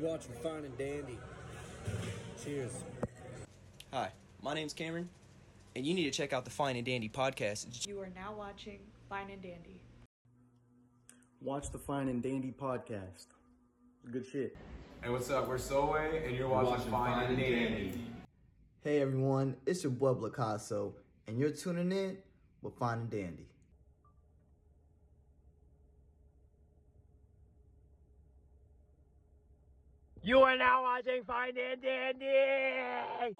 You're watching Fine and Dandy. Cheers. Hi, my name's Cameron, and you need to check out the Fine and Dandy podcast. You are now watching Fine and Dandy. Watch the Fine and Dandy podcast. Good shit. Hey, what's up? We're Soe, and you're watching, Fine, and Dandy. Hey everyone, it's your boy Blacasso, and you're tuning in with Fine and Dandy. You are now watching Fine and Dandy.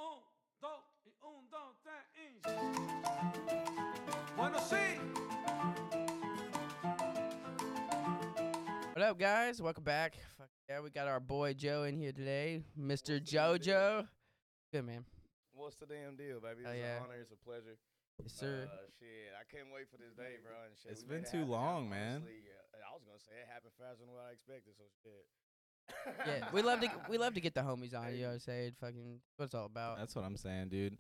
What up, guys? Welcome back. Fuck yeah, we got our boy Joe in here today, Mr. JoJo. Good man. What's the damn deal, baby? It's Oh, yeah. an honor. It's a pleasure. Yes, sir. Uh, shit, I can't wait for this day, bro. And shit, It's we been too happen. long, man. Honestly, yeah, I was gonna say it happened faster than what I expected. So shit. Yeah, we love to we love to get the homies on. You know what I'm saying? Fucking what it's all about. That's what I'm saying, dude.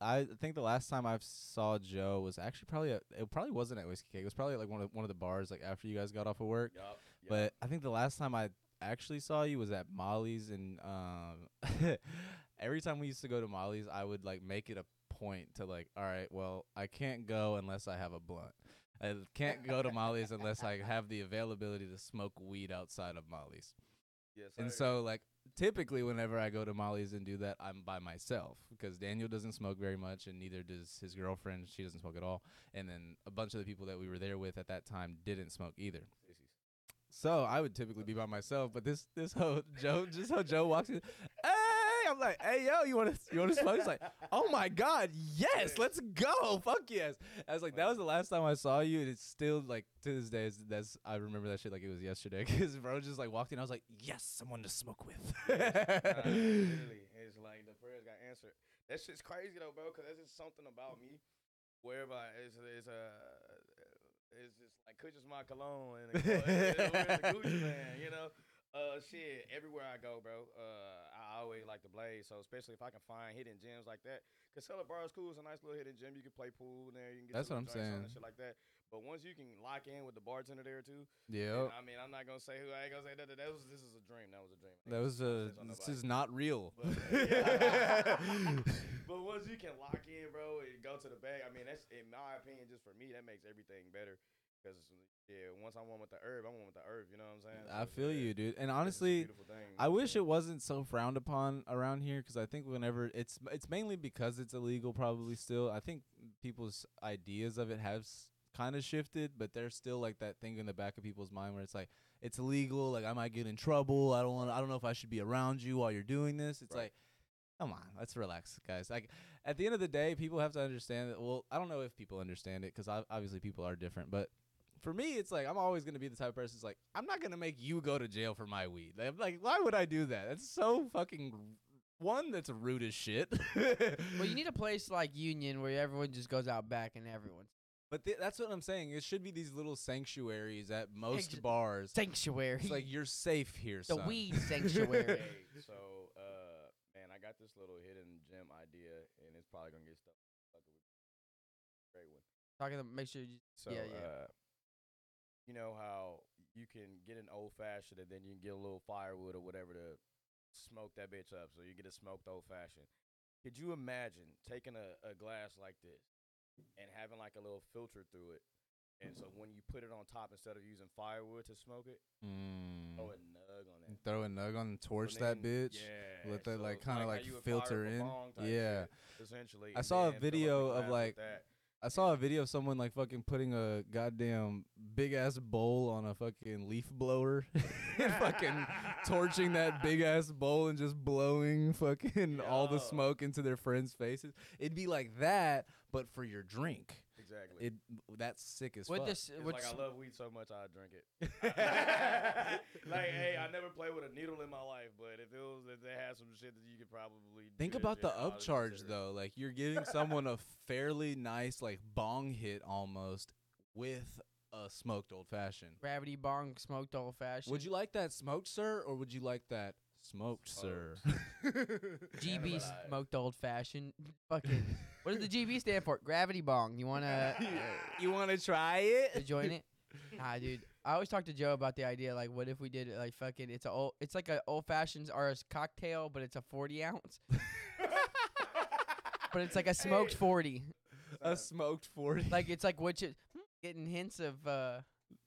I, I think the last time I saw Joe was actually probably at, it probably wasn't at Whiskey Cake. It was probably at like one of one of the bars like after you guys got off of work. Yup, yup. But I think the last time I actually saw you was at Molly's, and um, every time we used to go to Molly's, I would like make it a point to like, all right, well, I can't go unless I have a blunt. I can't go to Molly's unless I have the availability to smoke weed outside of Molly's. Yes, And so, like, typically, whenever I go to Molly's and do that, I'm by myself because Daniel doesn't smoke very much, and neither does his girlfriend. She doesn't smoke at all. And then a bunch of the people that we were there with at that time didn't smoke either. So I would typically be by myself, but this this whole Joe, just how Joe walks in, hey, I'm like, hey yo, you want to you want to smoke? He's like, oh my god, yes, let's go, fuck yes. I was like, that was the last time I saw you, and it's still like to this day, that's I remember that shit like it was yesterday because bro just like walked in, I was like, yes, someone to smoke with. Literally, it's like the prayers got answered. That shit's crazy though, bro. Cause that's just something about me. Wherever I, it's it's uh, it's just like Kush is my cologne and it's a Gucci Mane, you know. Uh, shit, everywhere I go, bro. Uh, I always like to blaze. So especially if I can find hidden gems like that, cause Cellar Bar is cool. It's a nice little hidden gem. You can play pool in there. You can get That's what I'm saying. and shit like that. But once you can lock in with the bartender there too, yeah, I mean, I'm not gonna say who. I ain't gonna say that. That was this is a dream. That was a dream. That was uh, this is not real. But, but once you can lock in, bro, and go to the bag, I mean, that's in my opinion, just for me, that makes everything better. Because yeah, once I'm one with the herb, I'm one with the herb. You know what I'm saying? I feel yeah, you, dude. And honestly, I wish it wasn't so frowned upon around here because I think whenever it's it's mainly because it's illegal, probably still. I think people's ideas of it have kind of shifted, but there's still like that thing in the back of people's mind where it's like it's illegal, like I might get in trouble. I don't want. I don't know if I should be around you while you're doing this. It's Right. like. Come on, let's relax, guys. Like at the end of the day, people have to understand that. Well, I don't know if people understand it because obviously people are different. But for me, it's like I'm always gonna be the type of person. That's like I'm not gonna make you go to jail for my weed. Like, like, why would I do that? That's so fucking one. That's rude as shit. Well, you need a place like Union where everyone just goes out back and everyone's but th- that's what I'm saying. It should be these little sanctuaries at most Sanctu- bars. sanctuary. It's like you're safe here, the son. weed sanctuary. Hey, so uh, man, I got this little hidden gem idea, and it's probably gonna get stuff. fucking with- Great one. Talking to make sure you. So, yeah, yeah. Uh, you know how you can get an old fashioned and then you can get a little firewood or whatever to smoke that bitch up. So you get a smoked old fashioned. Could you imagine taking a, a glass like this and having like a little filter through it? And so when you put it on top, instead of using firewood to smoke it, Mm. throw a nug on it. Throw a nug on, torch So that bitch. Yeah. Let that so like kind of how like filter fire up a in. Yeah. shit, essentially. I saw a then video of, like, that. I saw a video of someone like fucking putting a goddamn big ass bowl on a fucking leaf blower and fucking torching that big ass bowl and just blowing fucking all the smoke into their friends' faces. It'd be like that, but for your drink. Exactly. It that's sick as With fuck. this, It's with like I s- love weed so much I drink it. like, hey, I never played with a needle in my life, but if it was if they had some shit that you could probably Think do about the upcharge though. Like you're giving someone a fairly nice like bong hit almost with a smoked old fashioned. gravity bong smoked old fashioned. Would you like that smoked, sir, or would you like that smoked, sir? GB smoked old fashioned? Fucking. What does the GB stand for? Gravity bong. You wanna you want to try it? to join it? Nah, dude. I always talk to Joe about the idea like, what if we did it like fucking? It's a old, it's like a old fashioned RS cocktail, but it's a forty ounce. but it's like a smoked forty. a smoked forty. Like it's like what you getting hints of. uh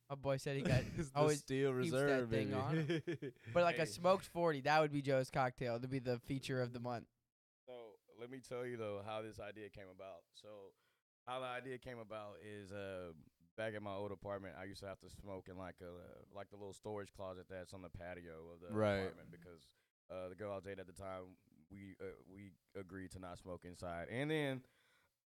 My boy said he got, It's the always steel keeps that reserve, thing on. baby. but like Hey. a smoked forty. That would be Joe's cocktail. To be the feature of the month. So let me tell you though how this idea came about. So how the idea came about is uh back in my old apartment, I used to have to smoke in like a like the little storage closet that's on the patio of the Right. apartment because uh the girl I was dating at the time we uh, we agreed to not smoke inside, and then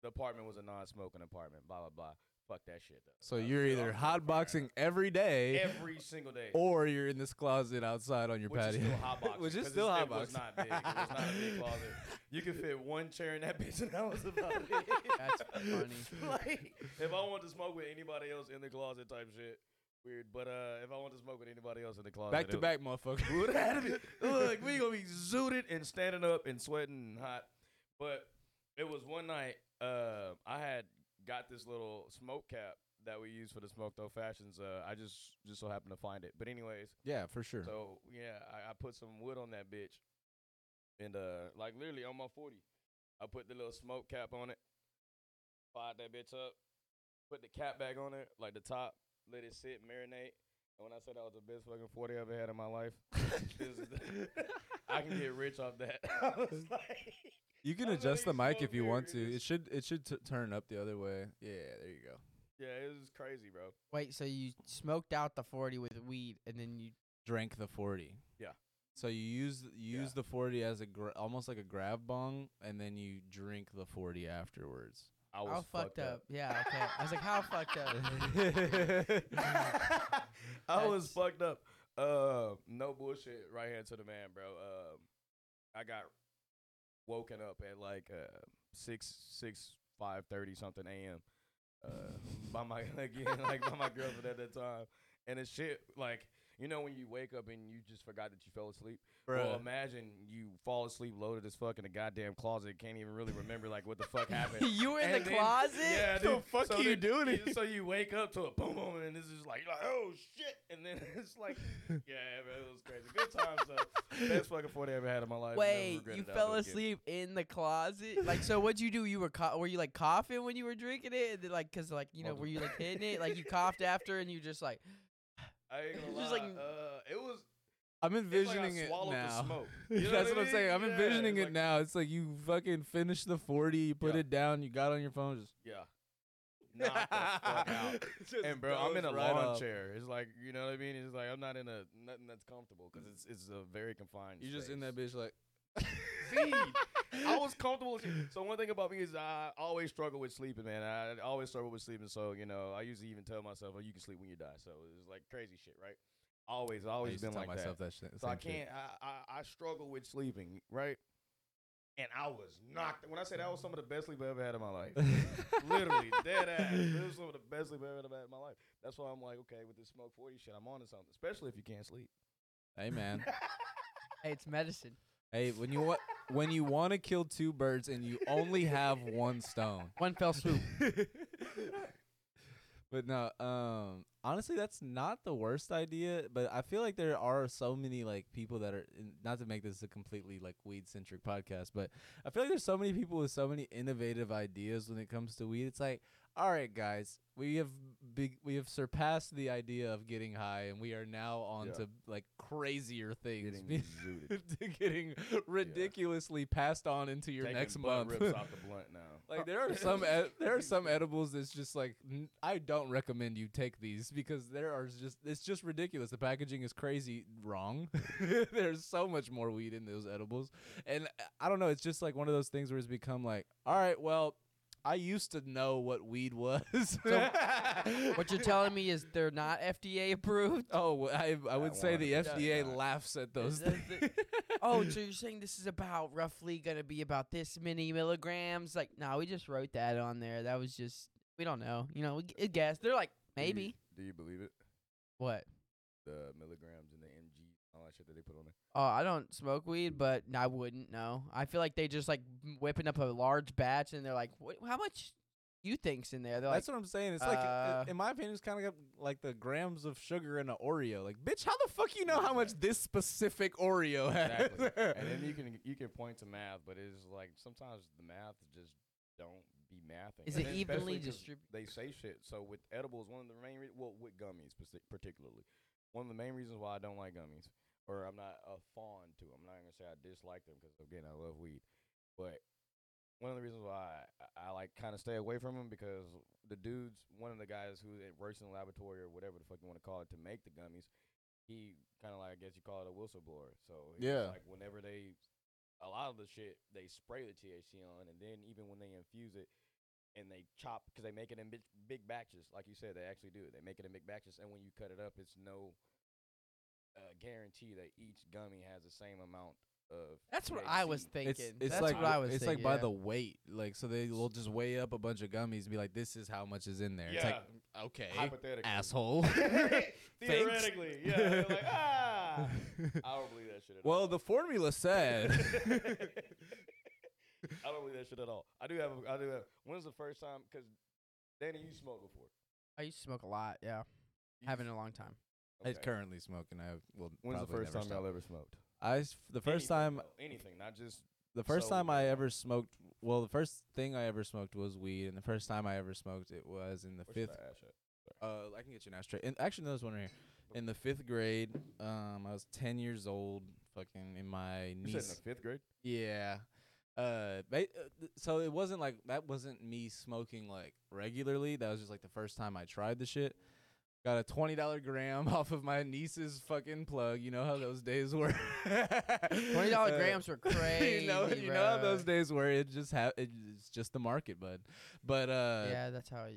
the apartment was a non-smoking apartment. Blah blah blah. Fuck that shit though. so Uh, you're either hotboxing every day, every single day. or you're in this closet outside on your Which is patio. still hotboxing. Which is 'cause still it's- hotboxing. It was not big. It was not a big closet. You could fit one chair in that bitch, and that was about it. That's funny. like, if I wanted to smoke with anybody else in the closet, type shit, weird. But uh, if I wanted to smoke with anybody else in the closet, back to it- back, motherfucker. we would have to. Look, we gonna be zooted and standing up and sweating and hot. But it was one night. Uh, I had got this little smoke cap that we use for the smoked old fashions. Uh, I just just so happened to find it. But anyways, yeah, for sure. so yeah, I, I put some wood on that bitch, and uh, like literally on my forty, I put the little smoke cap on it, fired that bitch up, put the cap back on it, like the top, let it sit, marinate. And when I said that was the best fucking forty I ever had in my life, this is the- I can get rich off that. I was like, you can I'm adjust the letting mic if you smoke want to. mirrors. It should it should t- turn up the other way. Yeah, there you go. yeah, it was crazy, bro. Wait, so you smoked out the forty with weed, and then you Drank the forty. Yeah. So you use you Yeah. use the forty as a gra- almost like a grav bong, and then you drink the forty afterwards. I was how fucked, fucked up. Yeah, okay. I was like, how fucked up? I was fucked up. Uh, no bullshit. Right hand to the man, bro. Um, I got woken up at like uh six six five thirty something a.m. Uh, by my again like by my girlfriend at that time, and the shit like you know when you wake up and you just forgot that you fell asleep. Well, imagine you fall asleep loaded as fuck in a goddamn closet, can't even really remember like what the fuck happened. you were in And the then- closet. Yeah, The dude. fuck so you then- doing? So you wake up to a boom boom, and this is like, like, oh shit, and then it's like, yeah, man, it was crazy. Good times though. Best fucking forty I ever had in my life. Wait, you fell do it again. asleep in the closet? Like, so what'd you do? You were co- were you like coughing when you were drinking it? And then, like, cause like you know, were you like hitting it? Like you coughed after, and you just like, I ain't gonna lie. like- uh, it was. I'm It's like envisioning it now. You know That's what I I'm saying. I'm Yeah, envisioning it's it like- now. It's like you fucking finished the 40, you put Yeah. it down, you got on your phone, just Yeah. Knocked the fuck out. And bro, I'm in a right lawn off. chair. It's like you know what I mean. It's like I'm not in a nothing that's comfortable because it's it's a very confined. You're just in that bitch like See, I was comfortable. with sleep. So one thing about me is I always struggle with sleeping, man. I always struggle with sleeping. So you know, I usually even tell myself, "Oh, you can sleep when you die." So it's like crazy shit, right? Always, I always used to been tell like myself that. that, shit. So I can't. I, I I struggle with sleeping, right? And I was knocked. When I say that was some of the best sleep I ever had in my life, literally dead ass. It was some of the best sleep I ever had in my life. That's why I'm like, okay, with this smoke forty shit, I'm on to something. Especially if you can't sleep. Hey man. hey, it's medicine. Hey, when you want when you want to kill two birds and you only have one stone. One fell swoop. But no, um, honestly, that's not the worst idea. But I feel like there are so many like people that are not to make this a completely like weed centric podcast, but I feel like there's so many people with so many innovative ideas when it comes to weed. It's like, all right, guys, we have big, we have surpassed the idea of getting high, and we are now on Yeah. to like crazier things, Getting getting ridiculously passed on into your Taking next month. rips off the blunt now. Like there are some ed- there are some edibles that's just like n- I don't recommend you take these because there are just it's just ridiculous. The packaging is crazy wrong. There's so much more weed in those edibles, and uh, I don't know. It's just like one of those things where it's become like, all right, well, I used to know what weed was. what you're telling me is they're not FDA approved? Oh, I I would say the 100% FDA not. laughs at those. Things. Oh, so you're saying this is about roughly gonna be about this many milligrams? Like, no, we just wrote that on there. That was just we don't know. You know, we g- guess. They're like Do you- maybe Do you believe it? what? The milligrams and the mg, all that shit that they put on there. Oh, I don't smoke weed, but I wouldn't know. I feel like they just like whipping up a large batch and they're like, "What? How much? you think's in there. They're That's like, what I'm saying. It's like, uh, uh, in my opinion, it's kind of like the grams of sugar in an Oreo. Like, bitch, how the fuck you know how much this specific Oreo has? Exactly. and then you can you can point to math, but it's like sometimes the math just don't be mathing. Is And it evenly especially 'cause distrib- They say shit. So with edibles, one of the main re- well with gummies particularly, one of the main reasons why I don't like gummies, or I'm not a fond to. I'm not gonna say I dislike them because again I love weed, but one of the reasons why I, I like kind of stay away from them because the dudes, one of the guys who works in the laboratory or whatever the fuck you want to call it to make the gummies, he kind of like I guess you call it a whistleblower. So Yeah. like whenever they, a lot of the shit they spray the THC on, and then even when they infuse it. And they chop because they make it in big, big batches, like you said. They actually do it. They make it in big batches, and when you cut it up, it's no uh, guarantee that each gummy has the same amount of. That's what I was thinking. It's it's That's like what I was it's thinking. like by yeah. the weight. Like so they will just weigh up a bunch of gummies and be like, this is how much is in there. It's like okay, hypothetically, asshole. Theoretically, yeah. they're like, ah, I don't believe that shit at well, all. the formula said. I don't believe that shit at all. I do have. A, I do have. When's the first time? Because Danny, you smoked before. I used to smoke a lot. Yeah, You haven't in a long time. I'm okay. currently smoking. I will. When's the probably first never time y'all ever smoked? I s- the first Anything, time though, anything, not just. the first So- time I ever smoked. Well, the first thing I ever smoked was weed, and the first time I ever smoked it was in the Where fifth. I ask at? Uh, I can get you an ashtray. And actually, no, there's one right here. In the fifth grade, um, I was ten years old. Fucking in my You said in niece. the fifth grade. Yeah. Uh, ba- uh, th- so it wasn't like that wasn't me smoking like regularly. That was just like the first time I tried the shit. Got a twenty dollar gram off of my niece's fucking plug. You know how those days were. Twenty dollar Uh, grams were crazy. you know, you know how those days were. It just ha- it's just the market, bud. But uh, yeah, that's how. I,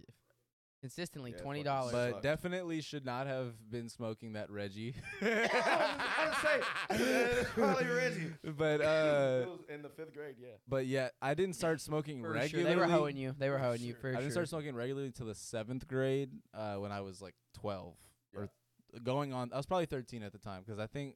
consistently Yeah, twenty dollars. sucks. but definitely should not have been smoking that Reggie. It's probably Reggie. But It uh, was in the fifth grade, yeah. but yeah, I didn't start smoking For sure. They were hoeing you. They were For hoeing you sure. for I didn't start smoking regularly until the seventh grade uh, when I was like 12 or th- going on. I was probably 13 at the time because I think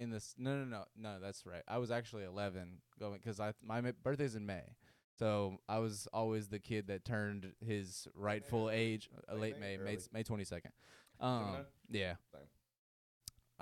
in this. No, no, no, no. That's right. I was actually 11 going because I my ma- birthday's in May. So I was always the kid that turned his rightful early? age, uh, Late May, May, May. May 22nd. Um, yeah. Same.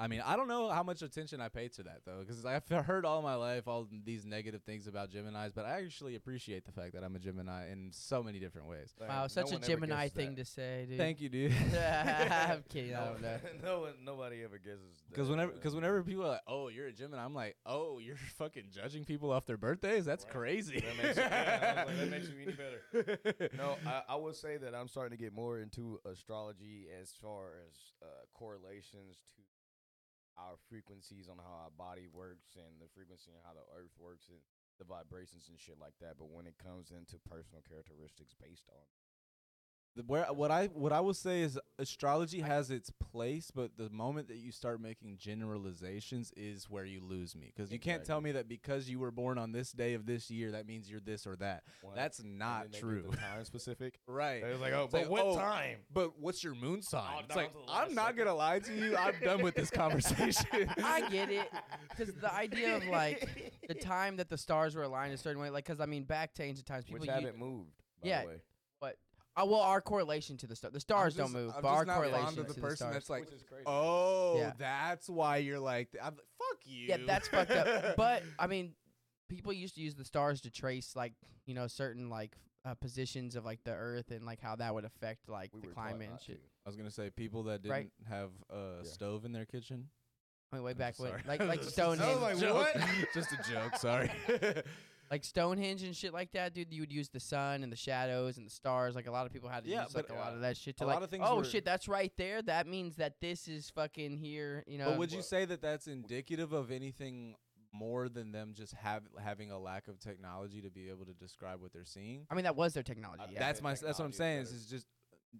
I mean, I don't know how much attention I pay to that though, because I've heard all my life all these negative things about Gemini's, but I actually appreciate the fact that I'm a Gemini in so many different ways. Same. Wow, No such a Gemini thing that. to say, dude. Thank you, dude. I'm kidding. I No, don't know. no one, nobody ever guesses. Because whenever, because whenever people are like, "Oh, you're a Gemini," I'm like, "Oh, you're fucking judging people off their birthdays? That's Right. crazy." That makes, it, yeah, I like, that makes you any better. No, I, I would say that I'm starting to get more into astrology as far as uh, correlations to our frequencies on how our body works and the frequency and how the earth works and the vibrations and shit like that. But when it comes into personal characteristics based on The- Where what I what I will say is astrology has its place, but the moment that you start making generalizations is where you lose me. Because you can't tell me that because you were born on this day of this year, that means you're this or that. one, That's not then they give true. Time specific. Right. It was like, oh, It's but like, what oh, time? But what's your moon sign? Oh, it's down like to the last I'm not second. gonna lie to you. I'm done with this conversation. I get it, because the idea of like the time that the stars were aligned a certain way, like, because I mean, back to ancient times, people Which u- haven't moved. By Yeah, The way. Oh well, our correlation to the stars. The stars just- don't move, I'm but just our not correlation fond of the to person the stars. that's like, Which is crazy. oh, Yeah. that's why you're like. I'm like, fuck you. yeah, that's fucked up. But I mean, people used to use the stars to trace like you know certain like uh, positions of like the Earth and like how that would affect like we the climate and shit. to. I was gonna say people that didn't Right. have a Yeah. stove in their kitchen. I mean, way I'm back when, like like Just- Stonehenge, I was like, what? Just a joke. Sorry. Like Stonehenge and shit like that, dude. You would use the sun and the shadows and the stars. Like a lot of people had to Yeah, use like but, a lot uh, of that shit to a like. lot of things oh were- shit, that's right there. That means that this is fucking here. You know. but would you say that that's indicative of anything more than them just have having a lack of technology to be able to describe what they're seeing? I mean, that was their technology. I- Yeah. that's think my. That's what I'm saying. Is, is just.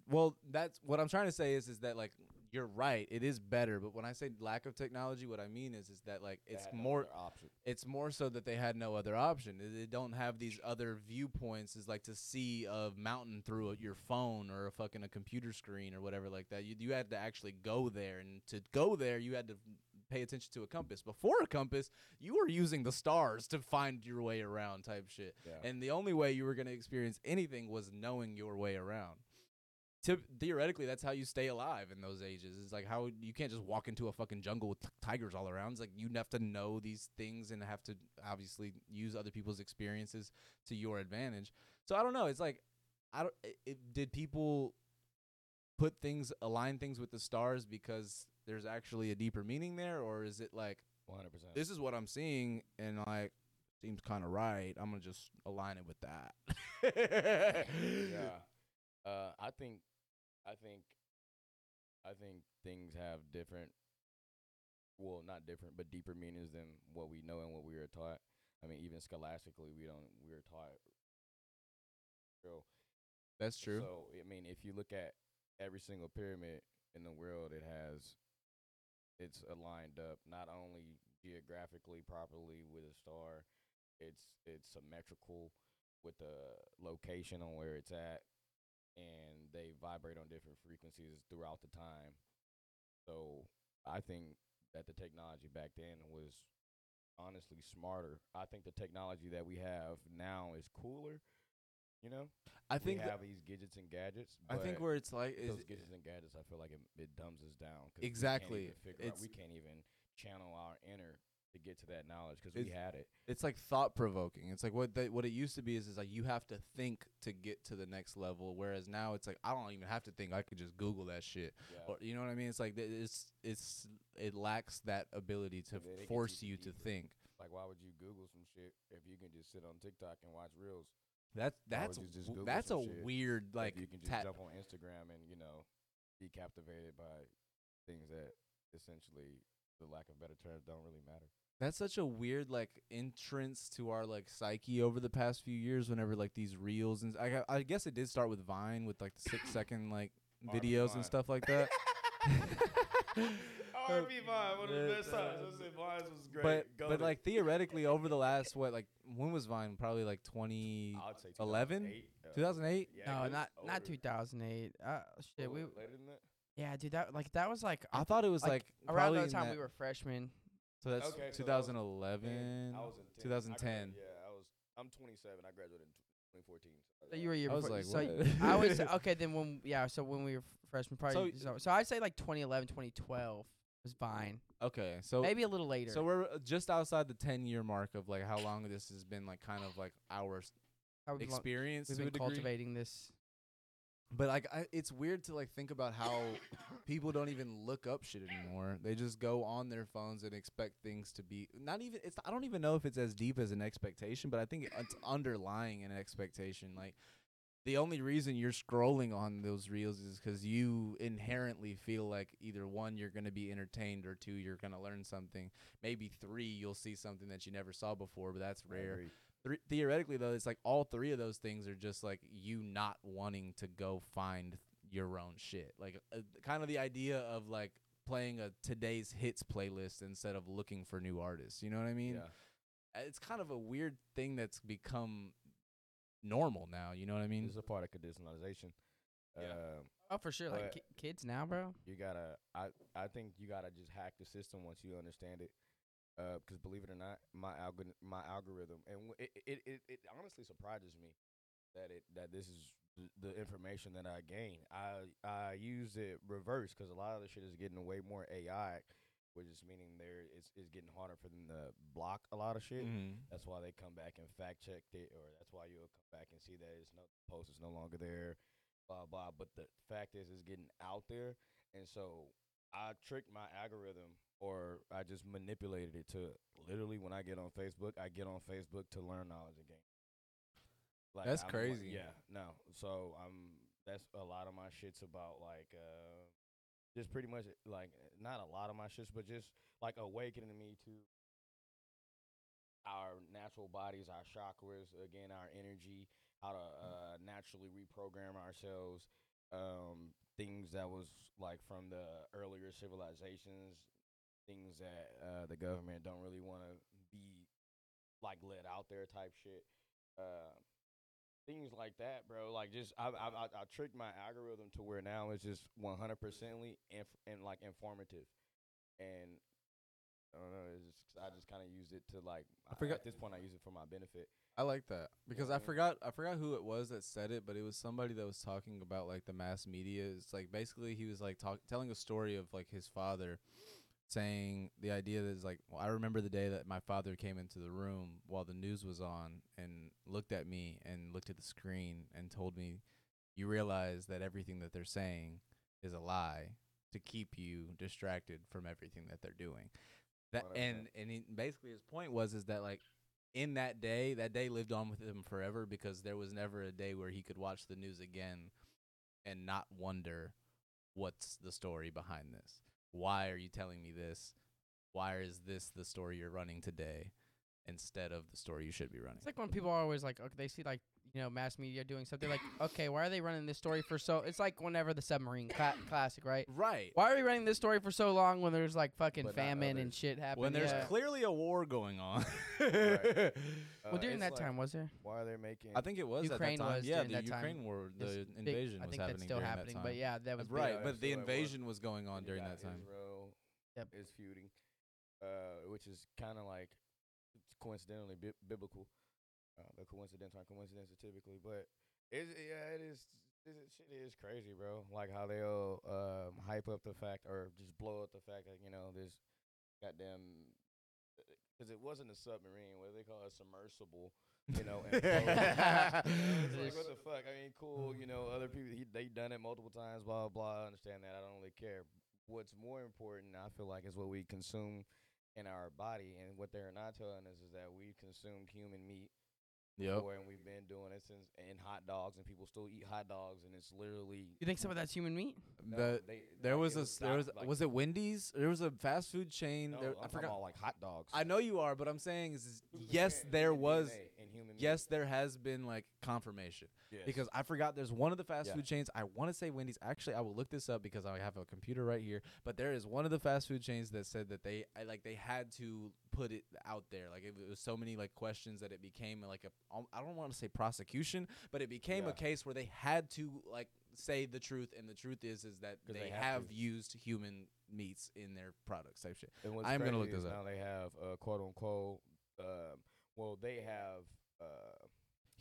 Well, that's what I'm trying to say is is that like you're right. It is better, but when I say lack of technology, what I mean is is that like it's more. it's more so that they had no other option. They- don't have these other viewpoints, is like to see a mountain through a, your phone or a fucking a computer screen or whatever like that. You you had to actually go there, and to go there, you had to pay attention to a compass. Before a compass, you were using the stars to find your way around, type shit. Yeah. And the only way you were gonna experience anything was knowing your way around. Theoretically, that's how you stay alive in those ages. It's like how you can't just walk into a fucking jungle with t- tigers all around. It's like you have to know these things and have to obviously use other people's experiences to your advantage. So I don't know. It's like I don't. It, it, did people put things align things with the stars because there's actually a deeper meaning there, or is it like 100%. this is what I'm seeing and like seems kind of right? I'm gonna just align it with that. yeah. Uh, I think, I think, I think things have different, well, not different, but deeper meanings than what we know and what we are taught. I mean, even scholastically, we don't, we are taught. real. That's true. So, I mean, if you look at every single pyramid in the world, it has, it's aligned up not only geographically properly with a star, it's it's symmetrical with the location on where it's at, and they vibrate on different frequencies throughout the time. So I think that the technology back then was honestly smarter. I think the technology that we have now is cooler. You know, I think we have these gadgets and gadgets. I think where it's like is those gadgets and gadgets, I feel like it, it dumbs us down. Exactly. We can't, even figure out, we can't even channel our inner to get to that knowledge because we It's- had it. it's like thought provoking. It's like what they, what it used to be is is like you have to think to get to the next level, whereas now it's like I don't even have to think. I could just Google that shit, Yeah. or you know what I mean. It's like th- it's it's it lacks that ability to Yeah, it gets force even you to deeper. think. Like, why would you Google some shit if you can just sit on TikTok and watch reels? That's that's would you just Google that's a some shit weird if like you can just tat- jump on Instagram and you know be captivated by things that essentially, the lack of better terms, don't really matter. That's such a weird like entrance to our like psyche over the past few years. Whenever like these reels and I, I guess it did start with Vine with like the six second like videos Vine. and stuff like that. R&B Vine, one of the best times. I said Vines was great. but but Goated. like theoretically over the last what like when was Vine? Probably like twenty I would say eleven, 2008, uh, two thousand eight. Yeah, No, not was not older. 2008. Uh, shit, we later than that. yeah, dude. That like that was like I thought it was like, around probably the in time that- we were freshmen. So that's Okay, so that was- 2011, I was in 10. I 2010. yeah, I was. I'm 27. I graduated in 2014. So you were a year I was like, so what? I was okay. Then when yeah, so when we were f- freshmen, probably. So- So, so, I'd say like 2011, 2012 was Vine. Okay, so Maybe a little later. So we're uh, just outside the 10 year mark of like how long this has been like kind of like our s- How we've lo- experience we've to a been degree. cultivating this. But like I, it's weird to like think about how people don't even look up shit anymore. They just go on their phones and expect things to be not even it's I don't even know if it's as deep as an expectation, but I think it's underlying an expectation. Like the only reason you're scrolling on those reels is cuz you inherently feel like either one you're going to be entertained or two you're going to learn something. Maybe three you'll see something that you never saw before, but that's rare agree. Theoretically though it's like all three of those things are just like you not wanting to go find your own shit like uh, kind of the idea of like playing a today's hits playlist instead of looking for new artists you know what i mean Yeah. Uh, it's kind of a weird thing that's become normal now you know what i mean This is a part of conditionalization. Yeah. Um, Oh, for sure. Like But- ki- kids now, bro. you gotta I I think you gotta just hack the system once you understand it. Uh 'cause believe it or not, my algorithm, my algorithm, and w- it, it it it honestly surprises me that it that this is the information that I gain. I I use it reverse because a lot of the shit is getting way more AI, which is meaning there it's it's getting harder for them to block a lot of shit. Mhm. That's why they come back and fact checked it, or that's why you'll come back and see that it's no post is no longer there, blah blah. But the fact is, it's getting out there, and so I tricked my algorithm, or I just manipulated it to literally when I get on Facebook, I get on Facebook to learn knowledge again. Like That's I'm crazy. Yeah, no. So I'm that's a lot of my shits about like uh, just pretty much like not a lot of my shits, but just like awakening me to our natural bodies, our chakras, again, our energy, how to uh, naturally reprogram ourselves. Um, things that was like from the earlier civilizations, things that uh, the government don't really want to be like let out there type shit. Uh, things like that, bro. Like just I I I, I tricked my algorithm to where now it's just one hundred percently inf- and like informative, and I don't know. It's just I just kind of use it to like. I forgot- At this point, I use it for my benefit. I like that because I forgot I forgot who it was that said it, but it was somebody that was talking about like the mass media. It's like basically he was like talk, telling a story of like his father saying the idea that is like well, I remember the day that my father came into the room while the news was on and looked at me and looked at the screen and told me you realize that everything that they're saying is a lie to keep you distracted from everything that they're doing. That 100%. and and he, basically his point was is that like in that day, that day lived on with him forever because there was never a day where he could watch the news again and not wonder what's the story behind this. Why are you telling me this? Why is this the story you're running today instead of the story you should be running? It's like when people are always like, okay, they see like you know mass media doing something like, okay, why are they running this story for so? It's like whenever the submarine cla- classic, right? right. Why are we running this story for so long when there's like fucking But not famine and others. shit happening? When there's yeah. clearly a war going on. Right. well, Uh, during that like, time, was there? Why are they making? I think it was Ukraine at that time. was yeah, during the that time. Ukraine war, the It's big- invasion I was think happening that's still during happening, that time. but yeah, that was right, big. but the it was. invasion was going on during that time. Israel Yep. is feuding, uh, which is kind of like it's coincidentally bi- biblical. Uh, the coincidence aren't coincidences typically, but it's, yeah, it is. This shit is crazy, bro. Like how they'll um, hype up the fact or just blow up the fact that you know this goddamn because it wasn't a submarine. What do they call it? A submersible. You know, and like what the fuck? I mean, cool. You know, other people he, they done it multiple times. Blah blah. I understand that. I don't really care. What's more important, I feel like, is what we consume in our body, and what they're not telling us is that we consumed human meat Yep. before, and we've been doing it since. And hot dogs, and people still eat hot dogs, and it's literally. You think some of that's human meat? No, The, they- there like, was it a was there was like- was it Wendy's? There was a fast food chain. No, there, I'm I talking forgot. about like hot dogs. I know you are, but I'm saying is, is yes, there was. In human meat. Yes, there has been like confirmation Yes. because I forgot there's one of the fast Yeah. food chains. I want to say Wendy's. Actually, I will look this up because I have a computer right here. But there is one of the fast food chains that said that they I, like they had to put it out there. Like it was so many like questions that it became like a I don't want to say prosecution, but it became a case where they had to like say the truth. And the truth is is that they, they have have, used human meats in their products type shit. And I'm gonna look this up. Now they have uh, quote unquote. Um, well, they have. Uh,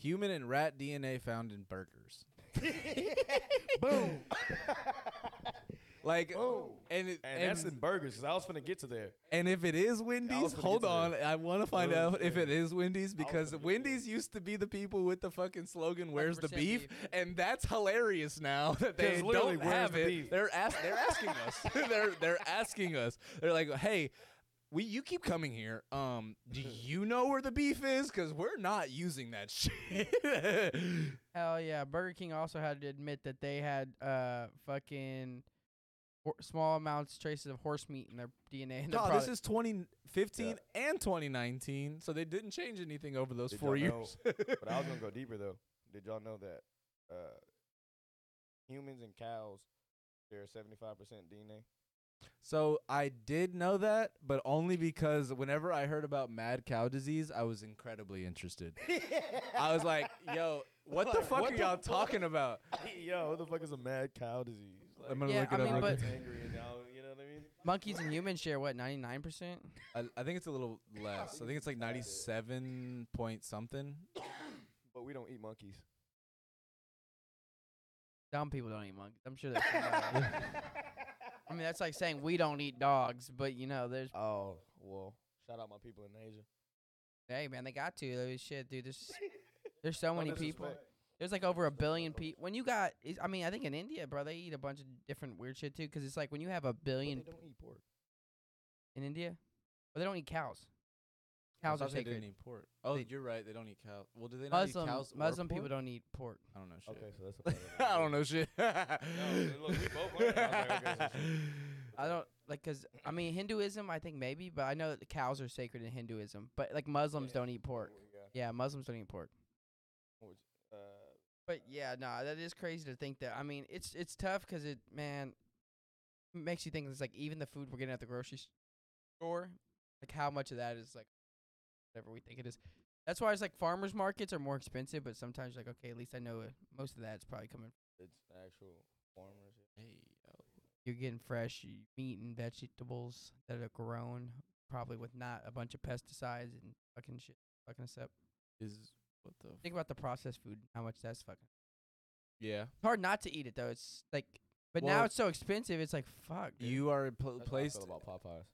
Human and rat DNA found in burgers. Boom. Like, Boom. and it, and, and, that's in burgers. 'cause I was gonna get to there. and if it is Wendy's, hold on. that. I want to find out if it is Wendy's because finna get Wendy's used to be the people with the fucking slogan "Where's the beef?" beef. and that's hilarious now that they don't have the it. beef? They're ask, they're asking us. they're they're asking us. They're like, "Hey, we you keep coming here. Um, do you know where the beef is? Because we're not using that shit." Hell yeah! Burger King also had to admit that they had uh fucking hor- small amounts traces of horse meat in their DNA. In their No, product. this is 2015 and 2019, so they didn't change anything over those Did four y'all years. But I was gonna go deeper though. Did y'all know that uh, humans and cows share seventy five percent DNA? So I did know that, but only because whenever I heard about mad cow disease, I was incredibly interested. I was like, "Yo, what the fuck what are the y'all fuck? talking about?" Yo, what the fuck is a mad cow disease? Like, I'm gonna Yeah, look it I mean, up. but- it's angry and now, you know what I mean? monkeys and humans share what ninety nine percent. I, I think it's a little less. I think it's like 97 point something. But we don't eat monkeys. Dumb people don't eat monkeys. I'm sure there's. somebody- I mean, that's like saying we don't eat dogs, but you know, there's. Oh well, shout out my people in Asia. Hey man, they got to. There's shit, dude. There's there's so many people. There's like over a billion people. When you got, I mean, I think in India, bro, they eat a bunch of different weird shit too. Because it's like when you have a But billion they don't eat pork. in India, but they don't eat cows. I Cows are thought they didn't sacred. eat pork. Oh, They- you're right. They don't eat cows. Well, do they not Muslim eat cows? or Muslim people pork? don't eat pork. I don't know shit. Okay, so that's. a part of it. I don't know shit. No, look, we both learned. I was like, okay, so. I don't like 'cause I mean Hinduism, I think maybe, but I know that the cows are sacred in Hinduism. But like Muslims Yeah. don't eat pork. Yeah. Yeah, Muslims don't eat pork. Which, uh, But yeah, no, that is crazy to think that. I mean, it's it's tough 'cause it man makes you think it's like even the food we're getting at the grocery store, like how much of that is like whatever we think it is. That's why it's like farmers markets are more expensive, but sometimes like okay, at least I know it, most of that's probably coming. it's actual farmers. Hey, yo. You're getting fresh meat and vegetables that are grown probably with not a bunch of pesticides and fucking shit. Fucking stuff. Is what the Think about the processed food. How much that's fucking. yeah. It's hard not to eat it though. It's like, but now it's so expensive. It's like fuck. dude. You are pl- That's placed, about Popeyes.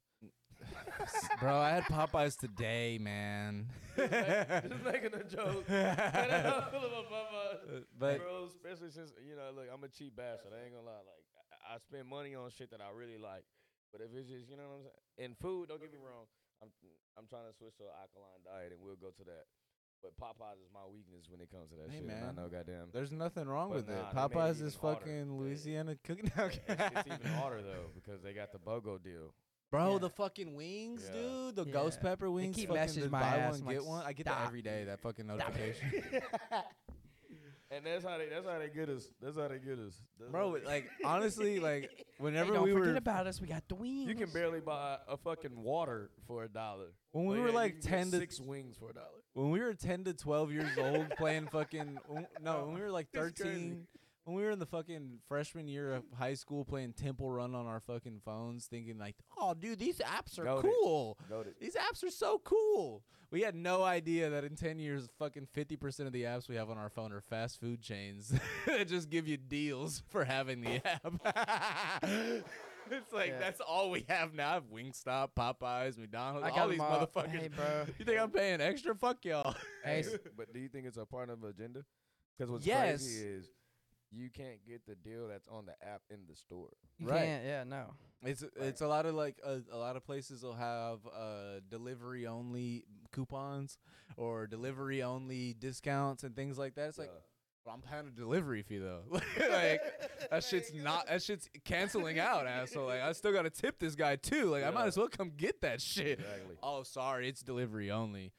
bro. I had Popeyes today, man. Just making a joke. That's how I feel about Popeyes. But bro, especially since you know, look, I'm a cheap bastard. I ain't gonna lie. Like, I, I spend money on shit that I really like. But if it's just, you know what I'm saying, and food, don't get me wrong. I'm I'm trying to switch to an alkaline diet, and we'll go to that. But Popeyes is my weakness when it comes to that Hey, shit. and man. I know, goddamn. there's nothing wrong But with it. nah, they made it Popeyes even is harder. fucking They- Louisiana cooking. it's, it's even harder though because they got the BOGO deal. Bro, Yeah. the fucking wings, Yeah. dude. The ghost Yeah. pepper They wings. keep fucking messaging the my buy ass. one I'm get one. I get that "Stop every day. That fucking notification. And that's how they that's how they get us. That's how they get us. That's Bro, how like honestly, like Hey, whenever don't we forget were about us. We got the wings. you can barely buy a fucking water for a dollar. when we But were yeah, you like can get ten to six wings for a dollar. when we were 10 to 12 years old playing fucking no when we were like It's crazy. 13 when we were in the fucking freshman year of high school playing temple run on our fucking phones thinking like oh dude these apps are Goated. cool Noted. these apps are so cool we had no idea that in 10 years fucking 50% of the apps we have on our phone are fast food chains that just give you deals for having the app it's like Yeah. that's all we have now I have wingstop popeyes mcdonald's I all got these them all. motherfuckers Hey, bro. you think i'm paying extra fuck y'all Hey, Hey, but do you think it's a part of agenda? Because what's Yes. crazy is you can't get the deal that's on the app in the store. You Right. can't. Yeah. No. It's it's a lot of like a, a lot of places will have uh delivery only coupons or delivery only discounts and things like that. It's like, Yeah. well, I'm paying a delivery fee though. like that shit's not that shit's canceling out, asshole. Like I still gotta tip this guy too. Like I might as well come get that shit. Exactly. Oh, sorry, it's delivery only.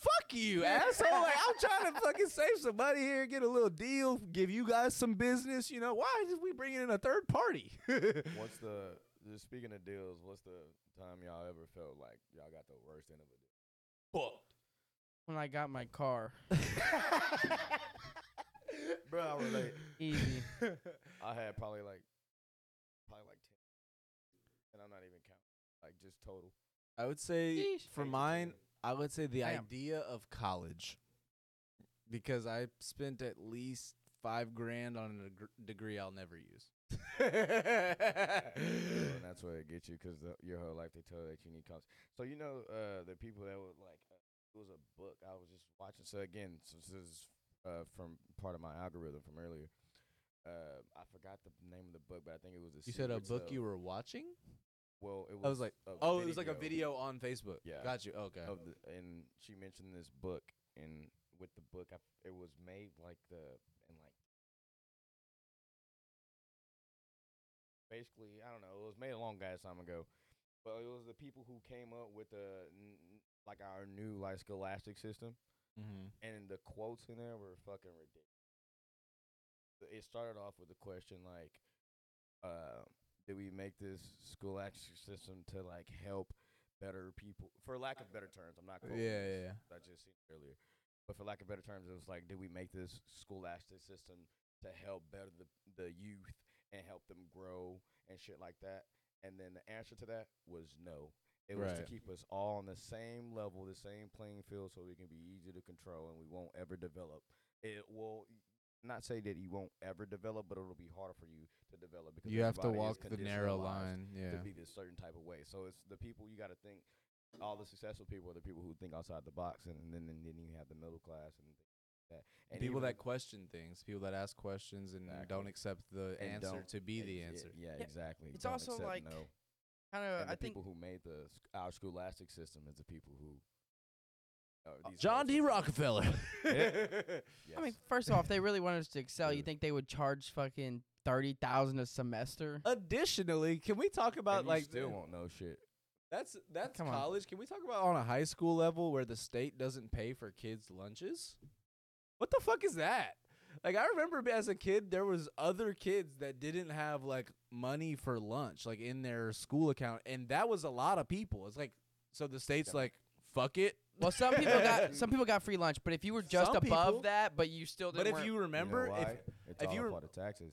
Fuck you, asshole. Like I'm trying to fucking save some money here, get a little deal, give you guys some business. You know why did we bring in a third party? What's the just speaking of deals? What's the time y'all ever felt like y'all got the worst end of a deal? Fucked. When I got my car, Bro, I relate. easy. I had probably like probably like ten, and I'm not even counting like just total. I would say Yeesh. for mine, 10. I would say the Damn. idea of college, because I spent at least five grand on a deg- degree I'll never use. and that's where it gets you because your whole life they tell you that you need college. So you know uh, the people that were like uh, it was a book I was just watching. So again, so this is uh, from part of my algorithm from earlier. Uh, I forgot the name of the book, but I think it was the. you said a book of- you were watching? Well, it was. I was like, a oh, it was like a video on Facebook. Yeah. got you. Okay. of the, and she mentioned this book, and with the book, I it was made like the and like basically, I don't know, it was made a long ass time ago, but it was the people who came up with the n- like our new like scholastic system, Mm-hmm. and the quotes in there were fucking ridiculous. It started off with a question like, uh, "Did we make this school scholastic system to like help better people?" For lack of better terms, I'm not. Yeah, quoting yeah, this, yeah. I just seen earlier, but for lack of better terms, it was like, "Did we make this school scholastic system to help better the the youth and help them grow and shit like that?" And then the answer to that was no. It was to keep us all on the same level, the same playing field, so we can be easy to control and we won't ever develop. It will not say that you won't ever develop, but it'll be harder for you to develop because You have to walk the narrow line. Yeah. to be this certain type of way. So it's the people you got to think. All the successful people are the people who think outside the box, and, then and then you have the middle class and that. And people even- that question things, people that ask questions and Exactly. don't accept the and answer to be the answer. Yeah, Yeah, exactly. it's Don't also like no. Kind of. and the I think people who made the our scholastic system is the people who. Uh, these John folks D. are- Rockefeller. I mean, Yes. first off, they really wanted us to excel. You think they would charge fucking thirty thousand a semester? Additionally, can we talk about And you like still won't know shit. That's that's Come on. college. Can we talk about on a high school level where the state doesn't pay for kids' lunches? What the fuck is that? Like I remember as a kid there was other kids that didn't have like money for lunch like in their school account and that was a lot of people. It's like so the state's Yeah. like fuck it. Well, some people got some people got free lunch, but if you were just Some above people- that, but you still But didn't. if you remember you know why? if it's if all you a rem- part of taxes.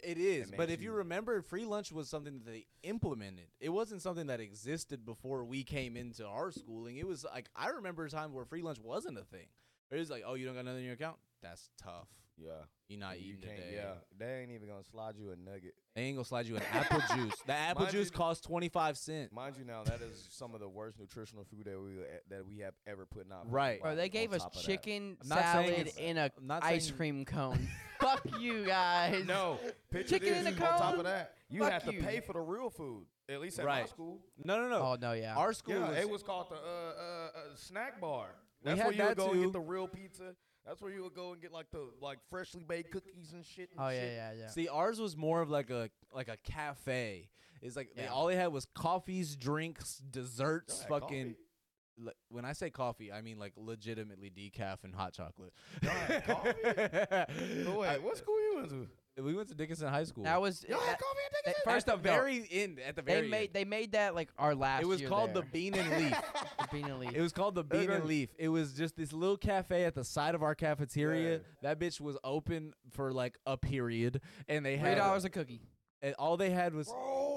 It is, It but makes if you you- remember, free lunch was something that they implemented. It wasn't something that existed before we came into our schooling. It was like I remember a time where free lunch wasn't a thing. It was like, oh, you don't got nothing in your account. That's tough. Yeah. You're not you eating can't. today. Yeah, they ain't even gonna slide you a nugget. They ain't gonna slide you an apple juice. The apple Mind juice you- costs twenty five cents. Mind you, now that is some of the worst nutritional food that we that we have ever put in our Right. Bro, they gave us top of that. chicken I'm not saying salad it's- in a I'm not ice saying- cream cone. Fuck you guys. No, picture Chicken this, in a On top cone? of that, you Fuck have to you. pay for the real food. At least at my Right. school. No, no, no. Oh no, yeah. Our school Yeah, was, it was called the uh, uh, uh, snack bar. We That's had where you would that go and too. get the real pizza. That's where you would go and get like the like freshly baked cookies and shit. And oh yeah, shit. yeah, yeah. See, ours was more of like a like a cafe. It's like they, all they had was coffees, drinks, desserts, Y'all fucking. coffee? le- When I say coffee, I mean like legitimately decaf and hot chocolate. Y'all coffee? So wait, I- what school you went to? We went to Dickinson High School. That was Y'all had that- coffee at that- Dickinson? first at off, the no, very end. At the very they very made end. they made that like our last. It was year called the. Bean and Leaf. The bean and leaf. It was called the Bean and Leaf. It was just this little cafe at the side of our cafeteria. Yeah. That bitch was open for like a period, and they Three had dollars a cookie. and all they had was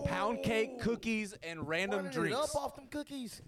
pound cake, cookies, and random Running it drinks. up off them cookies.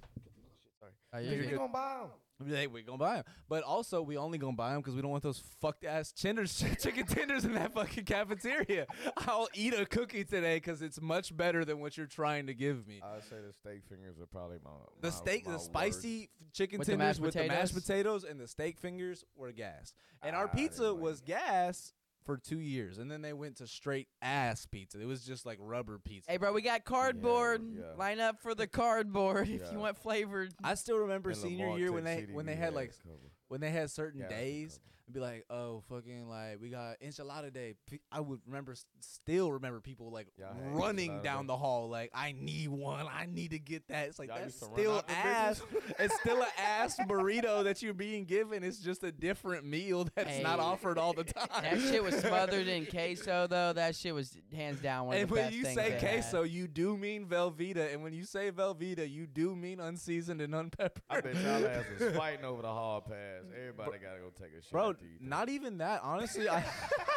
Sorry. Oh, You you're ain't good. gonna buy them. We be we gonna buy them, but also we only gonna buy them because we don't want those fucked ass tenders, chicken tenders in that fucking cafeteria. I'll eat a cookie today because it's much better than what you're trying to give me. I'd say the steak fingers are probably my The steak, my the worst. spicy chicken With tenders mashed with the mashed potatoes? potatoes and the steak fingers were gas. And our Ah, I didn't pizza like was it. gas for two years, and then they went to straight ass pizza. It was just like rubber pizza. Hey, bro, we got cardboard. yeah. Line up for the cardboard if Yeah. you want flavored. I still remember In senior year when they when they had like a when they had certain days, couple. And be like, oh fucking like we got enchilada day. I would remember still remember people like Y'all running down the hall like I need one. I need to get that. It's like Y'all that's used to run still ass. it's still an ass burrito that you're being given. It's just a different meal that's not offered all the time. That shit was smothered in queso though. That shit was hands down one of And the when best you things say they had. queso, you do mean Velveeta, and when you say Velveeta, you do mean unseasoned and unpeppered. I bet y'all ass was fighting over the hall pass. Everybody gotta go take a shit. Bro, after you eat not even that. Honestly, I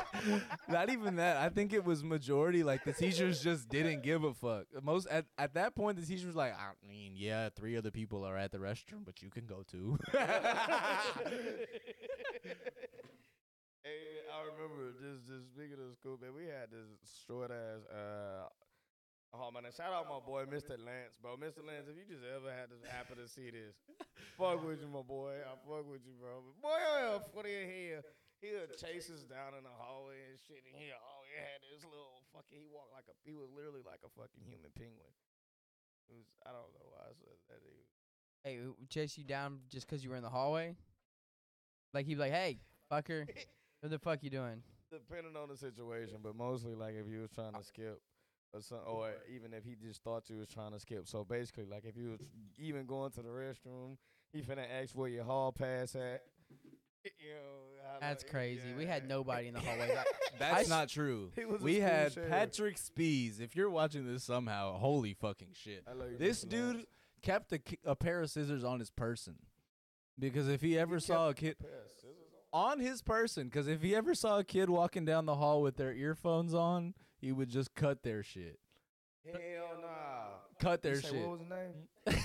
not even that. I think it was majority like the teachers just didn't give a fuck. Most at, at that point, the teachers was like, I mean, yeah, three other people are at the restroom, but you can go too. Hey, I remember just just speaking of school, man. We had this short ass. Uh, oh man, shout out my boy, Mr. Lance, bro. Mr. Lance, if you just ever had to happen to see this, fuck with you, my boy. I fuck with you, bro. But boy, oh, funny in here. He'll chase us down in the hallway and shit. And he, oh, he had this little fucking. He walked like a. He was literally like a fucking human penguin. It was. I don't know why I said that. He was, Hey, chase you down just because you were in the hallway? Like he'd be like, "Hey, fucker, what the fuck you doing?" depending on the situation, but mostly like if you was trying to skip or some, or even if he just thought you was trying to skip. So basically, like if you was even going to the restroom, he finna ask where your hall pass at. You know, That's like- crazy. We had nobody in the hallway. That- That's s- not true. He was a We had sheriff. Patrick Spees. If you're watching this somehow, holy fucking shit. I love you, This dude Lance. kept a, a pair of scissors on his person. Because if he ever He saw a kid pair of scissors on. on his person, because if he ever saw a kid walking down the hall with their earphones on, he would just cut their shit. Hell nah. Cut You their say, shit. What was his name?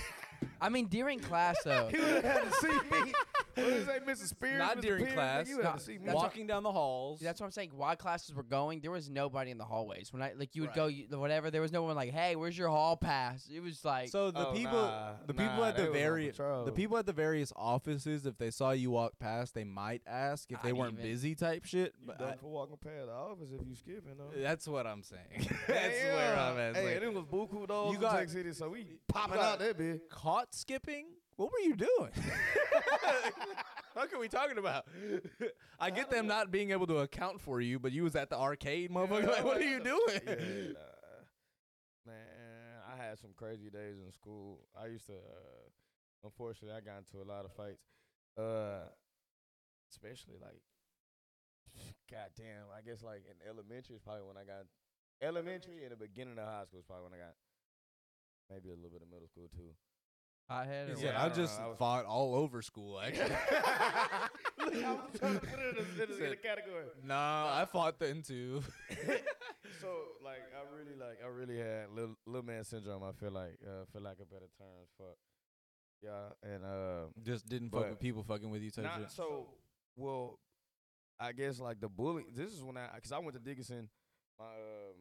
I mean, during class though. he would have had to see me. What did he say, Mrs. Spears? Not Mr. during Pierce? class. You had No, to see me. that's what- Walking down the halls. That's what I'm saying. While classes were going, there was nobody in the hallways. When I like, you would Right. go, you, whatever. There was no one like, "Hey, where's your hall pass?" It was like, so the Oh, people, nah, the people nah, at they the was on various, patrol. the people at the various offices, if they saw you walk past, they might ask if they Not weren't even. busy type shit. You But done I- for walking past the office if you skipping, though. that's what I'm saying. that's where I'm at. It's Hey, like, and it was buku though. You You got- got City, so we popping got- out that bitch. caught skipping? What were you doing? what are we talking about? I get them not being able to account for you, but you was at the arcade, motherfucker. like, what are you doing? Yeah, nah. Man, I had some crazy days in school. I used to, uh, unfortunately, I got into a lot of fights. Uh, especially like, goddamn, I guess like in elementary is probably when I got elementary and the beginning of high school is probably when I got maybe a little bit of middle school too. Hothead. He or said, what? Yeah, I I don't know, just I was- fought all over school, actually. Look, I was trying to put it in a, in a, in a category. nah, I fought then too. So like I really like I really had little little man syndrome. I feel like uh, for lack of better terms. Fuck. Yeah, and uh, Just didn't fuck But- with people fucking with you type not shit. so. Well, I guess like the bully. This is when I because I went to Dickinson. My um,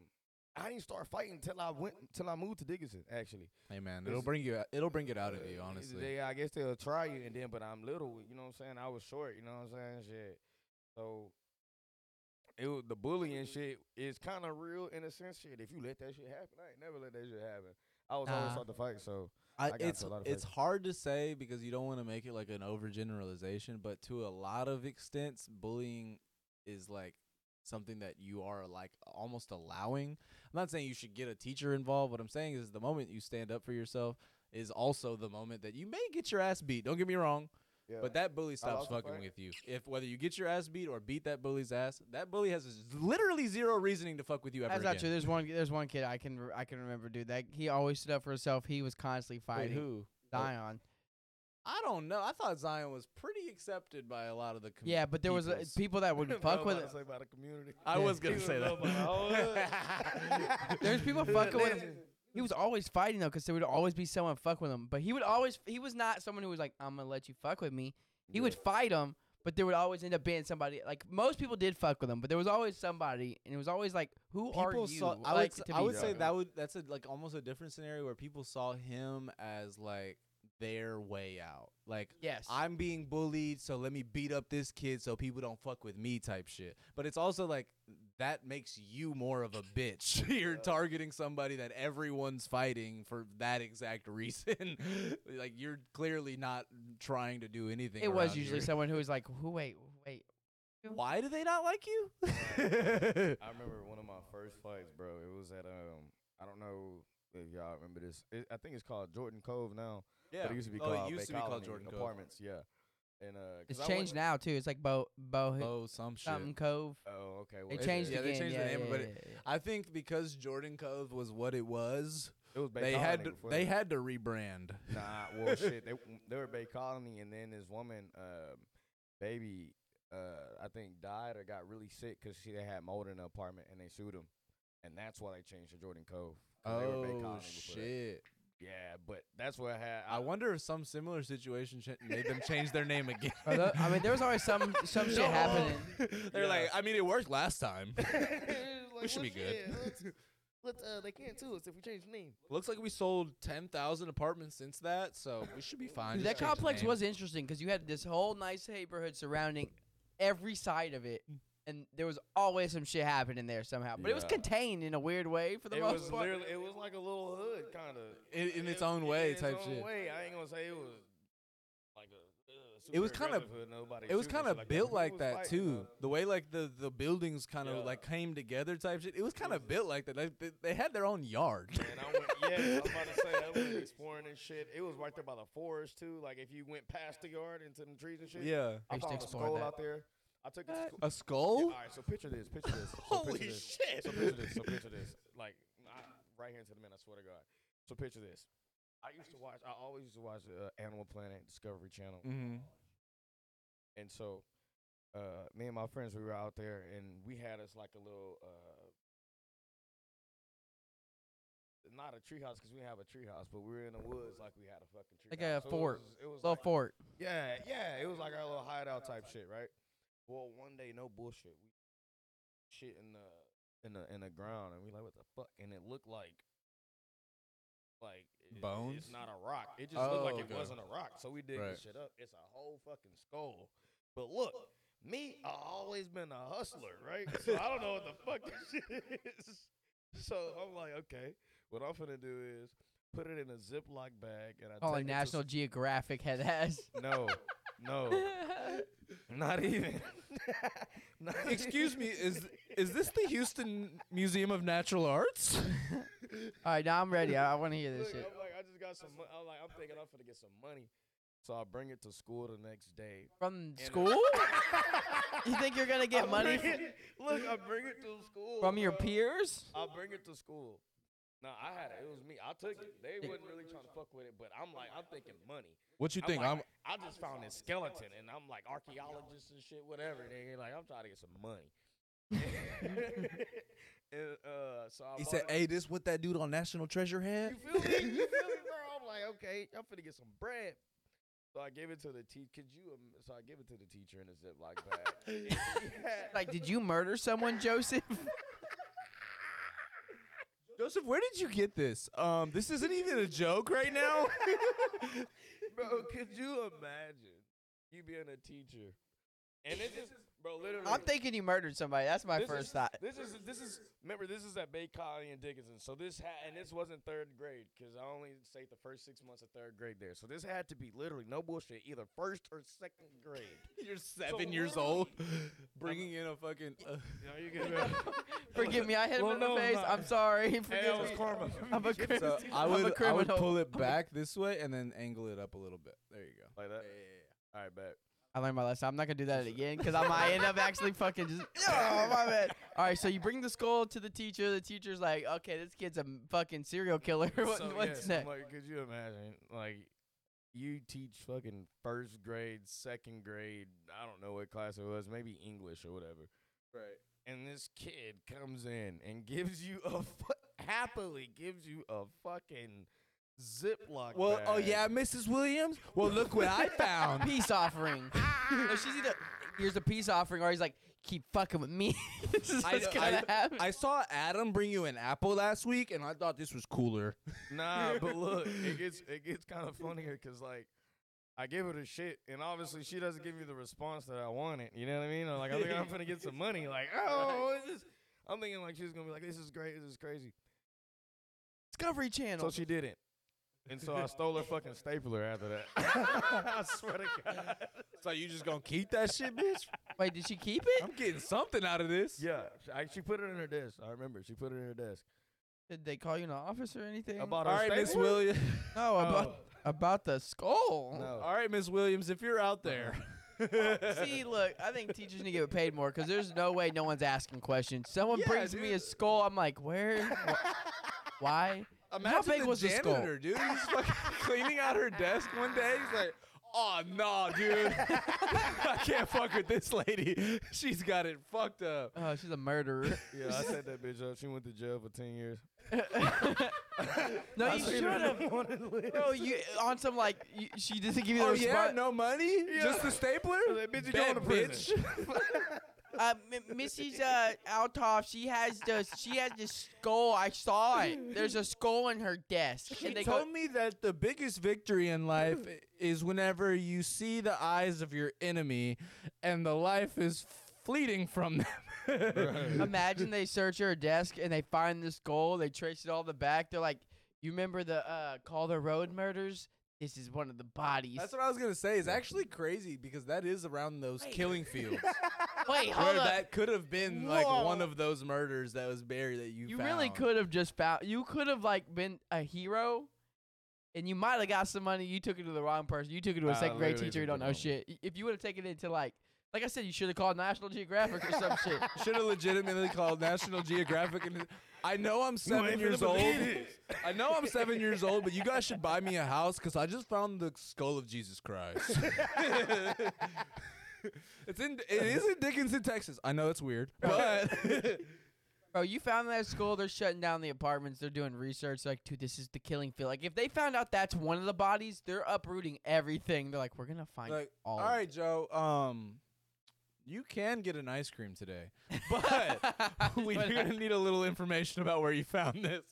I didn't start fighting until I went until I moved to Dickinson. Actually, Hey man, it'll bring you it'll bring it out of you, Uh, honestly. They, I guess they'll try you, and then, but I'm little. You know what I'm saying? I was short. You know what I'm saying? Shit. So it was the bullying shit is kind of real in a sense. Shit, if you let that shit happen, I ain't never let that shit happen. I was always Nah. taught to fight, so I, I got it's a lot of it's hard to say because you don't want to make it like an overgeneralization, but to a lot of extents, bullying is like something that you are like almost allowing. I'm not saying you should get a teacher involved. What I'm saying is the moment you stand up for yourself is also the moment that you may get your ass beat. Don't get me wrong. yeah. But that bully stops fucking with you. If whether you get your ass beat or beat that bully's ass, that bully has literally zero reasoning to fuck with you ever That's again. true. There's one. There's one kid I can I can remember, dude. That he always stood up for himself. He was constantly Wait, fighting who? Zion. I don't know. I thought Zion was pretty accepted by a lot of the. Com- Yeah, but there was uh, peoples. people that would fuck with What it. I say about the community. I Yeah. was gonna He say that. up on the whole hood. There's people fucking with him. He was always fighting though, because there would always be someone fuck with him. But he would always. He was not someone who was like, "I'm gonna let you fuck with me." He would fight him, but there would always end up being somebody. Like most people did fuck with him, but there was always somebody, and it was always like, "Who are People you?" saw. I like, would. to s- I be would say that would. That's a like almost a different scenario where people saw him as like their way out. Like Yes. I'm being bullied, so let me beat up this kid so people don't fuck with me type shit. But it's also like that makes you more of a bitch. You're targeting somebody that everyone's fighting for that exact reason. like you're clearly not trying to do anything. it was usually here. someone who was like, "Who? Wait, wait." Why do they not like you? I remember one of my first fights, bro. It was at um, I don't know if y'all remember this. It, I think it's called Jordan Cove now. Yeah. But it used to be oh, called, it used to be called Jordan Cove. Apartments. Yeah, and uh, 'cause It's I changed went- now too. It's like Bo Bo Oh, some shit. something Cove. Oh, okay. Well, They it- changed yeah, again. they changed yeah, the name, yeah, but yeah, it- yeah. I think because Jordan Cove was what it was, It was Bay they Colony had to before they that. had to rebrand. Nah, well, shit. They they were Bay Colony, and then this woman, um, baby, uh, I think died or got really sick because she had mold in the apartment, and they sued them, and that's why they changed to Jordan Cove. 'cause they were Bay Oh Colony before that. shit! Yeah, but that's what I had. I wonder if some similar situation ch- made them change their name again. Are I mean, there was always some some shit happening. They're Yeah. like, I mean, it worked last time. we should be good. Let's, let's, uh, they can't sue us if we change the name. Looks like we sold ten thousand apartments since that, so we should be fine. Dude, Just that change the complex name. was interesting because you had this whole nice neighborhood surrounding every side of it, and there was always some shit happening there somehow. But it was Yeah. contained in a weird way for the It most was part. literally, it was like a little hood, kind of. In- in its own way type its own shit. Way. I ain't gonna say it was like a. Uh, It was kinda- aggressive hood, nobody It was shooting kind shit of like built People like was that fighting, too. though. The way like the the buildings kind of Yeah. like came together type shit. It was kind of built like that. Like, they, they had their own yard. And I went, yeah, I was about to say I went exploring and shit. It was right there by the forest too. Like if you went past the yard into the trees and shit. yeah. I I used to found a explore skull that. out there. I took it to school. A skull? All right, so picture this. Picture this. So Holy picture this. shit! So picture this. So picture this. Like I, right here to the man. I swear to God. So picture this. I used to watch. I always used to watch uh, Animal Planet, Discovery Channel, Mm-hmm. and so uh, me and my friends we were out there, and we had us like a little. Uh, not a treehouse because we didn't have a treehouse, but we were in the woods like we had a fucking tree. Like a So it fort. was- It was, Little like, fort. yeah, yeah. It was like our little hideout type shit, right? Well, one day, no bullshit, we shit in the in the in the ground, and we like, what the fuck? And it looked like like it- Bones? It's not a rock. It just looked like Oh, it okay. wasn't a rock. So we dig Right. this shit up. It's a whole fucking skull. But look, me, I always been a hustler, right? So I don't know what the fuck this shit is. So I'm like, okay, what I'm finna do is put it in a Ziploc bag, and I Calling take it to National Geographic head ass. no, no, not even. Not Excuse me, is is this the Houston Museum of Natural Arts? All right, now I'm ready. I, I want to hear this shit. I'm like, I just got some. mo- I'm like, I'm thinking I'm gonna get some money, so I bring it to school the next day. From school? you think you're gonna get money it- look, I bring it to school from your bro. peers? I bring it to school. No, I had it. It was me. I took it. They wasn't really trying to fuck with it, but I'm like, I'm thinking money. What you I'm think? like, I'm I just found this skeleton, and I'm like archaeologist and shit, whatever. They like, I'm trying to get some money. and, uh, so I He bought said, it. "Hey, this what that dude on National Treasure had." You feel me? You feel me, bro? I'm like, okay, I'm finna get some bread. So I gave it to the teacher. Could you? Um, so I give it to the teacher in a Ziploc bag. And he had- Like, did you murder someone, Joseph? Joseph, where did you get this? Um, this isn't even a joke right now. bro, could you imagine you being a teacher? And it just, bro, literally. I'm thinking you murdered somebody. That's my this first is, thought. This is this is remember this is at Bay Colony and Dickinson. So this had and this wasn't third grade because I only stayed the first six months of third grade there. So this had to be literally no bullshit, either first or second grade. You're seven years old, bringing in a fucking. Uh, You know, you get Forgive me, I hit him Well, in the no, face. no. I'm sorry. Hey, Forgive that was karma. I'm a criminal. so I I'm a would I would pull it back this way and then angle it up a little bit. There you go. like that. Yeah, All right, bet. I learned my lesson. I'm not gonna do that again because I might end up actually fucking just. Oh my bad. All right, so you bring the skull to the teacher. The teacher's like, "Okay, this kid's a fucking serial killer. what, so, what's yes, next?" I'm like, could you imagine, like, you teach fucking first grade, second grade, I don't know what class it was, maybe English or whatever. Right. And this kid comes in and gives you a fu- happily gives you a fucking Ziploc. Well, oh yeah, Mrs. Williams. Well, look what I found. peace offering. no, she's either here's a peace offering, or he's like, "Keep fucking with me." this is I, what's gonna I- happen. I saw Adam bring you an apple last week, and I thought this was cooler. Nah, but look, it gets it gets kind of funnier because like I give her the shit, and obviously she doesn't give me the response that I wanted. You know what I mean? I'm like I'm thinking I'm gonna get some money. Like oh, what is this? I'm thinking like she's gonna be like, this is great, this is crazy. Discovery Channel. So she didn't, and so I stole her fucking stapler after that. I swear to God. So you just gonna keep that shit, bitch? Wait, did she keep it? I'm getting something out of this. Yeah, she- I, she put it in her desk. I remember she put it in her desk. Did they call you in the office or anything? About All her right, Miss stapler? Williams. no, oh. about about the skull. No. All right, Miss Williams, if you're out there. See, look, I think teachers need to get paid more because there's no way no one's asking questions. Someone Yeah, brings me a skull, I'm like, where? Wh- Why? Imagine big the was the skull? janitor, dude. He's fucking cleaning out her desk one day. He's like, "Oh no, dude, I can't fuck with this lady. She's got it fucked up." Oh, she's a murderer. Yeah, I set that bitch up. She went to jail for ten years. no, I you should her have. on the list. Bro, you on some like you, she doesn't give you the Oh yeah, no money, just the stapler. Like, bitch, you Bet, going to prison. bitch. Uh, M- Mrs. Uh, Altoff, she has the she has the skull. I saw it. There's a skull in her desk. She and they told go, me that the biggest victory in life is whenever you see the eyes of your enemy, and the life is fleeting from them. Imagine they search her desk and they find this skull. They trace it all the back. They're like, you remember the uh, Calder Road murders? This is one of the bodies. That's what I was gonna say. It's actually crazy because that is around those killing fields Wait, where hold up. that could have been like one of those murders that was buried that you. You really could have just found. You could have like been a hero, and you might have got some money. You took it to the wrong person. You took it to a I second grade literally teacher who don't know shit. If you would have taken it to like, like I said, you should have called National Geographic or some shit. Should have legitimately called National Geographic. And I know I'm seven years old. I know I'm seven years old, but you guys should buy me a house because I just found the skull of Jesus Christ. it's in. It is in Dickinson, Texas. I know it's weird, but Bro, you found that school. They're shutting down the apartments. They're doing research. Like, dude, this is the killing field. Like, if they found out that's one of the bodies, they're uprooting everything. They're like, we're gonna find like, all. all of right, Joe. Um, you can get an ice cream today, but we're gonna need a little information about where you found this.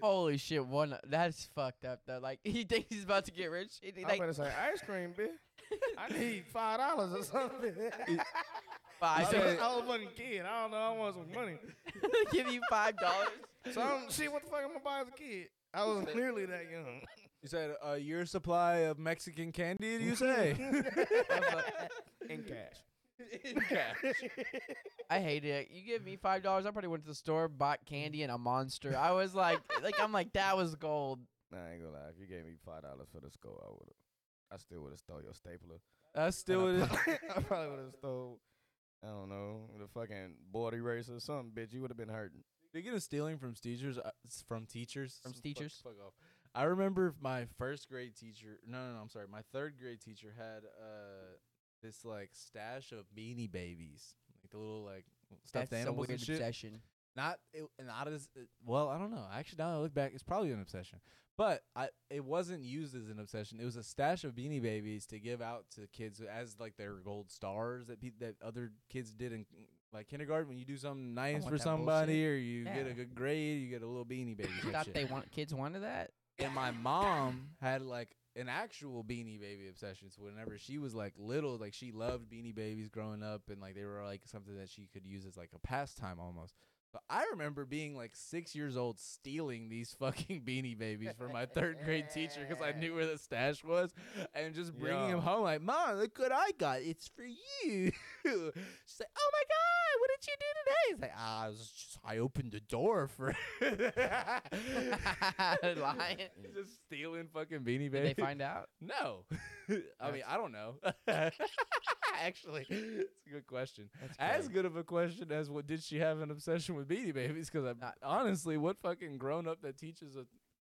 Holy shit! One that's fucked up. Though, like, he thinks he's about to get rich. He, I'm gonna say ice cream, bitch. I need five dollars or something. five. I, said- I was a fucking kid. I don't know. I want some money. give you five dollars. So I'm, shit, what the fuck am I gonna buy as a kid? I was clearly that young. You said a year supply of Mexican candy. Do you say? In cash. In cash. I hate it. You give me five dollars, I probably went to the store, bought candy and a monster. I was like, like I'm like that was gold. Nah, I ain't gonna lie. If you gave me five dollars for the skull, I would have. I still would have stole your stapler. I still. And It I probably, I probably would have stole. I don't know the fucking board eraser or something, bitch. You would have been hurting. Speaking of stealing from teachers, uh, from teachers, From s- fuck- teachers? fuck off. I remember my first grade teacher. No, no, no. I'm sorry. My third grade teacher had uh this like stash of Beanie Babies, like the little like stuffed That's a animals weird and shit. obsession. Not it, not as uh, well. I don't know. Actually, now that I look back, it's probably an obsession. But I it wasn't used as an obsession. It was a stash of Beanie Babies to give out to kids as like their gold stars that pe- that other kids did in like kindergarten. When you do something nice for somebody bullshit. or you get a good grade, you get a little Beanie Baby. You thought shit. they want kids wanted that? and my mom had like an actual beanie baby obsession so whenever she was like little like she loved beanie babies growing up and like they were like something that she could use as like a pastime almost but i remember being like six years old stealing these fucking beanie babies from my third grade teacher because i knew where the stash was and just bringing Yo. them home like mom look what i got it's for you she's like oh my god what you do today it's like ah, i was just i opened the door for Lying. just stealing fucking beanie Did babies. they find out? No, I mean I don't know. Actually, it's a good question. As good of a question as what did she have an obsession with Beanie Babies? Because honestly, what fucking grown up that teaches a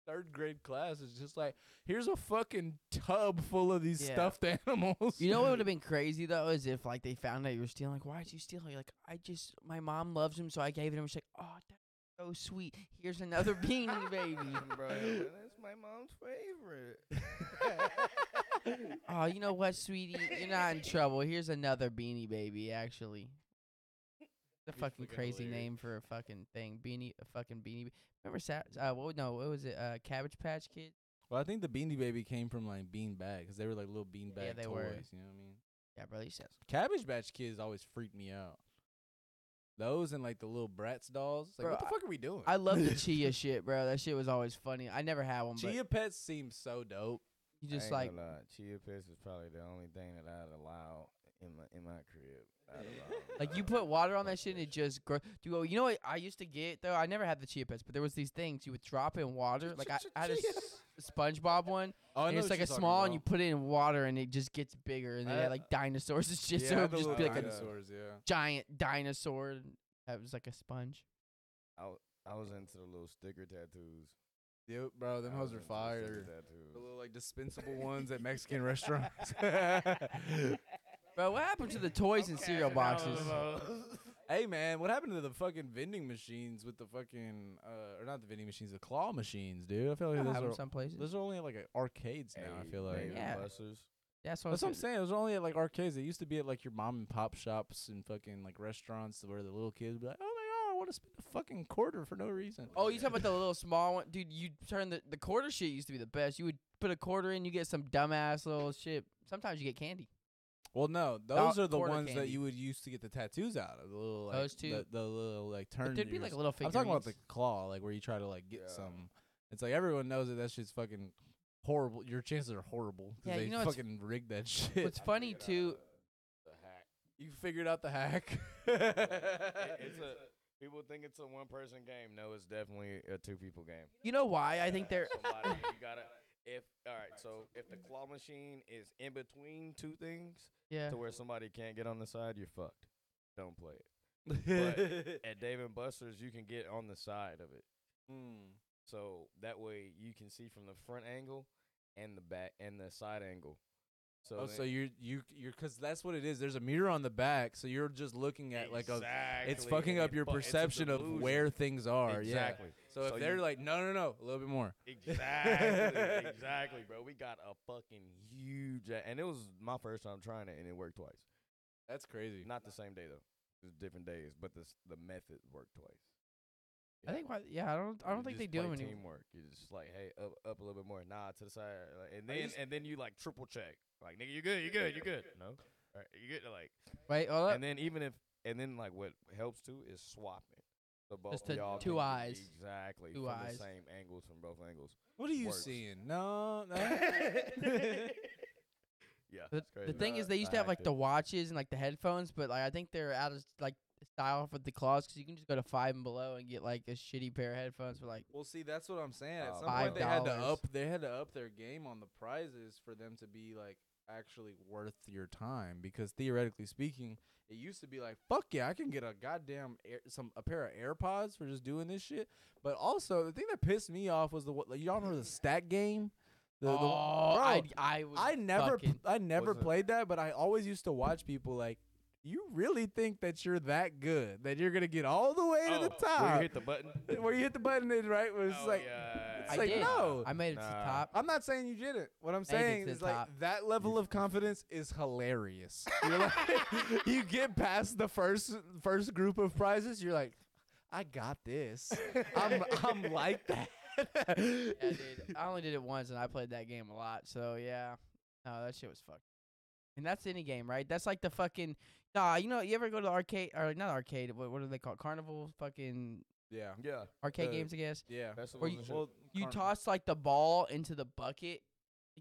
third grade class is just like, here's a fucking tub full of these Yeah. stuffed animals. You know what would have been crazy though is if like they found out you were stealing. Like, why did you steal? You're like, I just my mom loves him, so I gave it him. She's like, oh, that's so sweet. Here's another beanie baby. Bro, that's my mom's favorite. oh, you know what, sweetie? You're not in trouble. Here's another beanie baby. Actually, the You're fucking fucking crazy hilarious. name for a fucking thing. Beanie, a fucking beanie. Ba- Remember, Sa- uh, what? No, what was it? Uh, Cabbage Patch Kid. Well, I think the Beanie Baby came from like bean bag because they were like little bean bag Yeah, they toys. were. You know what I mean? Yeah, bro. You said Cabbage Patch Kids always freaked me out. Those and like the little Bratz dolls. Like, Bro, what the fuck are we doing? I love the chia shit, bro. That shit was always funny. I never had one, but Chia Pets seem so dope. you I just ain't like gonna lie, chia pets is probably the only thing that I'd allow in my in my crib. Like you put water on that shit and it just grows. Dude, oh, you know what I used to get though? I never had the chia pets, but there was these things you would drop in water. Like I, I had a s- SpongeBob one, Oh, I and know it's what like a you're talking small, and about. you put it in water, and it just gets bigger, and they I- had like dinosaurs and shit. yeah, so I it would the just be little like a dinosaurs. Yeah. giant dinosaur. and That was like a sponge. I, I was into the little sticker tattoos. Yep, bro. Them I hoes are into the sticker fire. tattoos. The little like dispensable ones at Mexican restaurants. Bro, what happened to the toys and cereal boxes? hey man, what happened to the fucking vending machines with the fucking uh or not the vending machines, the claw machines, dude? I feel like Have those them are some places. those are only at, like at arcades now. I feel like. Dave Yeah. Buster's. That's what, That's what I'm saying. It was only at like arcades. It used to be at like your mom and pop shops and fucking like restaurants where the little kids would be like, "Oh my god, I want to spend a fucking quarter for no reason." Oh, you talking about the little small one, dude? You turn the the quarter shit used to be the best. You would put a quarter in, you get some dumbass little shit. Sometimes you get candy. Well, no, those are the quarter ones that candy. you would use to get the tattoos out of. The little like Those two? the, the little like turn. But there'd be yours- like a little I'm talking about the claw, like where you try to like get Yeah. some. It's like everyone knows that that shit's fucking horrible. Your chances are horrible 'cause Yeah, they you know what's- fucking rigged that shit. What's funny too? The hack. you figured out the hack. It- it's a. People think it's a one person game. No, it's definitely a two people game. You know why? I think they're. Somebody, you gotta. If all right, so if the claw machine is in between two things, Yeah. to where somebody can't get on the side, you're fucked. Don't play it. At Dave and Buster's, you can get on the side of it, Hmm. so that way you can see from the front angle and the back and the side angle. So, oh, so you're you you're because that's what it is. There's a mirror on the back, so you're just looking at like a. It's Exactly, fucking up your it's a perception of delusion. where things are. exactly. Yeah. So, So if they're you- like, no, no, no, a little bit more. Exactly, exactly, bro. We got a fucking huge, and it was my first time trying it, and it worked twice. That's crazy. Not the same day though. It was different days, but the the method worked twice. I think. Why, yeah. I don't. I don't think they do play them anymore. teamwork. You just like, hey, up up a little bit more. Nah, to the side, like, and then used- and then you like triple check. Like, nigga, you good, you good, you good. No, all right, you good. Like, Wait. Hold up. and then even if and then like what helps too is swapping. The both Just to- y'all two eyes. exactly Two from eyes. the same angles from both angles. What are you Works. seeing? No, no. yeah. The, it's the thing Nah, is, they used to have like the watches and like the headphones, but like I think they're out of like style off with the claws because you can just go to five and below and get like a shitty pair of headphones for like Well, see, that's what I'm saying. At Uh, some point, they had to $5. up. They had to up their game on the prizes for them to be like actually worth your time. Because theoretically speaking, it used to be like, fuck yeah, I can get a goddamn air, some a pair of AirPods for just doing this shit. But also, the thing that pissed me off was the what like, y'all know the stat game. The, the, oh, bro, I I would I never I never What's it? played that, but I always used to watch people like. You really think that you're that good that you're gonna get all the way to the top? Where you hit the button. where you hit the button is right where it's Oh, like yeah. it's I like did. no I made it to the top. i'm not saying you didn't what i'm saying is like top. that level of confidence is hilarious you're like you get past the first first group of prizes you're like i got this i'm i'm like that yeah, dude. I only did it once, and I played that game a lot. So yeah, no, that shit was fucked. And that's any game, right? That's like the fucking. Nah, you know, you ever go to the arcade or not arcade? What, what are they called? Carnival, fucking yeah Yeah. arcade The- games, I guess. yeah Festivals you- well You toss like the ball into the bucket.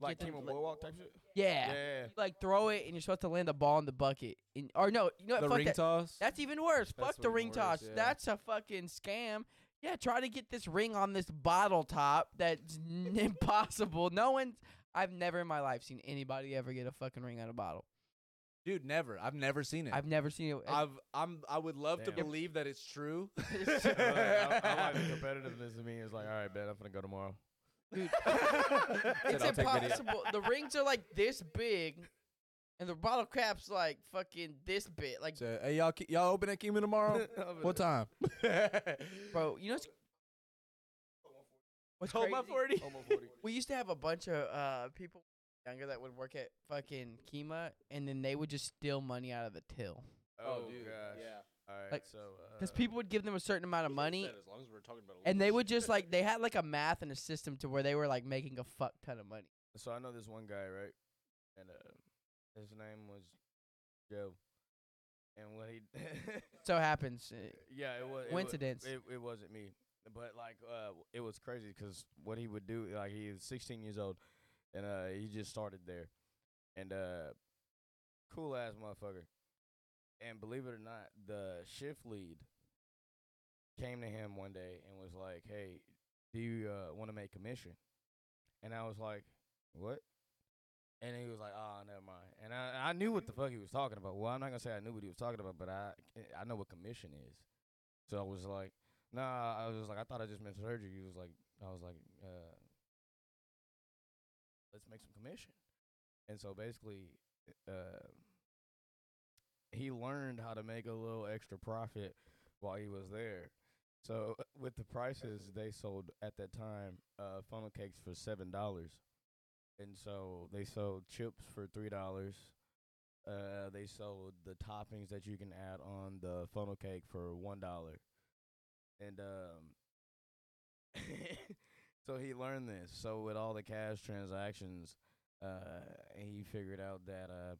Like Kemah Boardwalk type shit. Yeah. Yeah. You, like throw it, and you're supposed to land the ball in the bucket. And, or no, you know what? the ring that. toss That's even worse. That's Fuck the ring worse, toss. yeah. That's a fucking scam. Yeah, try to get this ring on this bottle top. That's impossible. No one's. I've never in my life seen anybody ever get a fucking ring on a bottle. dude never i've never seen it I've never seen it. I've I'm I would love to Damn. believe that it's true. I, I like the competitiveness in me. It's like, all right, bet I'm gonna go tomorrow. Dude, it's "I'll take video." impossible. The rings are like this big, and the bottle cap's like fucking this big. Like, So, hey y'all ke- y'all open at Kemah tomorrow? what time? bro, you know what's, what's Hold crazy? forty. Almost 40. We used to have a bunch of uh people younger that would work at fucking Kemah, and then they would just steal money out of the till. Oh, gosh. All right. Like, so, uh, Because people would give them a certain amount of money, As long as we're talking about and they would just like they had like a math and a system to where they were like making a fuck ton of money. So I know this one guy, right? And uh, his name was Joe. And what he So happens. uh, Yeah, it was it Coincidence. It, it wasn't me, but like uh, it was crazy because what he would do, like he was 16 years old, and uh, he just started there, and uh, cool ass motherfucker. And believe it or not, the shift lead came to him one day and was like, "Hey, do you uh, want to make commission?" And I was like, "What?" And he was like, "Oh, never mind." And I I knew what the fuck he was talking about. Well, I'm not gonna say I knew what he was talking about, but I I know what commission is. So I was like, "Nah." I was like, "I thought I just meant surgery." He was like, "I was like, uh, let's make some commission." And so basically, uh, he learned how to make a little extra profit while he was there. So with the prices they sold at that time, uh, funnel cakes for seven dollars, and so they sold chips for three dollars. Uh, they sold the toppings that you can add on the funnel cake for one dollar, and um, so he learned this. So with all the cash transactions, uh, he figured out that uh,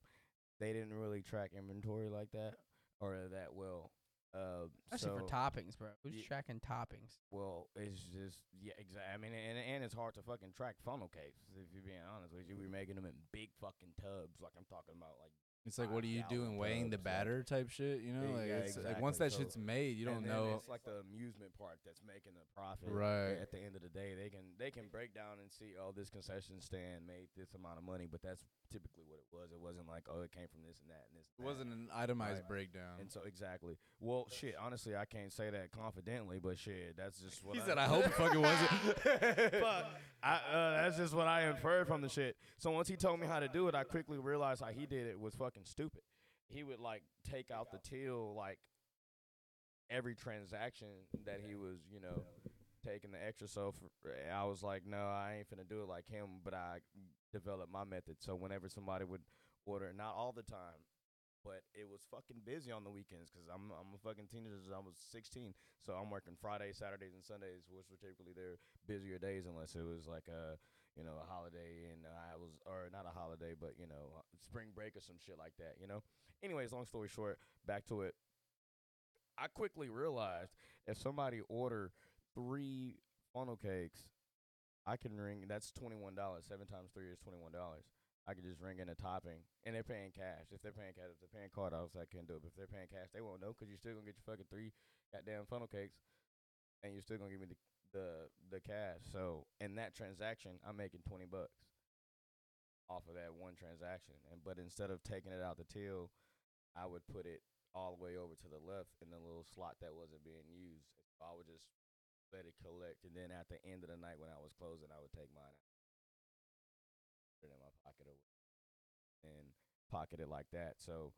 they didn't really track inventory like that or that well. Uh, Especially so for toppings, bro. Who's Ye- tracking toppings? well, it's just yeah, exactly. I mean, and and it's hard to fucking track funnel cakes if you're being honest with you. We're making them in big fucking tubs, like I'm talking about, like It's like, what are you doing, weighing the batter type shit? You know, Yeah, like, yeah, it's, like once exactly. that shit's So- made, you don't and then know. It's like the amusement park that's making the profit. Right. At the end of the day, they can they can break down and see, oh, this concession stand made this amount of money, but that's typically what it was. It wasn't like, oh, it came from this and that and this. It and that. wasn't an itemized Right. breakdown. And so exactly. Well, shit. Honestly, I can't say that confidently, but shit, that's just what He I said, "I hope it fucking wasn't." Fuck. I, uh, that's just what I inferred from the shit. So once he told me how to do it, I quickly realized how he did it was fucking stupid. He would like take out the till like every transaction that he was, you know, taking the extra. So for, I was like, no, I ain't finna do it like him. But I developed my method. So whenever somebody would order, not all the time, but it was fucking busy on the weekends because I'm I'm a fucking teenager. I was 16, so I'm working Fridays, Saturdays, and Sundays, which were typically their busier days, unless it was like a you know a holiday and I was or not a holiday, but you know spring break or some shit like that. You know. Anyways, long story short, back to it. I quickly realized if somebody order three funnel cakes, I can ring. That's twenty one dollars. Seven times three is twenty one dollars. I could just ring in a topping, and they're paying cash. If they're paying cash, if they're paying card, I can't do it. But if they're paying cash, they won't know because you're still gonna get your fucking three goddamn funnel cakes, and you're still gonna give me the the the cash. So in that transaction, I'm making twenty bucks off of that one transaction. And but instead of taking it out the till, I would put it all the way over to the left in the little slot that wasn't being used. So I would just let it collect, and then at the end of the night when I was closing, I would take mine out, put it in my pocket, and pocket it like that. So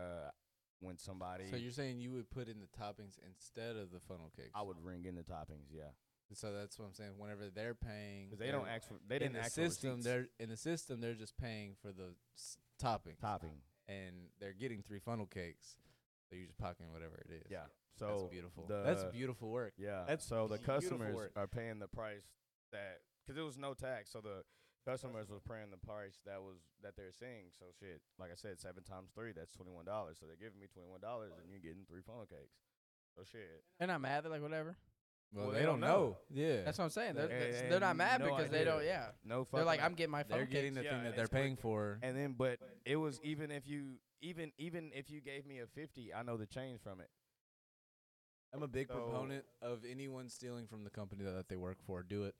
uh, when somebody, So you're saying you would put in the toppings instead of the funnel cakes? I would ring in the toppings, yeah, So that's what I'm saying. Whenever they're paying, because they don't they're- ask for they in didn't the ask system. receipts. They're in the system. They're just paying for the s- topping, topping, and they're getting three funnel cakes. So you're just pocketing whatever it is. yeah. So that's beautiful. The, that's beautiful work. Yeah. That's so the customers work. are paying the price that because it was no tax, so the customers was paying the price that was that they're seeing. So shit, like I said, seven times three, that's twenty one dollars. So they're giving me twenty one dollars, and you're getting three funnel cakes. So shit. And I'm mad. They're like whatever. Well, Well, they, they don't don't know. know. Yeah, That's what I'm saying. They're, And- they're, they're not mad no because they don't. Yeah. No, They're like, I'm getting my they're getting cakes. the thing Yeah, that they're it's quick. paying for. And then, but it was even if you even even if you gave me a fifty, I know the change from it. I'm a big So- proponent of anyone stealing from the company that they work for. Do it.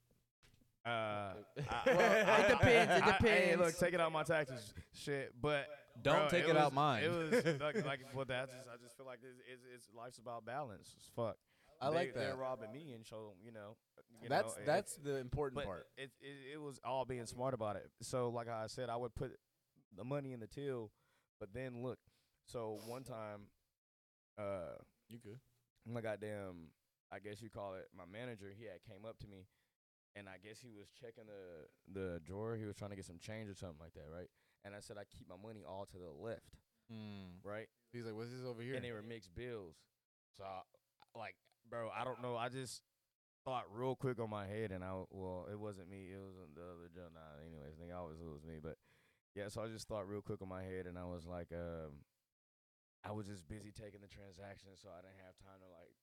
Uh, Well, it depends, it I- I- hey, look, depends. take it out my taxes, shit. But Don't bro, take it it out mine. It was like, like but that's just, I just feel like it's, it's, it's life's about balance. It's fuck. I They- like They're that. robbing me, and so you know. You that's know, it- that's the important but part. It, it it was all being smart about it. So like I said, I would put the money in the till, but then look. So one time, uh, You good? my goddamn, I guess you call it, my manager, he had came up to me, and I guess he was checking the the drawer. He was trying to get some change or something like that, right? And I said I keep my money all to the left, Mm. right? He's like, "What's this over here?" And they were mixed bills. So I, like, bro, I don't know. I just thought real quick on my head, and I well, it wasn't me. It was the other Joe. Nah, anyways, nigga, always it was me. But yeah, so I just thought real quick on my head, and I was like, um, I was just busy taking the transaction, so I didn't have time to like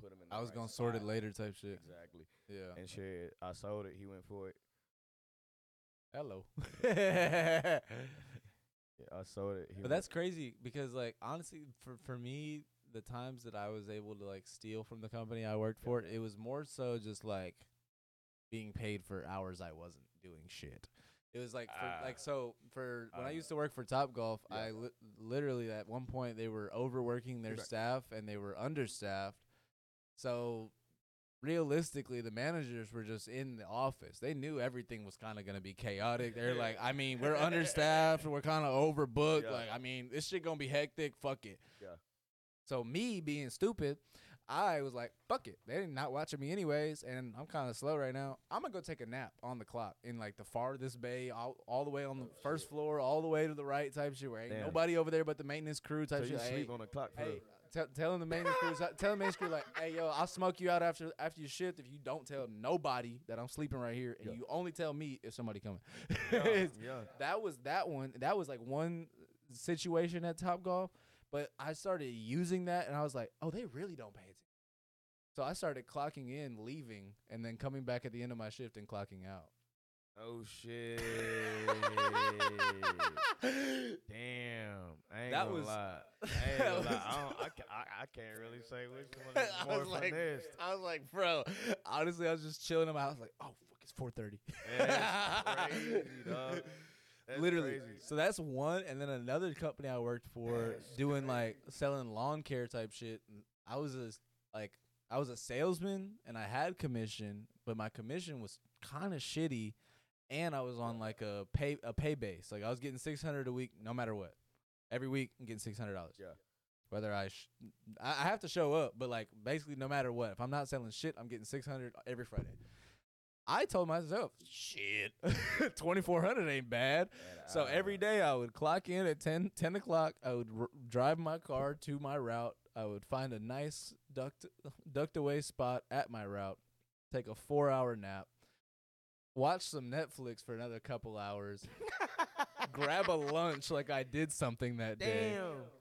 put them in. The I was right gonna sort it later, type shit. Exactly. Yeah. And shit, I sold it. He went for it. Hello. Yeah, I sold it. He But that's crazy because like honestly for for me the times that I was able to like steal from the company I worked for it was more so just like being paid for hours I wasn't doing shit. It was like for, Ah. like so for when I Ah. used to work for Top Golf, Yeah. I li- literally at one point they were overworking their Right. staff and they were understaffed. So realistically the managers were just in the office. They knew everything was kind of going to be chaotic. They're like, I mean, we're understaffed, we're kind of overbooked. Yeah. Like, I mean, this shit going to be hectic. Fuck it. Yeah. So me being stupid, I was like, fuck it. They're not watching me anyways, and I'm kind of slow right now. I'm gonna go take a nap on the clock in like the farthest bay, all, all the way on the first floor, all the way to the right type shit where ain't Damn. nobody over there but the maintenance crew type So you shit. sleep Hey, on the clock for Hey, tell telling the maintenance crew, telling the maintenance crew like, hey yo, I'll smoke you out after after your shift if you don't tell nobody that I'm sleeping right here, and Yeah. you only tell me if somebody coming. yeah, yeah. that was that one. That was like one situation at Top Golf, but I started using that, and I was like, oh, they really don't pay attention. So I started clocking in, leaving, and then coming back at the end of my shift and clocking out. Oh shit! Damn, I ain't That gonna was- lie. I ain't gonna lie. I, don't, I, ca- I, I can't really say which one is I more was like, finessed. I was like, bro. Honestly, I was just chilling. in my house, like, oh fuck, it's four thirty. Crazy, dog. That's Literally. crazy. So that's one, and then another company I worked for doing like selling lawn care type shit. and I was a like I was a salesman and I had commission, but my commission was kind of shitty, and I was on like a pay a pay base. Like I was getting six hundred a week, no matter what. Every week I'm getting six hundred dollars. Yeah. Whether I, sh- I I have to show up, but like basically no matter what, if I'm not selling shit, I'm getting six hundred every Friday. I told myself, shit, twenty four hundred ain't bad. So uh, every day I would clock in at 10, 10 o'clock. I would r- drive my car to my route. I would find a nice ducked ducked away spot at my route. Take a four hour nap. Watch some Netflix for another couple hours. grab a lunch like I did something that day.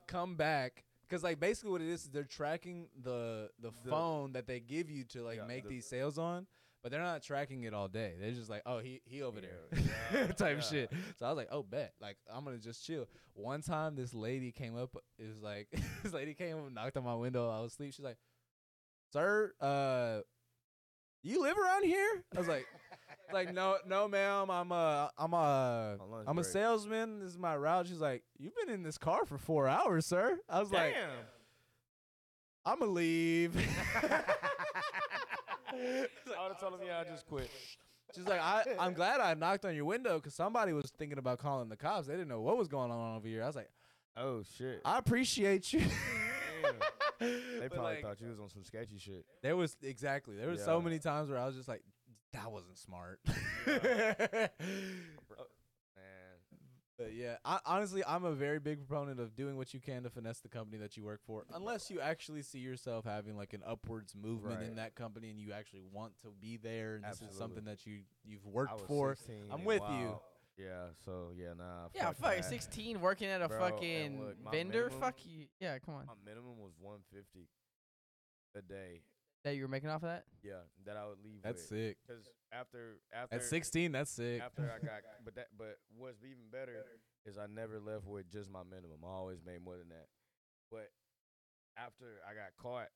Come back. Cause like basically what it is is they're tracking the the, The- phone that they give you to like Yeah, make the- these sales on, but they're not tracking it all day. They're just like, oh, he he over there, yeah, type yeah. shit. So I was like, oh, bet. Like I'm gonna just chill. One time, this lady came up. It was like this lady came up, knocked on my window. I was asleep. She's like, sir, uh, you live around here? I was like. Like no, no, ma'am. I'm a, I'm a, On lunch I'm a break. salesman. This is my route. She's like, you've been in this car for four hours, sir. I was like, Damn. I'm gonna leave. I would have told him, oh, yeah, I just quit. She's like, I, I'm glad I knocked on your window because somebody was thinking about calling the cops. They didn't know what was going on over here. I was like, Oh shit. I appreciate you. They probably like, thought you was on some sketchy shit. there was exactly there was so Yeah. many times where I was just like, that wasn't smart. Oh, Man. But yeah, I, honestly, I'm a very big proponent of doing what you can to finesse the company that you work for, unless you actually see yourself having like an upwards movement in that company and you actually want to be there, and this is something that you you've worked for. 16 I'm and with you. Yeah, so yeah, nah. Yeah, fuck fuck. that. 16 working at a Bro, fucking look, vendor. minimum- Fuck you. Yeah, come on. My minimum was 150 a day. That you were making off of that? Yeah, that I would leave That's with. sick. Cause after after At 16, that's sick. after I got but that but what's even better is I never left with just my minimum. I always made more than that. But after I got caught,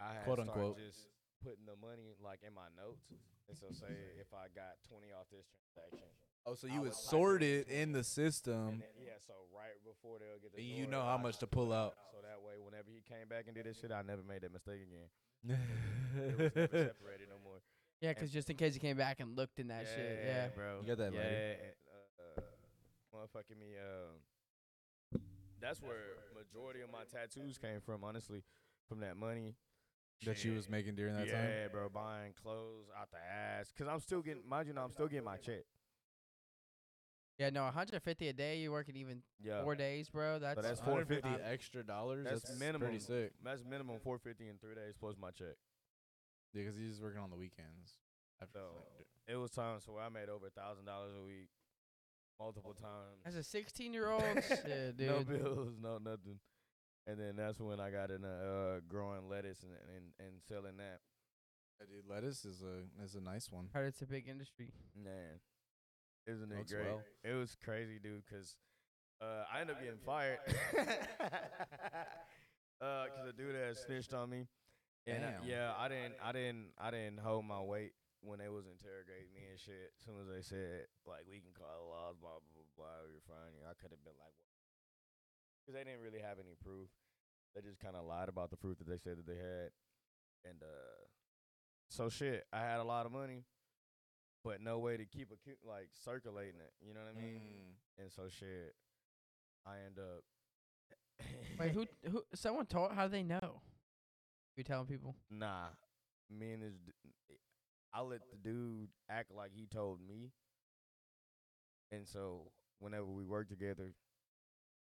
I had Quote, started unquote. just putting the money like in my notes. And so say if I got twenty off this transaction, Oh, so you would would type sort in it in the system. then, yeah, so right before they'll get the You know how I much to pull it out. So that way, whenever he came back and did this shit, I never made that mistake again. It was never separated no more. Yeah, 'cause just in case he came back and looked in that shit. Yeah. bro. You got that yeah, later. and, uh, motherfucking me. Uh, that's where majority of my tattoos came from. Honestly, from that money that you was making during that yeah, time. Yeah, bro, buying clothes out the ass. Cause I'm still getting, mind you, know, I'm still getting my check. Yeah, no, 150 a day. You're working even Yeah, four days, bro. That's, that's 150 450 extra dollars. That's That's, minimum. Pretty sick. that's minimum 450 in three days plus my check. Yeah, because he's working on the weekends. After, So like, it was times where I made over a thousand dollars a week, multiple times. As a 16 year old, shit, dude. no bills, no nothing. And then that's when I got into uh, growing lettuce and, and and selling that. yeah, dude, lettuce is a is a nice one. Heard it's a big industry. Man, isn't it Looks great? well. It was crazy, dude. Cause uh, I ended up getting fired. uh, cause the dude had snitched on me. And uh, Damn. yeah, I didn't, I didn't, I didn't hold my weight when they was interrogating me and shit. As soon as they said like we can call the laws, blah blah blah, blah you're fine. I could have been like, because they didn't really have any proof. They just kind of lied about the proof that they said that they had, and uh, so shit. I had a lot of money, but no way to keep a like circulating it. You know what I mean? Mm. And so shit, I end up. Wait, who? Who? Someone told. How do they know? You telling people? Nah, me and this. d- I let the dude act like he told me, and so whenever we worked together,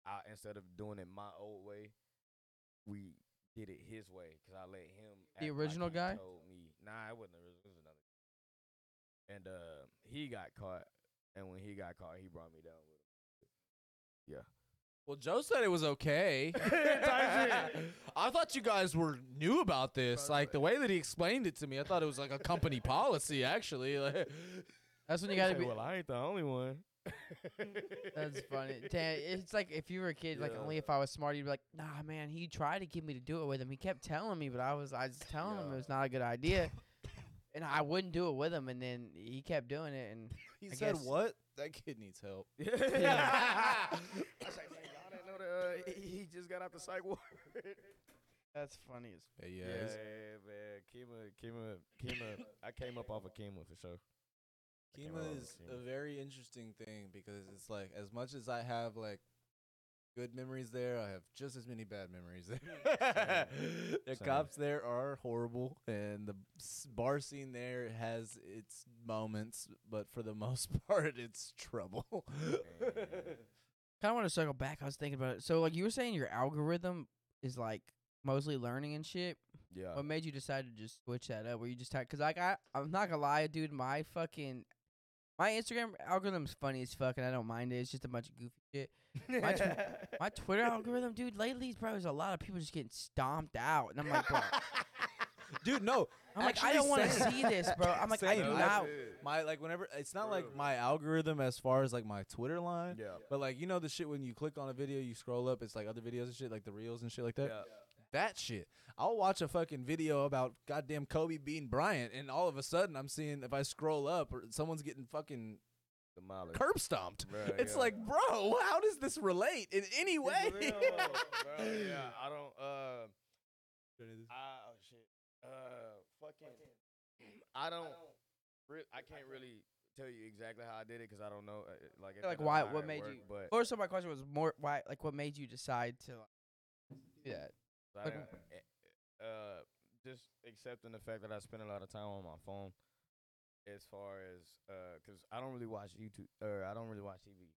I instead of doing it my old way, we did it his way because I let him. The act like original he guy? told me. Nah, it wasn't And uh, he got caught, and when he got caught, he brought me down with him. Yeah. Well, Joe said it was okay. I thought you guys were new about this. Like the way that he explained it to me, I thought it was like a company policy. Actually, like, That's when you He gotta said, be. Well, I ain't the only one. That's funny. Damn, it's like if you were a kid, like Yeah. only if I was smart, you'd be like, Nah, man, he tried to get me to do it with him. He kept telling me, but I was, I was telling him it was not a good idea, and I wouldn't do it with him. And then he kept doing it, and he I said, guess- "What? That kid needs help." I was like, man, y'all didn't know that uh, he he just got out the psych ward. that's funny as. Hey, yeah, yeah, yeah, it's- man. Kemah, Kemah, Kemah. I came up off of Kemah for sure. came Kemah around is with a Kemah. very interesting thing because it's like as much as I have like good memories there, I have just as many bad memories there. the Same. cops there are horrible, and the bar scene there has its moments, but for the most part, it's trouble. Kind of want to circle back. I was thinking about it. So, like you were saying, your algorithm is like mostly learning and shit. Yeah. What made you decide to just switch that up? Were you just because like I I'm not gonna lie, dude. My fucking my Instagram algorithm's funny as fuck, and I don't mind it. It's just a bunch of goofy shit. My, tw- my Twitter algorithm, dude, lately, bro, there's a lot of people just getting stomped out, and I'm like, bro, Dude, no, I'm like, I don't want to see this, bro. I'm like, I do I- not. My like whenever it's not like my algorithm as far as like my Twitter line, Yeah. but like you know the shit when you click on a video, you scroll up, it's like other videos and shit, like the reels and shit like that. Yeah. That shit. I'll watch a fucking video about goddamn Kobe beating Bryant, and all of a sudden I'm seeing if I scroll up or someone's getting fucking Demolished. curb stomped. Right, It's yeah. like, bro, how does this relate in any way? bro. Yeah, I don't. Uh, I, oh shit. Uh, fucking. I don't. Re- I can't really tell you exactly how I did it because I don't know. Uh, like, it Like, why? What made worked, you? But Or so my question was more why? Like, what made you decide to like, do that? Like- eh, uh, just accepting the fact that I spend a lot of time on my phone. As far as, uh, cause I don't really watch YouTube or I don't really watch TV.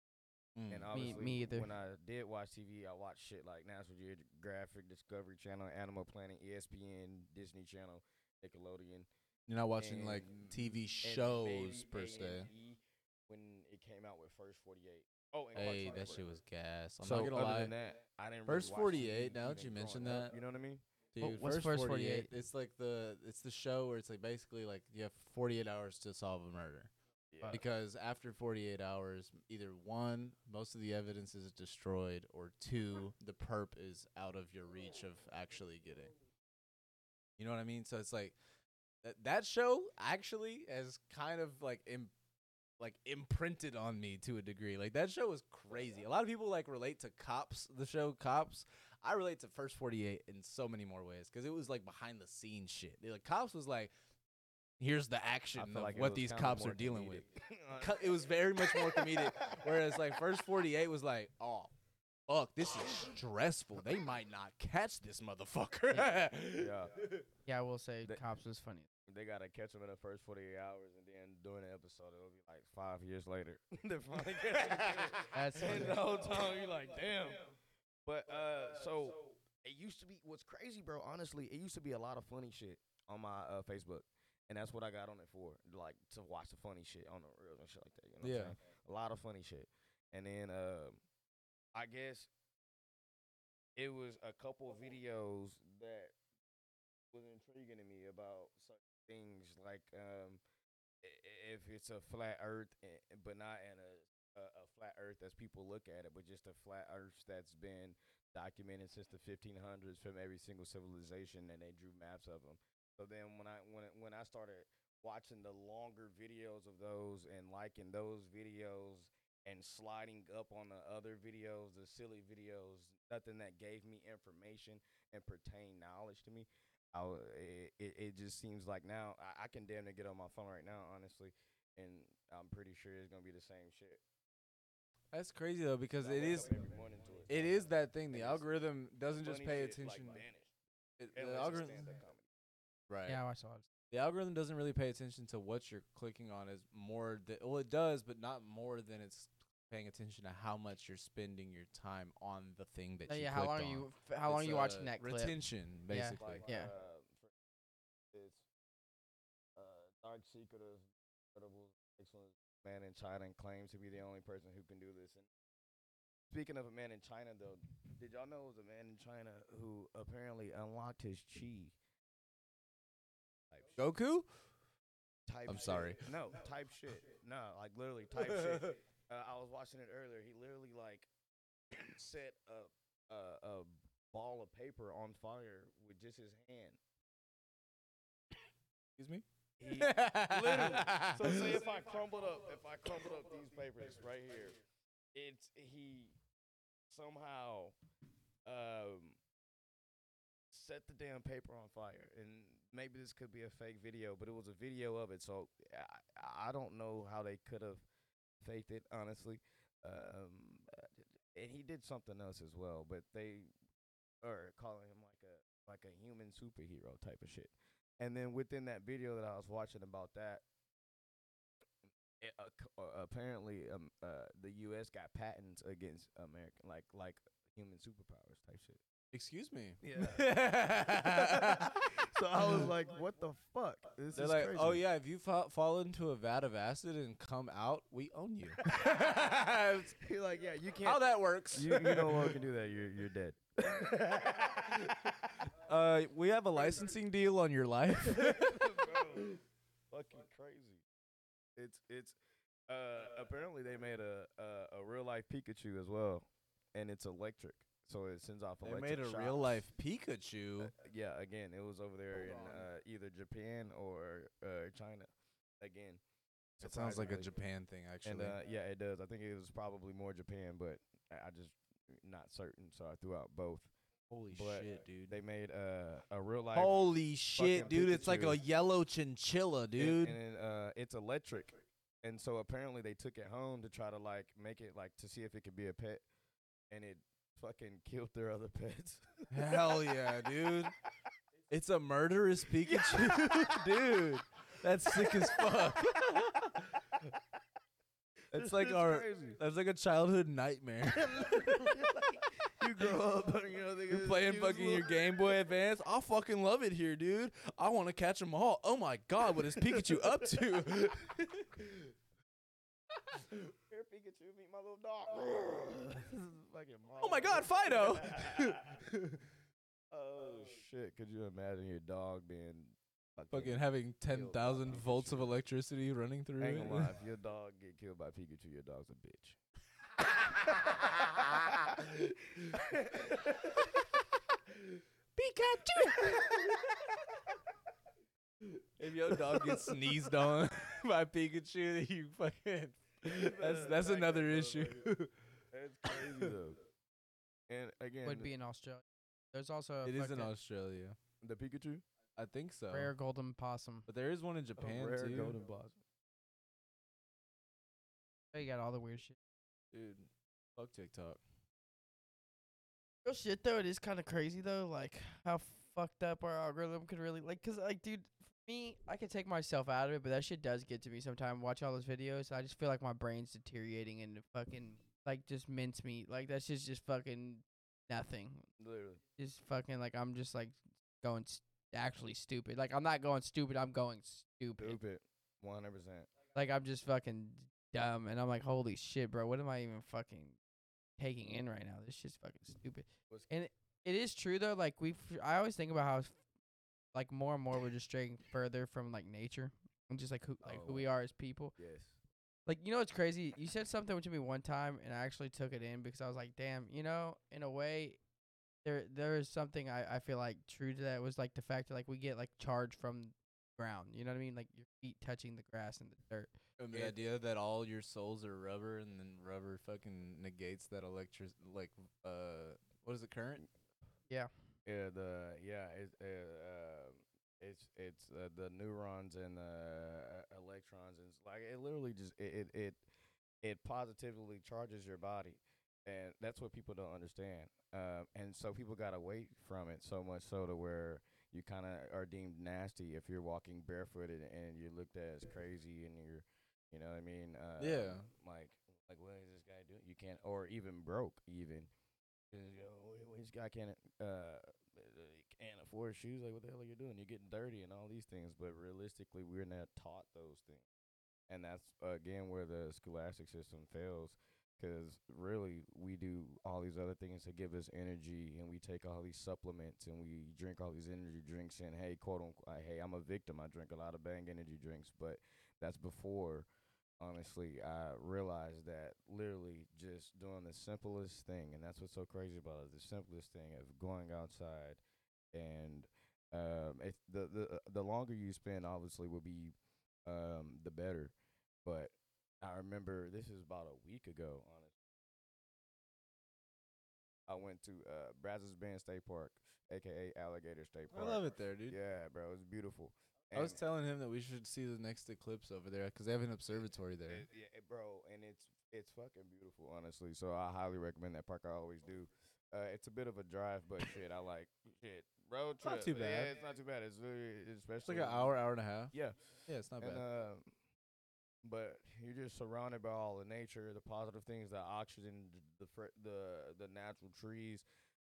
Mm. And Me- obviously, me either. When I did watch TV, I watched shit like National Geographic, Discovery Channel, Animal Planet, ESPN, Disney Channel, Nickelodeon. You're not watching like TV shows per se. When it came out with First 48. Oh, and Hey, that shit was gas. I'm so not gonna lie. that, I didn't First really watch 48, TV now that you mention growing up, that, you know what I mean? Dude, Wh- what's first, First 48, 48? It's like the it's the show where it's like basically like you have 48 hours to solve a murder. Yeah. Because after 48 hours, either one, most of the evidence is destroyed, or two, the perp is out of your reach of actually getting. You know what I mean? So it's like that that show actually has kind of like Im- like imprinted on me to a degree. Like that show was crazy. A lot of people like relate to Cops, the show Cops. I relate to First 48 in so many more ways because it was like behind the scenes shit. Like Cops was like, here's the action of like what these cops are dealing with. comedic. Co- It was very much more comedic. Whereas like First 48 was like, oh, fuck, this is stressful. They might not catch this motherfucker. yeah. Yeah, I will say, They- cops was funny. They gotta catch them in the first 48 hours, and then during the episode, it'll be like five years later. they finally catch them. That's and the whole time you're like, damn. But uh, so it used to be what's crazy, bro. Honestly, it used to be a lot of funny shit on my uh, Facebook, and that's what I got on it for, like to watch the funny shit on the reels and shit like that. You know what Yeah. I'm saying? A lot of funny shit, and then um, I guess it was a couple of videos that was intriguing to me about certain things like um i- i- if it's a flat earth eh, but not in a, a a flat earth as people look at it but just a flat earth that's been documented since the 1500s from every single civilization and they drew maps of them so then when i when when i started watching the longer videos of those and liking those videos and sliding up on the other videos the silly videos nothing that gave me information and pertain knowledge to me I, it, it just seems like now I, I can damn near get on my phone right now, honestly, and I'm pretty sure it's gonna be the same shit. That's crazy though because I it wake is up every morning to it is that thing. The algorithm doesn't just pay attention. it- the algorithm, right? Yeah, I watched a lot. The algorithm doesn't really pay attention to what you're clicking on as more than well it does, but not more than it's paying attention to how much you're spending your time on the thing that Oh, you yeah, how long clicked are on. you? f- How long are you watching uh, that clip? retention Yeah. basically. Like, Yeah. uh, it's uh, Dark Secret of Incredible Excellent Man in China and claims to be the only person who can do this. And speaking of a man in China, though, did y'all know it was a man in China who apparently unlocked his chi? Type. Goku? Type I'm shit. sorry. No, type shit. No, like literally type shit. Uh, I was watching it earlier. He literally like set a, a a ball of paper on fire with just his hand. Excuse me? He literally. So say if I crumbled up, if I crumbled up these papers right here, it's he somehow um set the damn paper on fire, and maybe this could be a fake video, but it was a video of it. So I, I don't know how they could have faked it, honestly. Um, and he did something else as well, but they are calling him like a like a human superhero type of shit. And then within that video that I was watching about that, it, uh, apparently um, uh, the U.S. got patents against American like like human superpowers type shit. Excuse me. Yeah. so I was like, what the fuck? This They're is like, crazy. oh yeah, if you fa- fall into a vat of acid and come out, we own you. You're like, yeah, you can't. How that works? you, you no longer can do that. You're you're dead. uh, we have a licensing deal on your life. Bro, fucking crazy. It's it's uh apparently they made a a, a real life Pikachu as well, and it's electric, so it sends off they electric. made a shocks. real life Pikachu. Uh, yeah, again, it was over there in uh, either Japan or uh, China. Again, It sounds like a. Japan thing, actually. And uh, yeah, it does. I think it was probably more Japan, but I I just not certain, so I threw out both. Holy but shit, dude! They made uh, a real life. Holy shit, dude! It's like a yellow chinchilla, dude. And, it, uh, it's electric, and so apparently they took it home to try to like make it like to see if it could be a pet, and it fucking killed their other pets. Hell yeah, dude! It's a murderous Pikachu, dude. That's sick as fuck. That's This like is our. crazy. That's like a childhood nightmare. you grow up, you know, You're playing fucking your Game Boy Advance. I fucking love it here, dude. I want to catch 'em all. Oh my god, what is Pikachu up to? Here, Pikachu, meet my little dog. oh my god, Fido! oh shit! Could you imagine your dog being fucking having ten thousand volts of electricity running through Ain't it. gonna lie, if your dog get killed by Pikachu, your dog's a bitch. Pikachu. if your dog gets sneezed on by Pikachu, you fucking. That's that's another issue. motherfucker. That's crazy though. And again, Would be in Australia. There's also a It is in fucking Australia. the Pikachu, I think so. rare golden possum. But there is one in Japan rare too. golden blossom. You got all the weird shit. Dude, fuck TikTok. Real shit though, it is kind of crazy though, like how fucked up our algorithm could really like. Cause like, dude, for me, I can take myself out of it, but that shit does get to me sometimes. Watch all those videos, I just feel like my brain's deteriorating into fucking like just mince mincemeat. Like that's just just fucking nothing. Literally. Just fucking like I'm just like going st- actually stupid. Like I'm not going stupid. I'm going stupid. Stupid. One hundred percent. Like I'm just fucking dumb, and I'm like, holy shit, bro. What am I even fucking taking in right now? This shit's fucking stupid. And it, it is true though. Like we, I always think about how, like more and more we're just straying further from like nature and just like who, like who Oh. we are as people. Yes. Like you know what's crazy? You said something to me one time, and I actually took it in because I was like, damn, you know, in a way. There, there is something I, I feel like true to that was like the fact that like we get like charge from ground. You know what I mean? Like your feet touching the grass and the dirt. And the It- idea that all your souls are rubber and then rubber fucking negates that electric like uh what is the current? Yeah. Yeah, The yeah. It, uh, uh, it's it's uh, the neurons and the uh, electrons and it's like it literally just it, it it it positively charges your body, and that's what people don't understand. Um, and so people got away from it so much so to where you kind of are deemed nasty if you're walking barefooted and you're looked at as crazy and you're, you know what I mean? Uh, Yeah. Like like what is this guy doing? You can't or even broke even. You know, "Wh- wh- this guy can't uh uh, can't afford shoes. Like what the hell are you doing? You're getting dirty and all these things. But realistically, we're not taught those things, and that's again where the scholastic system fails. Because really, we do all these other things to give us energy, and we take all these supplements, and we drink all these energy drinks. And hey, quote unquote, hey, I'm a victim. I drink a lot of Bang energy drinks, but that's before honestly, I realized that literally just doing the simplest thing, and that's what's so crazy about it, the simplest thing of going outside, and um, if the the the longer you spend, obviously, will be um the better. But I remember this is about a week ago, honestly. I went to uh Brazos Bend State Park, aka Alligator State Park. I love it there, dude. Yeah, bro, it's beautiful. I was telling him that we should see the next eclipse over there because they have an observatory there. Yeah, bro, and it's it's fucking beautiful, honestly. So I highly recommend that park. I always do. Uh, it's a bit of a drive, but shit, I like shit road It's not trip. too bad. Yeah, it's not too bad. It's really, It's especially like an hour, hour and a half. Yeah, Yeah, it's not and bad. um, but you're just surrounded by all the nature, the positive things, the oxygen, th- the fr- the the natural trees.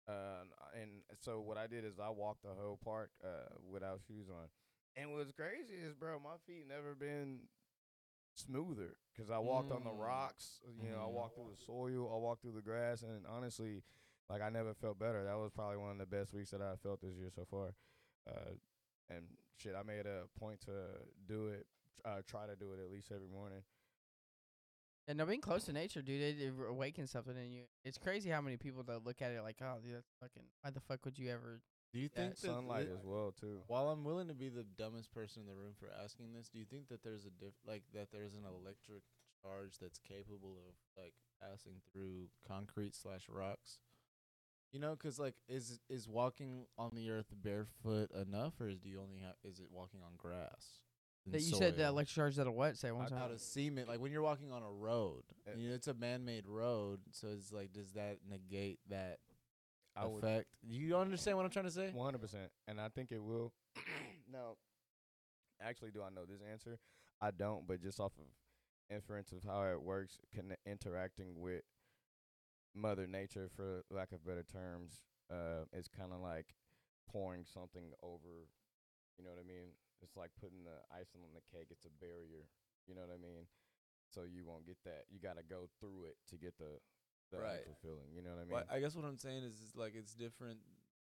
Uh, and so what I did is I walked the whole park uh without shoes on. And what's crazy is, bro, my feet never been smoother because I walked on the Mm. rocks. You know, I Mhm. walked through the soil, I walked through the grass, and honestly, like I never felt better. That was probably one of the best weeks that I felt this year so far. Uh, and shit, I made a point to do it, uh, try to do it at least every morning. And no, being close to nature, dude, it, it awakens something in you. It's crazy how many people that look at it like, oh, dude, that's fucking. Why the fuck would you ever? Do you think that Sunlight thi- as well too. While I'm willing to be the dumbest person in the room for asking this, do you think that there's a diff like that there's an electric charge that's capable of like passing through concrete slash rocks? You know, because like is is walking on the earth barefoot enough, or is do you only have is it walking on grass? And That you said the soil? electric charge that'll what? Say it one out, time. out of cement, like when you're walking on a road, Uh, you know, it's a man-made road. So it's like, does that negate that I effect? Do you understand what I'm trying to say? One hundred percent, and I think it will. no, actually, do I know this answer? I don't, but just off of inference of how it works, conne- interacting with Mother Nature, for lack of better terms, uh, it's kind of like pouring something over. You know what I mean? It's like putting the icing on the cake. It's a barrier. You know what I mean? So you won't get that. You got to go through it to get the the Right. actual feeling. You know what I mean? Well, I guess what I'm saying is, is like it's different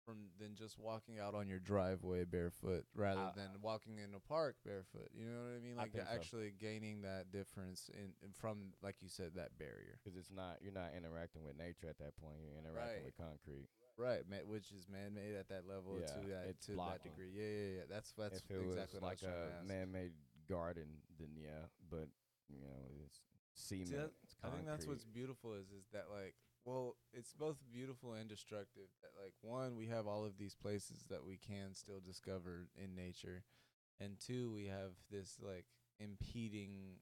from than just walking out on your driveway barefoot, rather I- than walking in a park barefoot. You know what I mean? I Like so. actually gaining that difference in, in from, like you said, that barrier. Because it's not you're not interacting with nature at that point. You're interacting Right. with concrete. Right, ma- which is man-made at that level Yeah, to that to that degree. Yeah, yeah, yeah. That's that's if it exactly was what like I was a ask. man-made garden, then yeah. But you know, it's cement. See, that- it's I think that's what's beautiful is is that like well, it's both beautiful and destructive. That like one, we have all of these places that we can still discover in nature, and two, we have this like impeding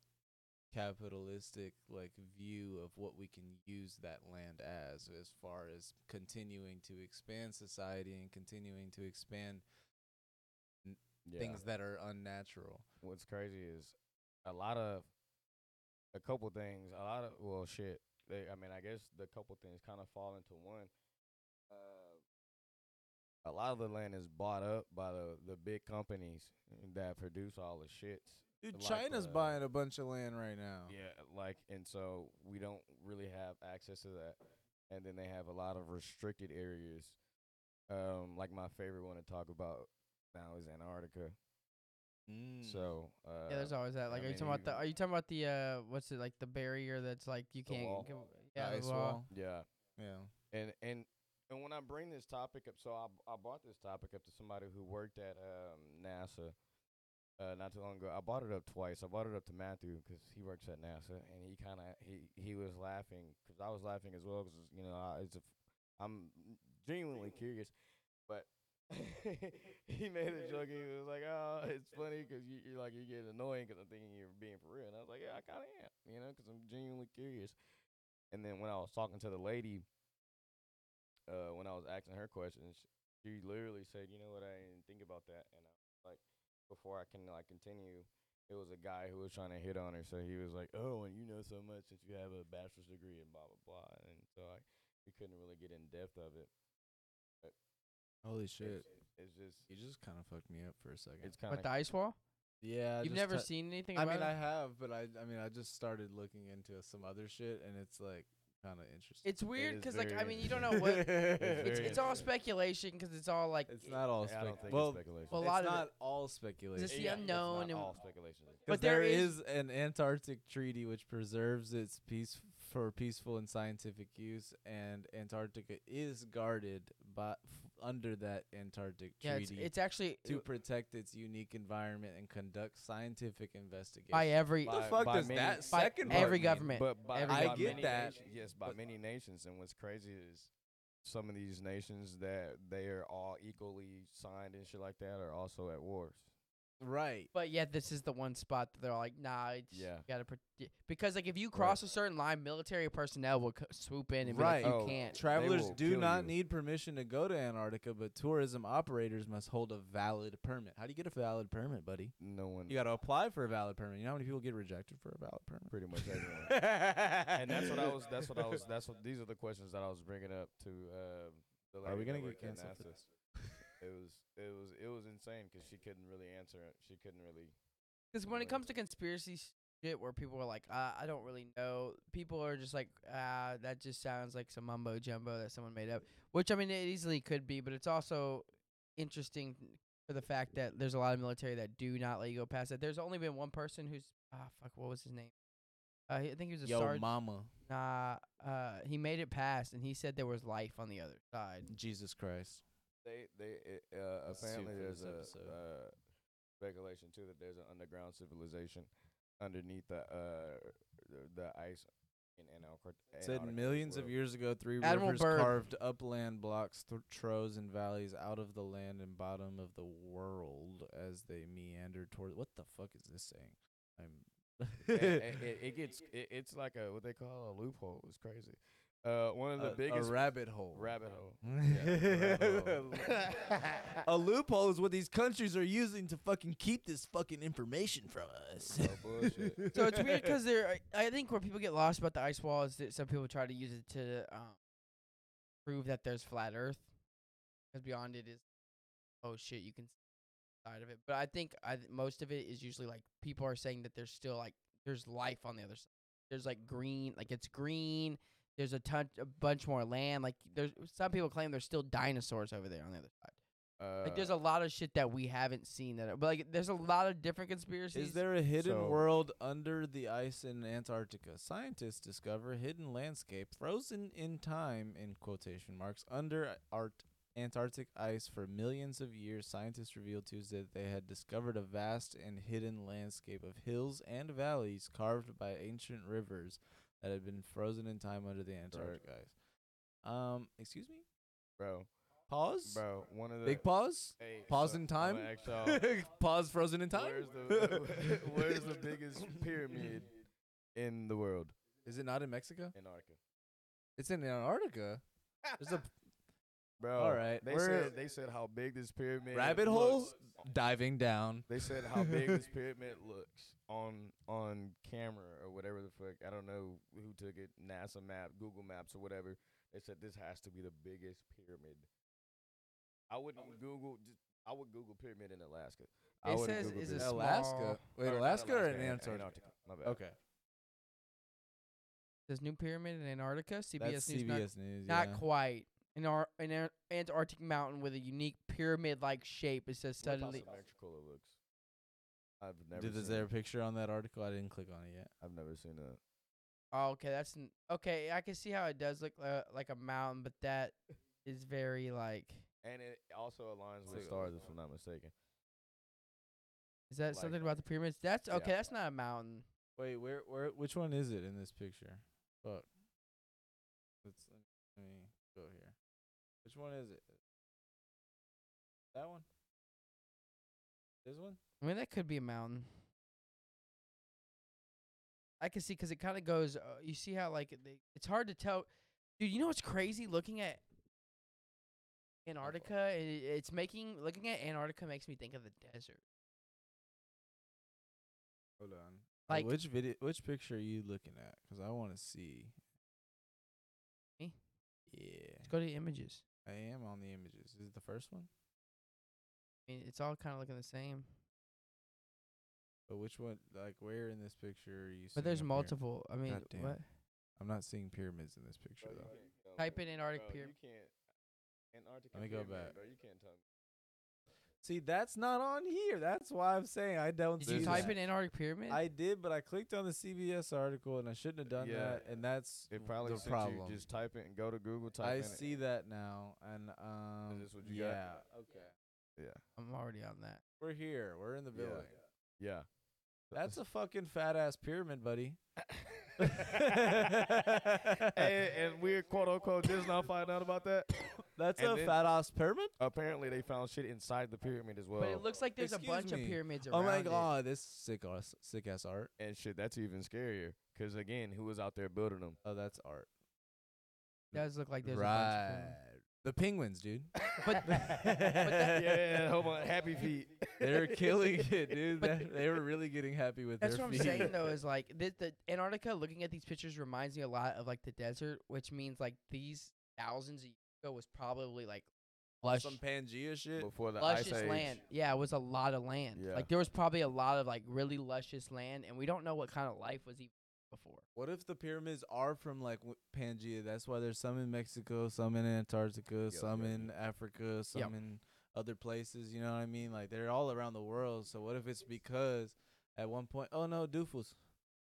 capitalistic like view of what we can use that land as as far as continuing to expand society and continuing to expand yeah. things that are unnatural. What's crazy is a lot of a couple things. A lot of well, shit. They, I mean, I guess the couple things kind of fall into one. Uh, a lot of the land is bought up by the the big companies that produce all the shits. Dude, Like, China's uh, buying a bunch of land right now. Yeah, like, and so we don't really have access to that. And then they have a lot of restricted areas. Um, like my favorite one to talk about now is Antarctica. Mm. So, uh, yeah, there's always that. Like, I are you mean, talking about the? Are you talking about the? Uh, what's it like? The barrier that's like you can't. wall. go- The yeah, the ice wall. wall. yeah, Yeah. and and and when I bring this topic up, so I I brought this topic up to somebody who worked at um NASA. Uh, not too long ago, I brought it up twice. I brought it up to Matthew 'cause he works at NASA, and he kind of he he was laughing 'cause I was laughing as well 'cause you know I, it's a I'm genuinely curious, but he made a joke. He was like, "Oh, it's funny 'cause you, you're like you're getting annoying 'cause I'm thinking you're being for real." And I was like, "Yeah, I kind of am, you know, because I'm genuinely curious." And then when I was talking to the lady, uh, when I was asking her questions, she literally said, "You know what? I didn't think about that." And I was like, before I can like continue, it was a guy who was trying to hit on her. So he was like, "Oh, and you know so much since you have a bachelor's degree and blah blah blah." And so I we couldn't really get in depth of it. Holy It's, shit. it's just You just kind of fucked me up for a second. it's kind What of the ice wall? yeah, You've never t- seen anything I mean, it? I have, but I, I mean, I just started looking into some other shit, and it's like kind of interesting. It's weird is 'cause like I mean you don't know what it's, very it's all speculation because it's all like It's not all I don't think well, it's speculation. well, a it's lot of not all speculation. It's the Yeah, it's unknown not and- all speculation. But But there there is- is an Antarctic treaty which preserves its peace for peaceful and scientific use, and Antarctica is guarded by f- under that Antarctic yeah treaty it's actually to protect its unique environment and conduct scientific investigation. by every What the fuck by does many- that by second every government. But by, Every by I get that, nations- yes, by but- many nations. And what's crazy is some of these nations that they are all equally signed and shit like that are also at wars. Right. But yet, this is the one spot that they're like, nah, it's, Yeah. you gotta pro- because like if you cross a certain line, military personnel will c- swoop in and Right. be like, you Oh, can't. Travelers do not you. need permission to go to Antarctica, but tourism operators must hold a valid permit. How do you get a valid permit, buddy? No one, You got to apply for a valid permit. You know how many people get rejected for a valid permit? pretty much everyone. and that's what I was. That's what I was. That's what these are the questions that I was bringing up to uh, The Are we gonna get canceled for this? It was it was it was insane because she couldn't really answer it. She couldn't really. Because when it comes to conspiracy shit, where people are like, uh, I don't really know, people are just like, ah, that just sounds like some mumbo jumbo that someone made up. Which I mean, it easily could be, but it's also interesting for the fact that there's a lot of military that do not let you go past that. There's only been one person who's ah fuck, what was his name? Uh, he- I think he was a Yo, sergeant. mama, Nah, uh, he made it past, and he said there was life on the other side. Jesus Christ. They they uh, apparently there's a uh, speculation too that there's an underground civilization underneath the uh the, the ice in Antarctica. Said millions of years ago, three Admiral rivers Byrd. carved upland blocks, th- trows, and valleys out of the land and bottom of the world as they meandered toward. What the fuck is this saying? I'm. it, it, it gets it, it's like a what they call a loophole. It's crazy. Uh, one of the a, biggest a rabbit hole. rabbit hole. a loophole is what these countries are using to fucking keep this fucking information from us. Oh, bullshit. so it's weird 'cause there. I I think where people get lost about the ice wall is that some people try to use it to um, prove that there's flat Earth, because beyond it is, oh shit, you can see the side of it. But I think I th- most of it is usually like people are saying that there's still like there's life on the other side. There's like green, like it's green. There's a ton, a bunch more land. Like there's some people claim there's still dinosaurs over there on the other side. Uh, Like there's a lot of shit that we haven't seen that, are- but like there's a lot of different conspiracies. Is there a hidden So- world under the ice in Antarctica? Scientists discover hidden landscape frozen in time in quotation marks under art Antarctic ice for millions of years. Scientists revealed Tuesday that they had discovered a vast and hidden landscape of hills and valleys carved by ancient rivers that had been frozen in time under the Antarctic ice. Um, excuse me? bro, Pause? bro. One of the Big pause? Hey, Pause so in time? ask y'all, pause frozen in time? Where's the where's the biggest pyramid in the world? Is it not in Mexico? Antarctica. It's in Antarctica. There's a Bro, All right, They we're- said they said how big this pyramid rabbit hole looks. diving down. They said how big this pyramid looks on on camera or whatever the fuck. I don't know who took it. NASA map, Google Maps, or whatever. They said this has to be the biggest pyramid. I wouldn't Google. Just, I would Google pyramid in Alaska. I It wouldn't says Google is a pyramid. Alaska. small- Wait, Or not Alaska, or in Antarctica? My bad. Okay. There's new pyramid in Antarctica. CBS That's News. not- CBS News. Not yeah. quite. An, ar- an ar- Antarctic mountain with a unique pyramid-like shape. It says Look how suddenly. symmetrical it looks. I've never. Did, seen is there a it. picture on that article? I didn't click on it yet. I've never seen it. Oh, okay, that's n- okay. I can see how it does look uh, like a mountain, but that is very like. And it also aligns with Take stars, if I'm not mistaken. Is that Like- something about the pyramids? That's okay. Yeah. That's not a mountain. Wait, where, where, which one is it in this picture? Fuck. Let's let me go here. Which one is it? That one. This one. I mean, that could be a mountain. I can see 'cause it kind of goes. Uh, you see how like it- they, it's hard to tell, dude. You know what's crazy? Looking at Antarctica, i it's making looking at Antarctica makes me think of the desert. Hold on. Like- which video? Which picture are you looking at? 'Cause I want to see. Me? Yeah, Let's go to images. I am on the images. Is it the first one? I mean, it's all kind of looking the same, But which one? Like, where in this picture are you? but there's seeing a pyra- multiple. I mean, God damn. what? I'm not seeing pyramids in this picture though. Type in Antarctic bro, pyramid. You can't. Antarctica Let me go back. Bro, you can't tell me. See, that's not on here. That's why I'm saying I don't Did see you type that. in Antarctic pyramid? I did, but I clicked on the CBS article and I shouldn't have done Yeah. that, and that's It probably the problem. you just type it and go to Google. Type I in see that now, and um, this what you got? yeah, okay, Yeah. I'm already on that. we're here. We're in the building. Yeah. That's a fucking fat ass pyramid, buddy. and, and we're quote unquote just now finding out about that. That's And a then- fat ass pyramid. Apparently, they found shit inside the pyramid as well. but it looks like there's a excuse bunch me. of pyramids around Oh my it. god, this sick ass sick ass art. and shit, that's even scarier. Cause again, who was out there building them? Oh, that's art. does look like there's right. a bunch of them. The penguins, dude. But yeah, hold on, happy feet. They're killing it, dude. But- That- they were really getting happy with That's their what I'm feet. saying though is like the, the Antarctica. Looking at these pictures reminds me a lot of like the desert, which means like these thousands of years Mexico was probably like lush, Some Pangea shit. Before the ice luscious age. land. Yeah, it was a lot of land. Yeah. Like there was probably a lot of like really luscious land, and we don't know what kind of life was even before. What if the pyramids are from like w- Pangea? That's why there's some in Mexico, some in Antarctica, some yeah, in Africa, some Yep. in other places. You know what I mean? Like they're all around the world. So what if it's because at one point, oh no, Doofus,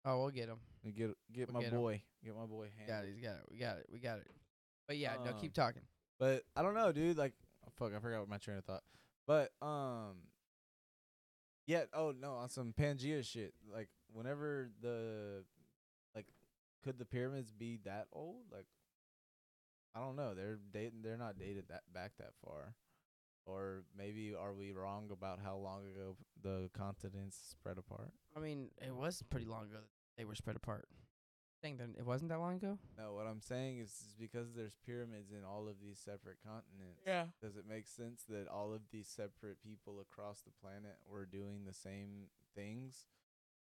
Oh, we'll get him. get get We'll my get 'em. boy, get my boy. Got Handled. it. He's got it. We got it. We got it. But yeah, no, Um, keep talking. But I don't know, dude. Like, oh, fuck, I forgot what my train of thought. But um, yeah. Oh no, on some Pangea shit. Like, whenever the like, could the pyramids be that old? Like, I don't know. They're dating. They're not dated that back that far. Or maybe are we wrong about how long ago the continents spread apart? I mean, it was pretty long ago that they were spread apart. Think that it wasn't that long ago. No, what I'm saying is, is because there's pyramids in all of these separate continents. Yeah. Does it make sense that all of these separate people across the planet were doing the same things?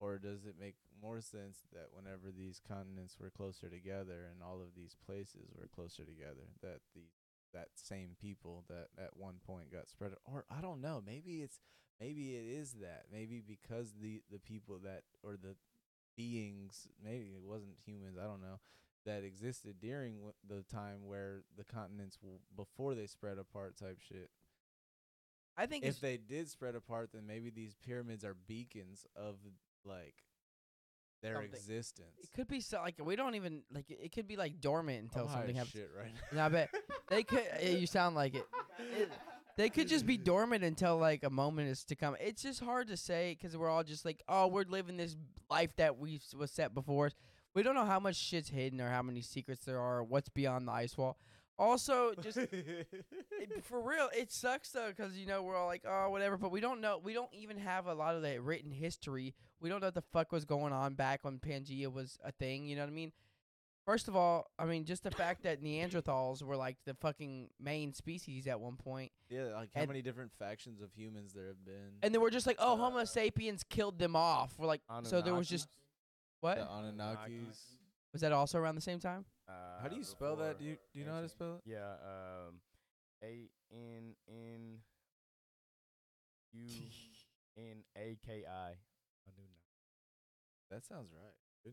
Or does it make more sense that whenever these continents were closer together and all of these places were closer together, that the that same people that at one point got spread or I don't know, maybe it's maybe it is that. Maybe because the the people that or the beings, maybe it wasn't humans, I don't know, that existed during the time where the continents w- before they spread apart type shit. I think If they did spread apart, then maybe these pyramids are beacons of like their Something. existence. it could be so like we don't even like it, it could be like dormant until I'm something as happens. shit right And I bet they could. you sound like it. It- They could just be dormant until like a moment is to come. It's just hard to say because we're all just like, oh, we're living this life that we was set before us. We don't know how much shit's hidden or how many secrets there are, or what's beyond the ice wall. Also, just it, for real, it sucks though because you know we're all like, oh, whatever, but we don't know. We don't even have a lot of the written history. We don't know what the fuck was going on back when Pangea was a thing. You know what I mean? First of all, I mean just the fact that Neanderthals were like the fucking main species at one point, yeah, like how And- many different factions of humans there have been. and they were just like, oh, Uh, Homo sapiens killed them off. We're like, so there was just what the Anunnakis. was that also around the same time? Uh, How do you spell that? Do you do you know how to spell it? Yeah, um, A N N U N A K I. Anunnaki. That sounds right. dude.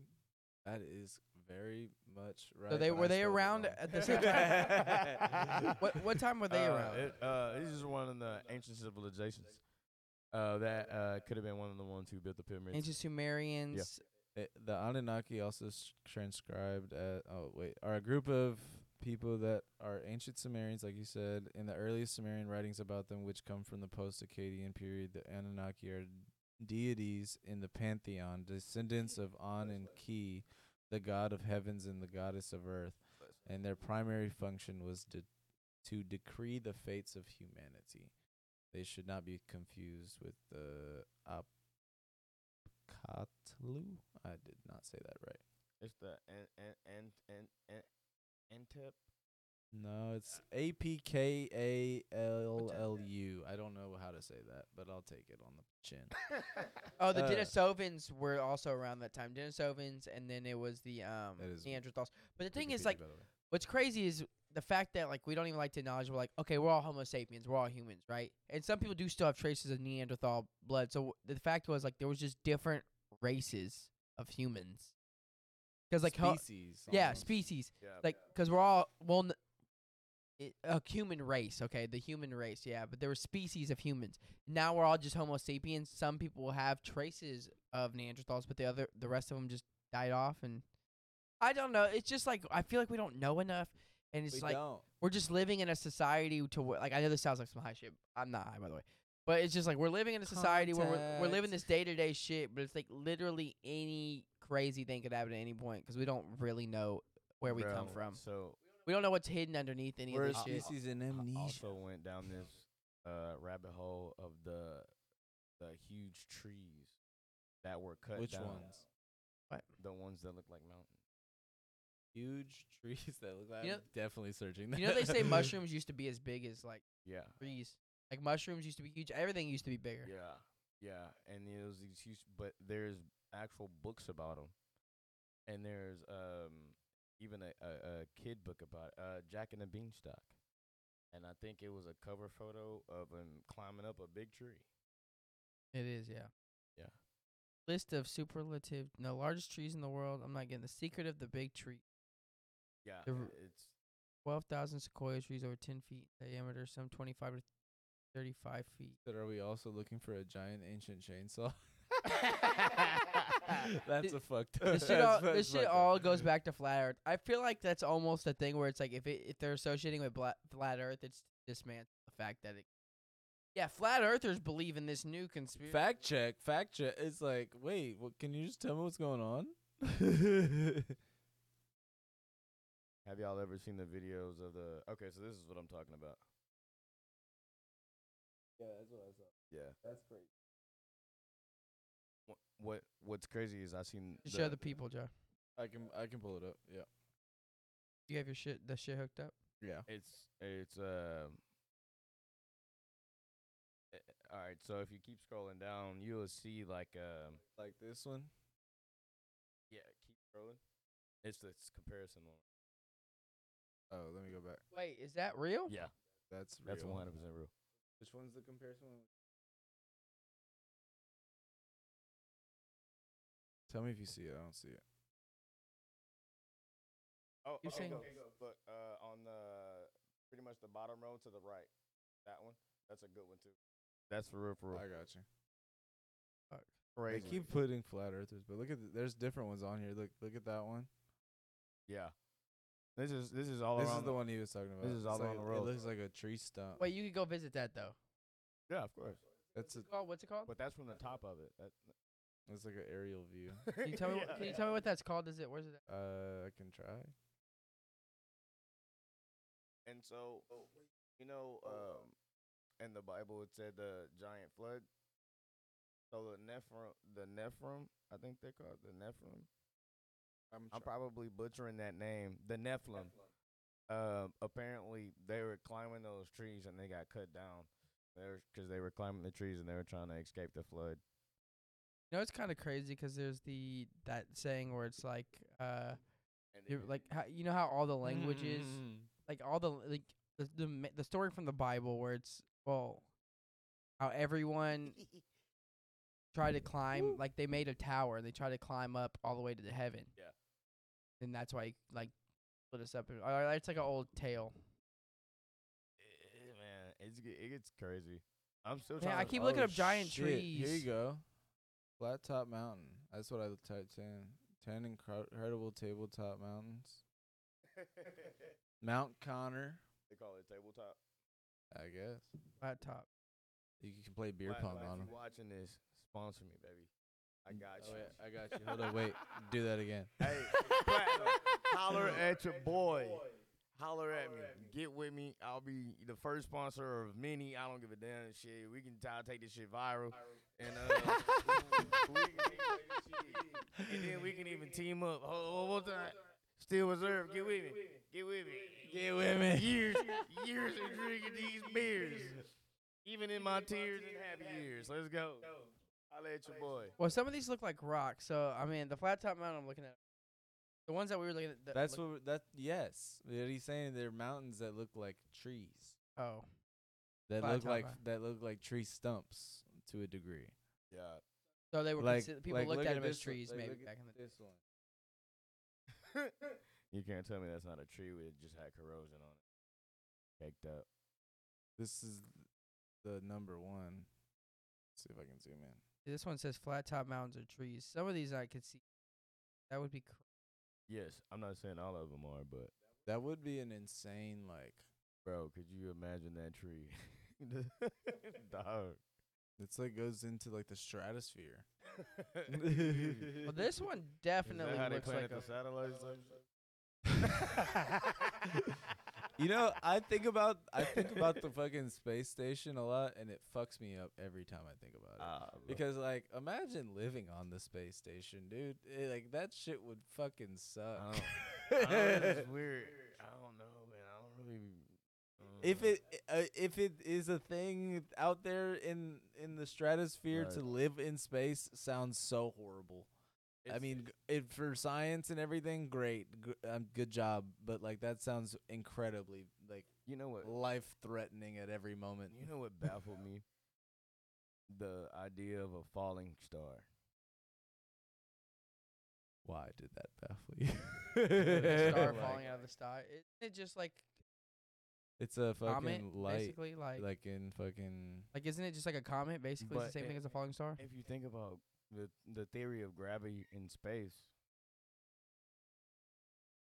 That is very much right. So they were they around wrong. at the same time? what what time were they Uh, around? It, uh, this is one of the ancient civilizations. Uh, that uh could have been one of the ones who built the pyramids. Ancient Sumerians. It, the Anunnaki also s- transcribed at oh wait are a group of people that are ancient Sumerians, like you said, in the earliest Sumerian writings about them, which come from the post-Akkadian period. The Anunnaki are deities in the pantheon, descendants of An and Ki, the god of heavens and the goddess of earth, and their primary function was de- to decree the fates of humanity. They should not be confused with the Apkatlu. I did not say that right. It's the an an an an an Antep. No, it's A P K A L L U. I don't know how to say that, but I'll take it on the chin. Oh, the Uh, Denisovans were also around that time. Denisovans, and then it was the um Neanderthals. But the thing is, like, by the way. what's crazy is the fact that like we don't even like to acknowledge we're like, okay, we're all Homo sapiens, we're all humans, right? And some people do still have traces of Neanderthal blood. So the fact was like there was just different races of humans. Because like ho- species. yeah, species. Yeah. Like because we're all well. It, a human race, okay, the human race, yeah, but there were species of humans. Now we're all just Homo sapiens. Some people will have traces of Neanderthals, but the other, the rest of them just died off. And I don't know. It's just like I feel like we don't know enough, and it's we like don't. we're just living in a society to where, like I know this sounds like some high shit. I'm not high, by the way. But it's just like we're living in a society where we're, we're living this day to day shit, but it's like literally any crazy thing could happen at any point because we don't really know where we come from. So We don't know what's hidden underneath any We're of this shit. species in I amnesia. also went down this uh rabbit hole of the the huge trees that were cut Which down. ones? The ones that look like mountains. Huge trees that look like. You I'm definitely searching. that. You know they say mushrooms used to be as big as like Yeah. trees. Like mushrooms used to be huge. Everything used to be bigger. Yeah, yeah, and it was these huge, but there's actual books about them, and there's um even a, a, a kid book about it, uh, Jack and the Beanstalk, and I think it was a cover photo of him climbing up a big tree. It is, yeah. Yeah. List of superlative, no largest trees in the world. I'm not getting the secret of the big tree. Yeah, The it's Twelve thousand sequoia trees over ten feet diameter, some twenty-five to thirty-five feet. But are we also looking for a giant ancient chainsaw? that's a fucked up. This shit all, this shit all goes back to flat Earth. I feel like that's almost a thing where it's like if it, if they're associating with bla- flat Earth, it's dismantle the fact that it. Yeah, flat Earthers believe in this new conspiracy. Fact check, fact check. It's like, wait, what? Can you just tell me what's going on? Have y'all ever seen the videos of the? Okay, so this is what I'm talking about. Yeah, that's what I saw. Yeah. That's crazy. What what What's crazy is I seen To show the people, Joe. I can I can pull it up. Yeah. You have your shit, the shit hooked up. Yeah. It's it's um. eh, All right, so if you keep scrolling down, you'll see like um. Like this one. Yeah, keep scrolling. It's this comparison one. Oh, let me go back. Wait, is that real? Yeah, That's real. that's 100 percent real. Which one's the comparison one? Tell me if you see it. I don't see it. Oh, You're okay, saying- go, go. Look, uh, on the pretty much the bottom row to the right, that one. That's a good one too. That's for real, for real. I got you. They Crazy. keep putting flat earthers, but look at th- there's different ones on here. Look look at that one. yeah. This is this is all this around. is the one he was talking about. This is It's all like around a- the road. It looks like a tree stump. Wait, you could go visit that though. Yeah, of course. That's a What's called? What's it called? But that's from the top of it. That, that's like an aerial view. Can you tell me? What, can you tell me what that's called? Is it? Where's it? At? Uh, I can try. And so, you know, um, in the Bible it said the giant flood. So the Nephilim, the Nephilim, I think they're called the Nephilim. I'm, I'm probably butchering that name. The Nephilim. Um, apparently they were climbing those trees and they got cut down. There because they were climbing the trees and they were trying to escape the flood. You know, it's kind of crazy 'cause there's the that saying where it's like, uh, you're like, how, you know how all the languages, like all the like the the ma- the story from the Bible where it's well, how everyone tried to climb, like they made a tower and they tried to climb up all the way to the heaven. Yeah. And that's why like split us up. uh, It's like an old tale. Eh, man, it's it gets crazy. I'm still Yeah, trying. I to keep oh, looking up giant shit. trees. Here you go. Flat Top Mountain. That's what I typed in. Ten incredible tabletop mountains. Mount Connor. they call it tabletop. I guess Flat top. you can play beer Black- pong Black, on them. watching this, sponsor me, baby. I mm. got Oh, you. wait, I got you. Hold on, wait. Do that again. Hey, holler at your boy. Holler at me. Get with me. I'll be the first sponsor of many. I don't give a damn shit. We can try to take this shit viral. And, uh, we can take this shit. and then we can even team up. Hold, on, one more time. Still reserve. Get with me. Get with me. Get with me. Years, years of drinking these beers. Even in my tears and happy years. Let's go. Holler at your boy. Well, some of these look like rocks. So I mean, the flat top mountain I'm looking at, the ones that we were looking at. that That's look- what that. Yes, What he's saying they're mountains that look like trees. Oh, That Flat look like mountain. that look like tree stumps to a degree. Yeah. so they were Like consi- people like, looked look at them as this one- trees like, maybe look at back in the this one. you can't tell me that's not a tree with just had corrosion on it. Caked up. This is the number one. see if I can zoom in. This one says flat top mountains are trees. Some of these I could see. That would be. Cr- Yes, I'm not saying all of them are, but That would be an insane like. bro, could you imagine that tree? Dog. It's like goes into like the stratosphere. well, this one definitely Is that how they looks like planted a. the satellites? You know, I think about I think about the fucking space station a lot, and it fucks me up every time I think about it. Bro. Because like, imagine living on the space station, dude. Eh, like that shit would fucking suck. I don't, I don't know, it's weird. I don't know, man. I don't really. if uh, it uh, if it is a thing out there in in the stratosphere to live in space, sounds so horrible. I mean, g- it for science and everything, great, g- um, good job. But like that sounds incredibly like you know what? life threatening at every moment. You know what baffled me? The idea of a falling star. Why did that baffle you? The star Like, falling out of the sky. Isn't it just like It's a fucking comet, light, basically? Like, like, like in fucking. Like isn't it just like a comet? Basically, it's But the same it- thing as a falling star. If you think about the the theory of gravity in space,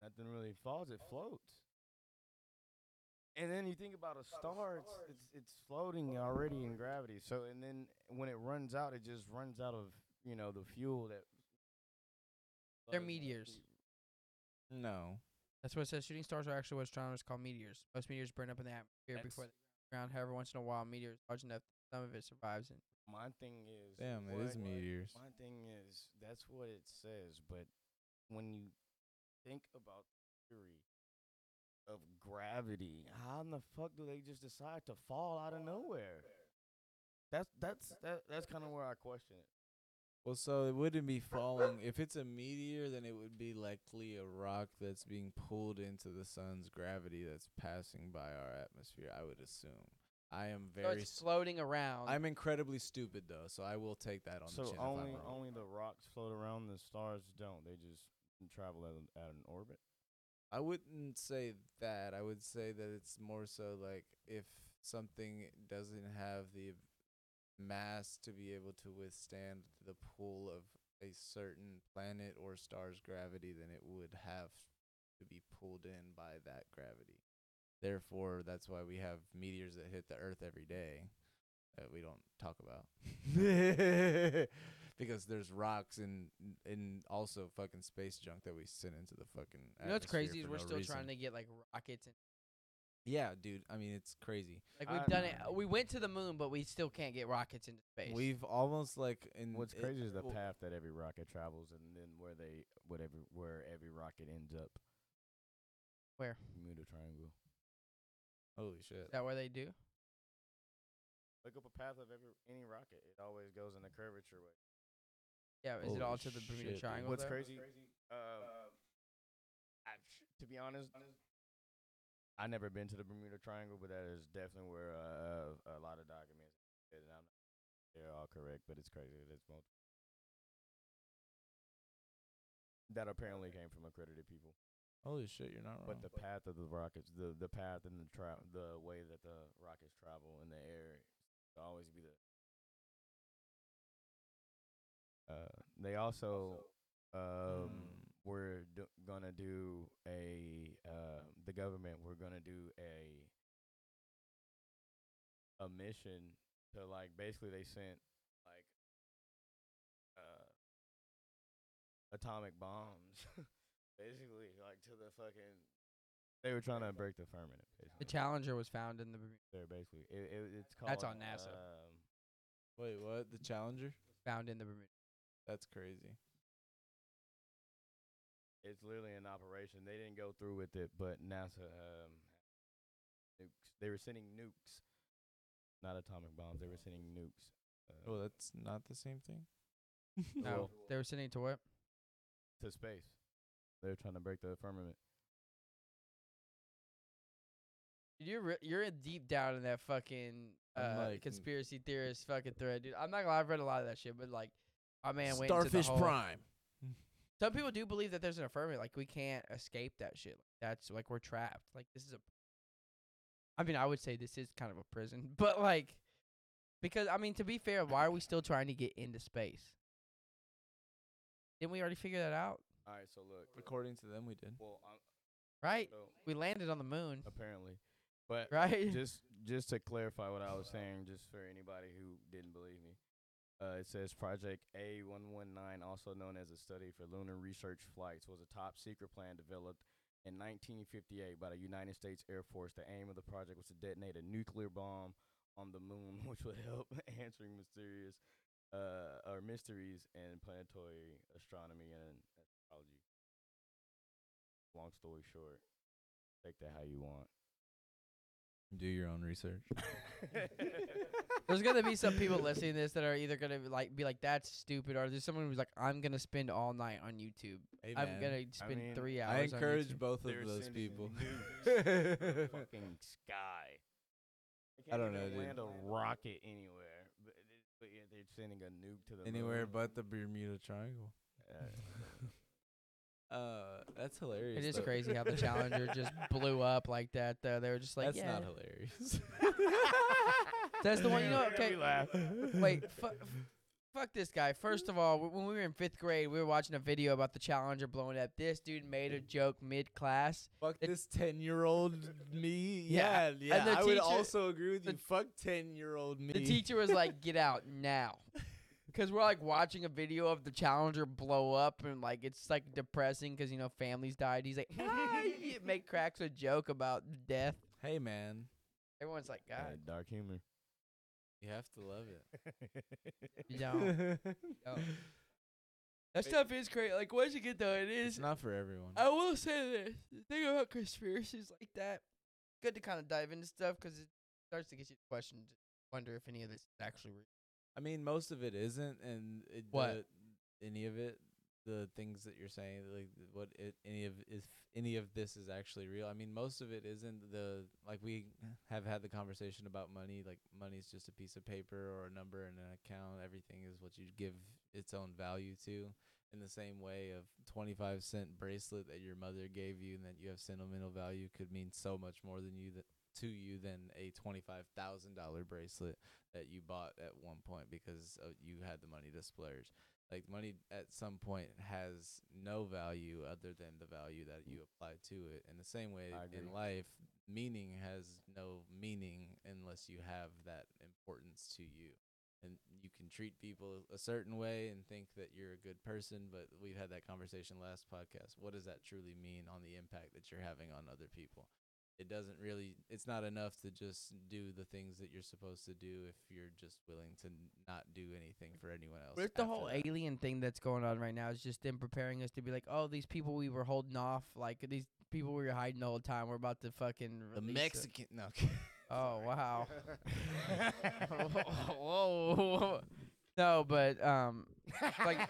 nothing really falls; it floats. And then you think about a star; it's it's it's floating already in gravity. So, and then when it runs out, it just runs out of you know the fuel that. They're meteors. No, That's what it says. Shooting stars are actually what astronomers call meteors. Most meteors burn up in the atmosphere That's- before they hit the ground. However, once in a while, meteors large enough that some of it survives. And My thing is, damn, it is meteors. My thing is, that's what it says, but when you think about the theory of gravity, how in the fuck do they just decide to fall out of nowhere? That's that's that, that's kind of where I question it. Well, so it wouldn't be falling. if it's a meteor, then it would be likely a rock that's being pulled into the sun's gravity that's passing by our atmosphere. I would assume. I am so very. it's s- floating around. I'm incredibly stupid though, so I will take that on the So only if I'm wrong. only the rocks float around, the stars don't. They just travel at, a- at an orbit. I wouldn't say that. I would say that it's more so like if something doesn't have the mass to be able to withstand the pull of a certain planet or star's gravity, then it would have to be pulled in by that gravity. Therefore, that's why we have meteors that hit the Earth every day that we don't talk about. because there's rocks and and also fucking space junk that we send into the fucking. you know what's crazy is we're no still reason. trying to get like rockets and Yeah, dude. I mean, it's crazy. like we've I- done it. We went to the moon, but we still can't get rockets into space. We've almost like in What's it- crazy is the well, path that every rocket travels, and then where they whatever where every rocket ends up. Where? Bermuda Triangle. Holy shit! is that where they do? Look up a path of every any rocket. It always goes in a curvature way. Yeah, is it all to the Bermuda shit. Triangle? What's there? crazy? Um, I, to be honest, I never been to the Bermuda Triangle, but that is definitely where uh, a lot of documents. And I'm not, they're all correct, but it's crazy. that It's multiple. That apparently came from accredited people. Holy shit! You're not wrong. But the path of the rockets, the the path and the tra- the way that the rockets travel in the air, always be the. Uh, they also um Hmm. we're do- gonna do a uh the government we're gonna do a a mission to like basically they sent like uh atomic bombs basically like to the fucking they were trying to break the firmament The Challenger was found in the Bermuda, there basically it, it it's called That's on NASA. um, Wait, what? The Challenger? found in the Bermuda. That's crazy. it's literally an operation they didn't go through with it but NASA um nukes they were sending nukes not atomic bombs they were sending nukes uh, Oh, that's not the same thing. No, they were sending it to what? to space they were trying to break the firmament You're re- you're in deep down in that fucking uh, like- conspiracy theorist fucking thread, dude. I'm not gonna lie, I've read a lot of that shit, but like, my man went into Starfish the whole, Prime. Some people do believe that there's an affirmative, like we can't escape that shit. Like, that's like we're trapped. Like this is a. I mean, I would say this is kind of a prison, but like, because I mean, to be fair, why are we still trying to get into space? Didn't we already figure that out? All right so look According to them, we did. well um, Right? so We landed on the moon, apparently but right? just just to clarify what I was saying, just for anybody who didn't believe me, uh, it says Project A119, also known as a study for lunar research flights, was a top secret plan developed in 1958 by the United States Air Force. The aim of the project was to detonate a nuclear bomb on the moon, which would help answering mysterious uh, or mysteries in planetary astronomy and astrology. Long story short, take that how you want. Do your own research. There's gonna be some people listening to this that are either gonna be like be like that's stupid, or there's someone who's like I'm gonna spend all night on YouTube. Hey, I'm man, gonna spend mean, three I hours. on I encourage YouTube. both of They're those sending people. nukes to the fucking sky. They I can't don't even know, dude. Land a rocket anywhere, but, it, but yeah, they're sending a nuke to the Anywhere moon. but the Bermuda Triangle. Uh, Uh, that's hilarious. It is though. crazy how the Challenger just blew up like that. Though they were just like, That's yeah, not hilarious. that's the one. You know, Yeah, okay. we laugh. Wait, fu- fuck this guy. First of all, when we were in fifth grade, we were watching a video about the Challenger blowing up. This dude made a joke mid class. Fuck It- this ten-year-old me. Yeah, Yeah, yeah. and the I would also agree with the- you. Fuck ten-year-old me. The teacher was like, "Get out now," because we're like watching a video of the Challenger blow up, and like it's like depressing because you know families died. He's like, ah, make cracks a joke about death. Hey man, Everyone's like, God, dark humor. you have to love it. you don't. That stuff is crazy. Like once you get though, it it's is. not for everyone. I will say this: the thing about conspiracies like that, good to kind of dive into stuff because it starts to get you to question, wonder if any of this is actually real. I mean, most of it isn't, and it, What? the- any of it, the things that you're saying, like what it, any of if any of this is actually real. I mean, most of it isn't. The like we have had the conversation about money. Like money's just a piece of paper or a number in an account. Everything is what you give its own value to. In the same way, of twenty five cent bracelet that your mother gave you and that you have sentimental value could mean so much more than you that to you than a twenty five thousand dollar bracelet that you bought at one point because uh, you had the money to splurge. Like money at some point has no value other than the value that you apply to it. In the same way in life, meaning has no meaning unless you have that importance to you. And you can treat people a certain way and think that you're a good person, but we've had that conversation last podcast. What does that truly mean on the impact that you're having on other people? It doesn't really it's not enough to just do the things that you're supposed to do if you're just willing to not do anything for anyone else. But the whole that. alien thing that's going on right now is just them preparing us to be like, oh, these people we were holding off, like these people we were hiding the whole time, we're about to fucking the release it." Mexican no Oh wow. Whoa. No, but um, like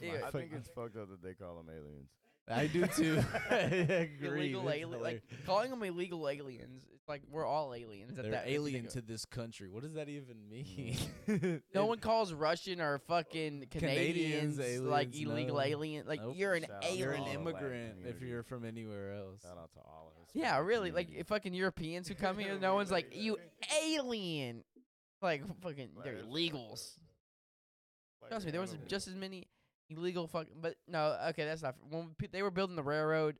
Yeah, I think it's fucked up that they call them aliens. I do too. I agree. illegal alien, like calling them illegal aliens. It's like we're all aliens. They're that, alien to this country. What does that even mean? Mm. No one calls Russian or fucking Canadians Canadians, like illegal no. alien. Like Nope. you're an Shout alien. You're an all the black immigrant if you're from anywhere else. Shout out to all of us. Yeah, black really. Like fucking Europeans who come here, no one's like you alien. Like fucking, they're Right. illegals. Trust me, there was just as many illegal fucking. But no, okay, that's not. When pe- they were building the railroad,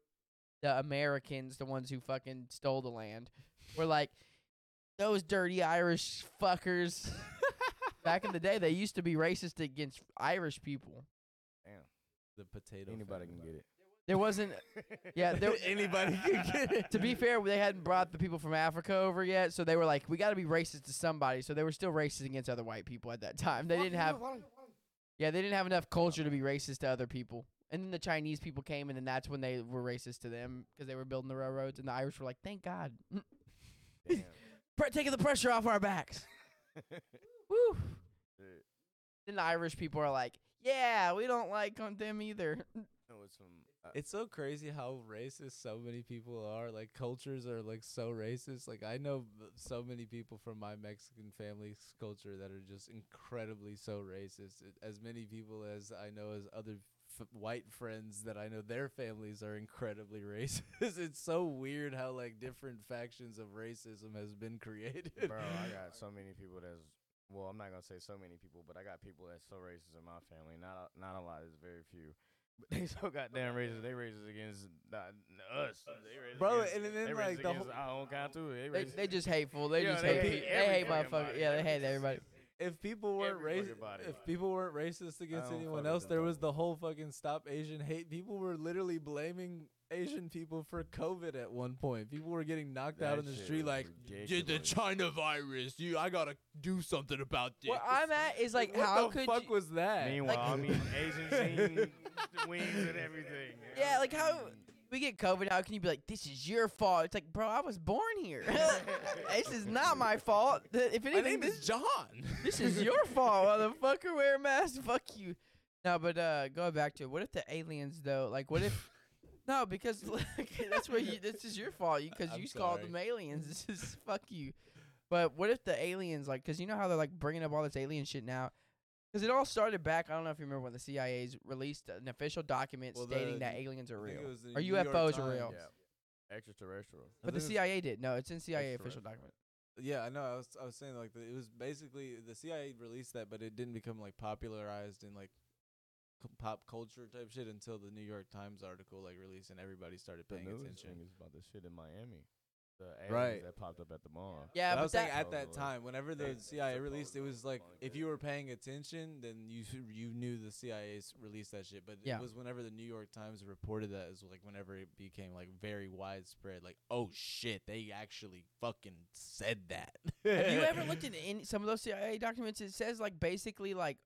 the Americans, the ones who fucking stole the land, were like those dirty Irish fuckers. Back in the day, they used to be racist against Irish people. Damn. The potato. Anybody can get it. There wasn't. Yeah, there, Anybody can get it. to be fair, they hadn't brought the people from Africa over yet, so they were like, we got to be racist to somebody. So they were still racist against other white people at that time. They didn't have. Yeah, they didn't have enough culture to be racist to other people. And then the Chinese people came, and then that's when they were racist to them because they were building the railroads. And the Irish were like, "Thank God. Pre- taking the pressure off our backs." Woo. Shit. Then the Irish people are like, "Yeah, we don't like them either." There was some. Uh, It's so crazy how racist so many people are. Like cultures are like so racist. Like I know so many people from my Mexican family's culture that are just incredibly so racist. As many people as I know as other f- white friends that I know their families are incredibly racist. it's so weird how like different factions of racism has been created. bro, I got so many people that's. Well, I'm not gonna say so many people, but I got people that's so racist in my family. Not a, not a lot. It's very few. But they so goddamn racist. They racist against not, us. They racist Bro, against, and then, they like, racist the against our own kind too. They, they, racist. they just hateful. They Yeah, just they hate. hate They hate every fucking motherfuckers. body. Yeah, they hate everybody. if people weren't Every fucking racist, body. if people weren't racist against don't anyone with else, them there was the whole fucking stop Asian hate. People were literally blaming Asian people for COVID at one point. People were getting knocked out That in the shit street was like, "Did the ridiculous. China virus? You, I gotta do something about this." Where I'm at is like, what how the could fuck you? was that? Meanwhile, Like- I mean, Asian scene, wings and everything. Yeah, like how- we get COVID. How can you be like, this is your fault? It's like, bro, I was born here. this is not my fault. If My anything, name this, is John. this is your fault, motherfucker. Wear a mask. Fuck you. No, but uh, going back to it, what if the aliens though? Like, what if? no, because like, that's where you. This is your fault. You because I'm you called sorry. them aliens. This is fuck you. But what if the aliens like? Because you know how they're like bringing up all this alien shit now. Because it all started back. I don't know if you remember when the CIA's released an official document Well, stating the- that aliens are real it or UFOs are real. Yeah. Extraterrestrial. But the think it was- CIA did. No, it's in CIA official document. Yeah, I know. I was I was saying like the, it was basically the CIA released that, but it didn't become like popularized in like c- pop culture type shit until the New York Times article like released and everybody started The paying news attention. thing is about the shit in Miami. The aliens Right. that popped up at the mall. Yeah, But I but was saying that, at that Oh, time, whenever the they CIA released, it was like if debunked you were paying attention, then you you knew the CIA's released that shit. But Yeah. it was whenever the New York Times reported that is like whenever it became like very widespread. Like, oh shit, they actually fucking said that. Have you ever looked at any some of those CIA documents? It says like basically like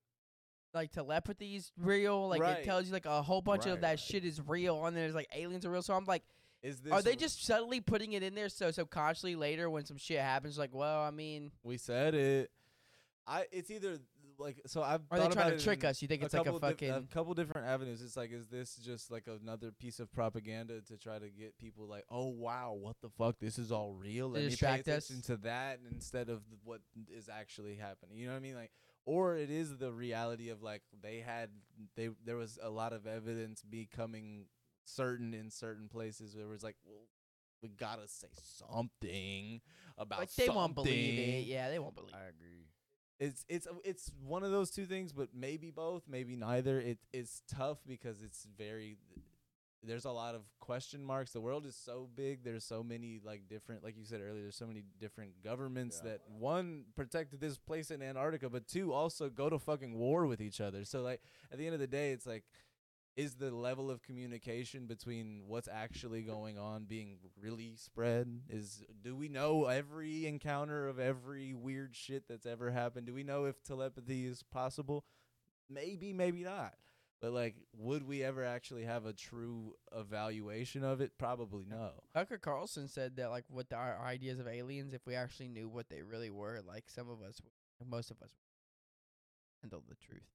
like telepathy is real. Like Right. it tells you like a whole bunch of Right, that right. shit is real, and It's like aliens are real. So I'm like, Is this are they just subtly putting it in there so subconsciously later when some shit happens? Like, well, I mean, We said it. I. It's either like so. I've. are they trying to trick us? You think it's like a fucking? a couple different avenues. It's like, is this just like another piece of propaganda to try to get people like, oh wow, what the fuck? This is all real. Let me pay distract us? attention to that instead of what is actually happening. You know what I mean? Like, or it is the reality of like they had they there was a lot of evidence becoming certain in certain places where it was like, well, we gotta say something about like they won't believe it. Yeah, they won't believe. I agree. It's it's it's one of those two things, but maybe both, maybe neither. It it's tough because it's very there's a lot of question marks. The world is so big. There's so many like different, like you said earlier. There's so many different governments Yeah. that one protected this place in Antarctica, but two also go to fucking war with each other. So like at the end of the day, it's like. Is the level of communication between what's actually going on being really spread? Is do we know every encounter of every weird shit that's ever happened? Do we know if telepathy is possible? Maybe, maybe not. But like, would we ever actually have a true evaluation of it? Probably no. Tucker Carlson said that like the, our ideas of aliens, if we actually knew what they really were, like some of us, most of us, handle the truth.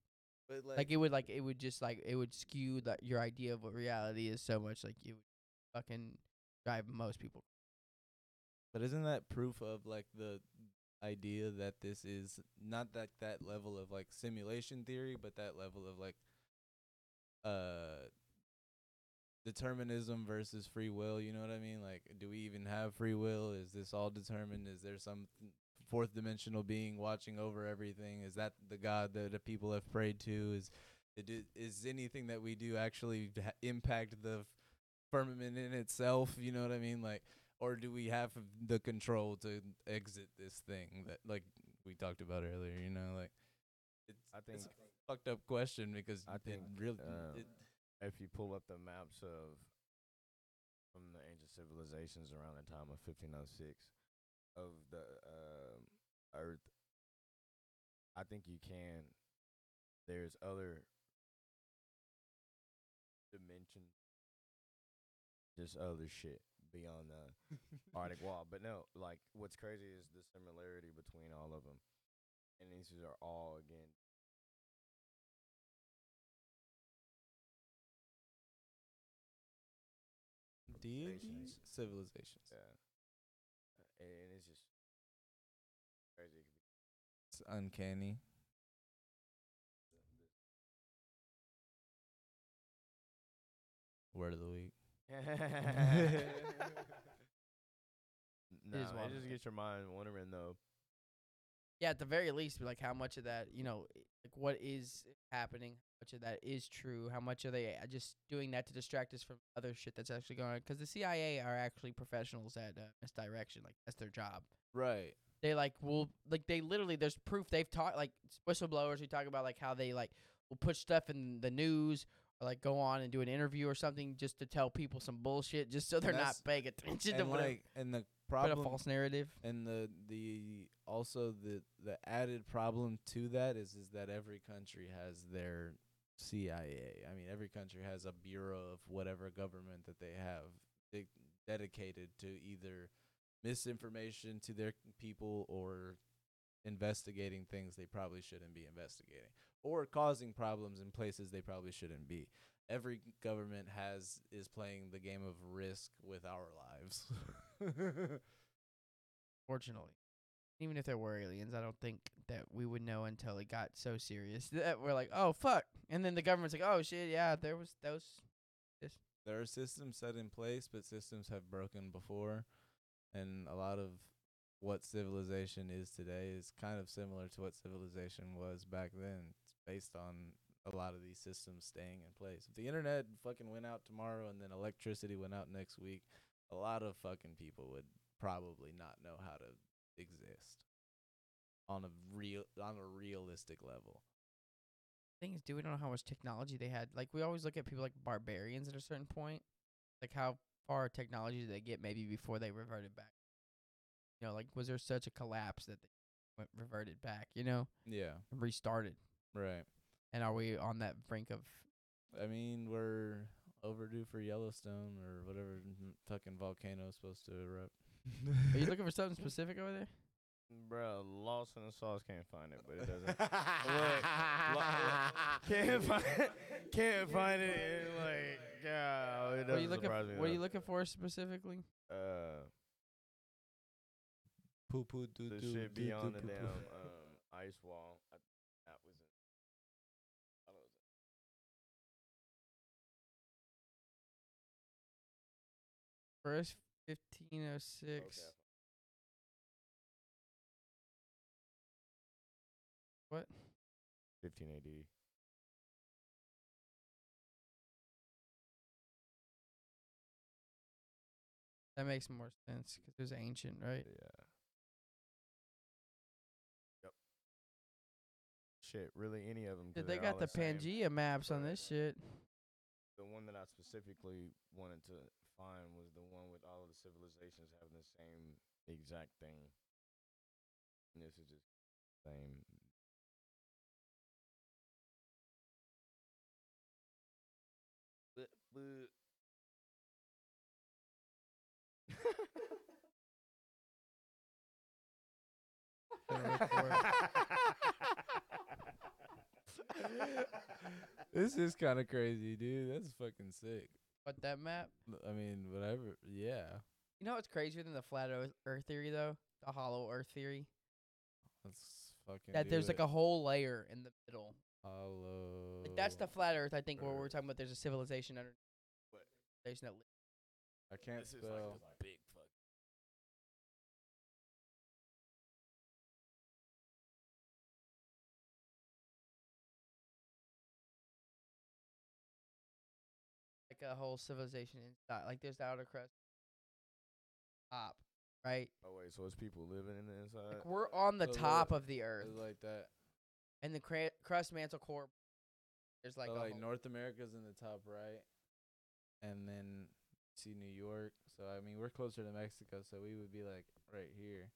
But like, Like it would like it would just like it would skew that your idea of what reality is so much like you would fucking drive most people. but isn't that proof of like the idea that this is not that that level of like simulation theory, but that level of like uh determinism versus free will, you know what I mean? Like do we even have free will? Is this all determined? Is there some fourth dimensional being watching over everything? Is that the god that the people have prayed to? Is it is anything that we do actually impact the firmament in itself, you know what I mean? Like or do we have the control to exit this thing that like we talked about earlier, you know, like it's I think it's a fucked up question because I it think, really um, it, if you pull up the maps of from the ancient civilizations around the time of 1506 of the um, Earth, I think you can. There's other dimensions, just other shit beyond the Arctic wall. But no, like what's crazy is the similarity between all of them, and these are all again deities, civilizations. Yeah. Uh, And it's just crazy. It's uncanny. Word of the week. no, is it wild. just gets your mind wondering though. Yeah, at the very least, like how much of that, you know, like what is happening, how much of that is true, how much are they uh, just doing that to distract us from other shit that's actually going on? Because the CIA are actually professionals at uh, misdirection, like that's their job. Right. They like will like they literally there's proof they've taught like whistleblowers who talk about like how they like will put stuff in the news or like go on and do an interview or something just to tell people some bullshit just so they're not paying attention to like and the put a false narrative. and the the also the the added problem to that is is that every country has their CIA. I mean, every country has a bureau of whatever government that they have. de- dedicated to either misinformation to their people or investigating things they probably shouldn't be investigating or causing problems in places they probably shouldn't be. Every government has is playing the game of risk with our lives. Fortunately, even if there were aliens, I don't think that we would know until it got so serious that we're like, oh fuck, and then the government's like, oh shit, yeah, there was those. there are systems set in place, but systems have broken before, and a lot of what civilization is today is kind of similar to what civilization was back then. It's based on a lot of these systems staying in place. If the internet fucking went out tomorrow and then electricity went out next week, a lot of fucking people would probably not know how to exist on a real on a realistic level. Thing is, do we don't know how much technology they had? Like we always look at people like barbarians at a certain point, like how far technology did they get maybe before they reverted back? You know, like was there such a collapse that they went reverted back? You know, Yeah, and restarted. right. And are we on that brink of? I mean, we're overdue for Yellowstone or whatever fucking volcano is supposed to erupt. Are you looking for something specific over there? Bro, lost in the sauce can't find it, but it doesn't. Look, lo- lo- can't find it. can't find it. and, like, God, it What are you doesn't looking? surprise me. what are you looking for specifically? Uh, Poo poo doo the doo shit beyond the poo damn um ice wall. I, that was it. I don't know. First, Oh, fifteen oh six. Okay. What? 15 AD. That makes more sense because it was ancient, right? Yeah. Yep. Shit, really, any of them? Dude, they got the Pangea maps on this shit. The one that I specifically wanted to find was the one with all of the civilizations having the same exact thing. And this is just same. But, but Gonna look for it. this is kind of crazy, dude. That's fucking sick. But that map, I mean, whatever. Yeah, you know what's crazier than the flat earth, earth theory though? The hollow earth theory. let's fucking. That do there's like a whole layer in the middle. hollow. Like that's the flat earth. I think where we're talking about. There's a civilization under. What? Civilization that li- I can't this spell. like like a whole civilization inside. Like there's the outer crust, top, right? Oh wait, so it's people living in the inside? Like we're on the So top look, of the earth, like that. and the cra- crust mantle core. There's like so like North America's in the top right, and then see New York. So I mean, we're closer to Mexico, so we would be like right here.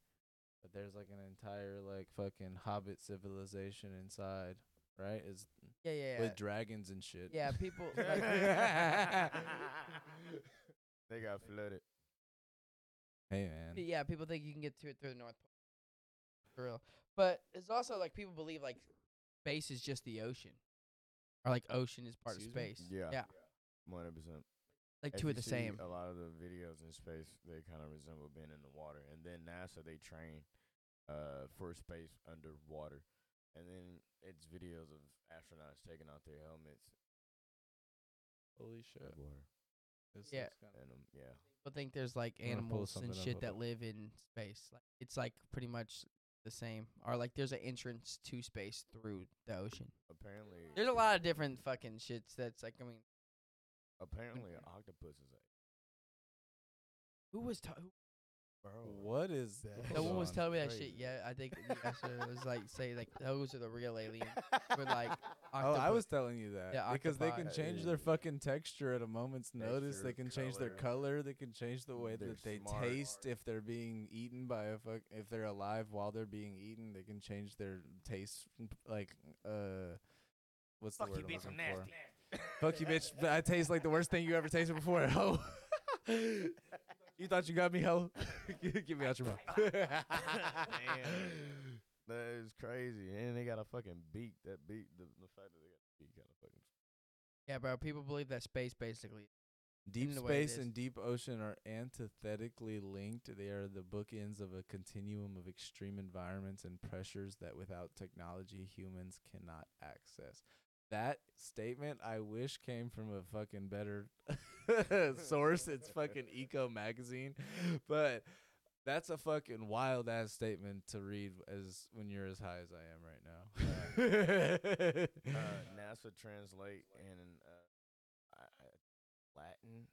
But there's like an entire like fucking Hobbit civilization inside, right? Is yeah, yeah, yeah. with dragons and shit. yeah, people. Like, they got flooded. Hey man. yeah, people think you can get to it through the North Pole. For real, but it's also like people believe like space is just the ocean, or like ocean is part Excuse of me? space. Yeah. yeah, One hundred percent. like If two you of the same. A lot of the videos in space, they kind of resemble being in the water. And then NASA, they train uh, for space underwater. And then it's videos of astronauts taking out their helmets. Holy shit. Underwater. This Yeah. looks kinda- And, um, yeah. People think there's like I'm gonna pull animals and something up, shit hold that up. live in space. Like it's like pretty much the same, or like there's an entrance to space through the ocean. Apparently, There's a lot of different fucking shits. That's like I mean, apparently, an octopus is a who was ta- who, bro. What is that? no one was telling me that crazy. shit. Yeah, I think yesterday it was like say like those are the real aliens. We're like Oh, I was telling you that Yeah, because they can change their fucking texture at a moment's notice. They Texture, can change their color. color. They can change the way They're that they smart. taste if they're being eaten by a fuck. If they're alive while they're being eaten, they can change their taste. Like, uh, what's the word You I'm looking for? Fuck you, bitch! I taste like the worst thing you ever tasted before. Oh, you thought you got me, ho? Get me out your mouth. Damn. That is crazy. And they got a fucking beak. That beak, the, the fact that they got a beak got a fucking. Yeah, bro. People believe that space basically. Deep in the way it space and deep ocean are antithetically linked. They are the bookends of a continuum of extreme environments and pressures that without technology humans cannot access. That statement I wish came from a fucking better source. It's fucking Eco magazine. But that's a fucking wild ass statement to read as when you're as high as I am right now. Uh, NASA translate in uh, Latin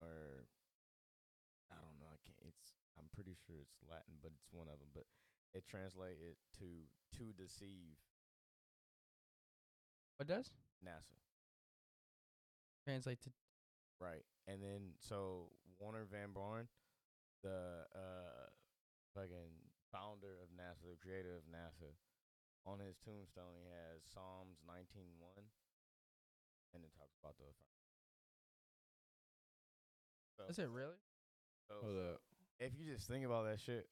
or I don't know. I can't. It's I'm pretty sure it's Latin, but it's one of them. But it translate it to to deceive What does NASA. translate to? Right. And then so Wernher von Braun, the uh fucking founder of NASA, the creator of NASA, on his tombstone he has Psalms nineteen one and it talks about the so, Is it really? so Hold up. if you just think about that shit,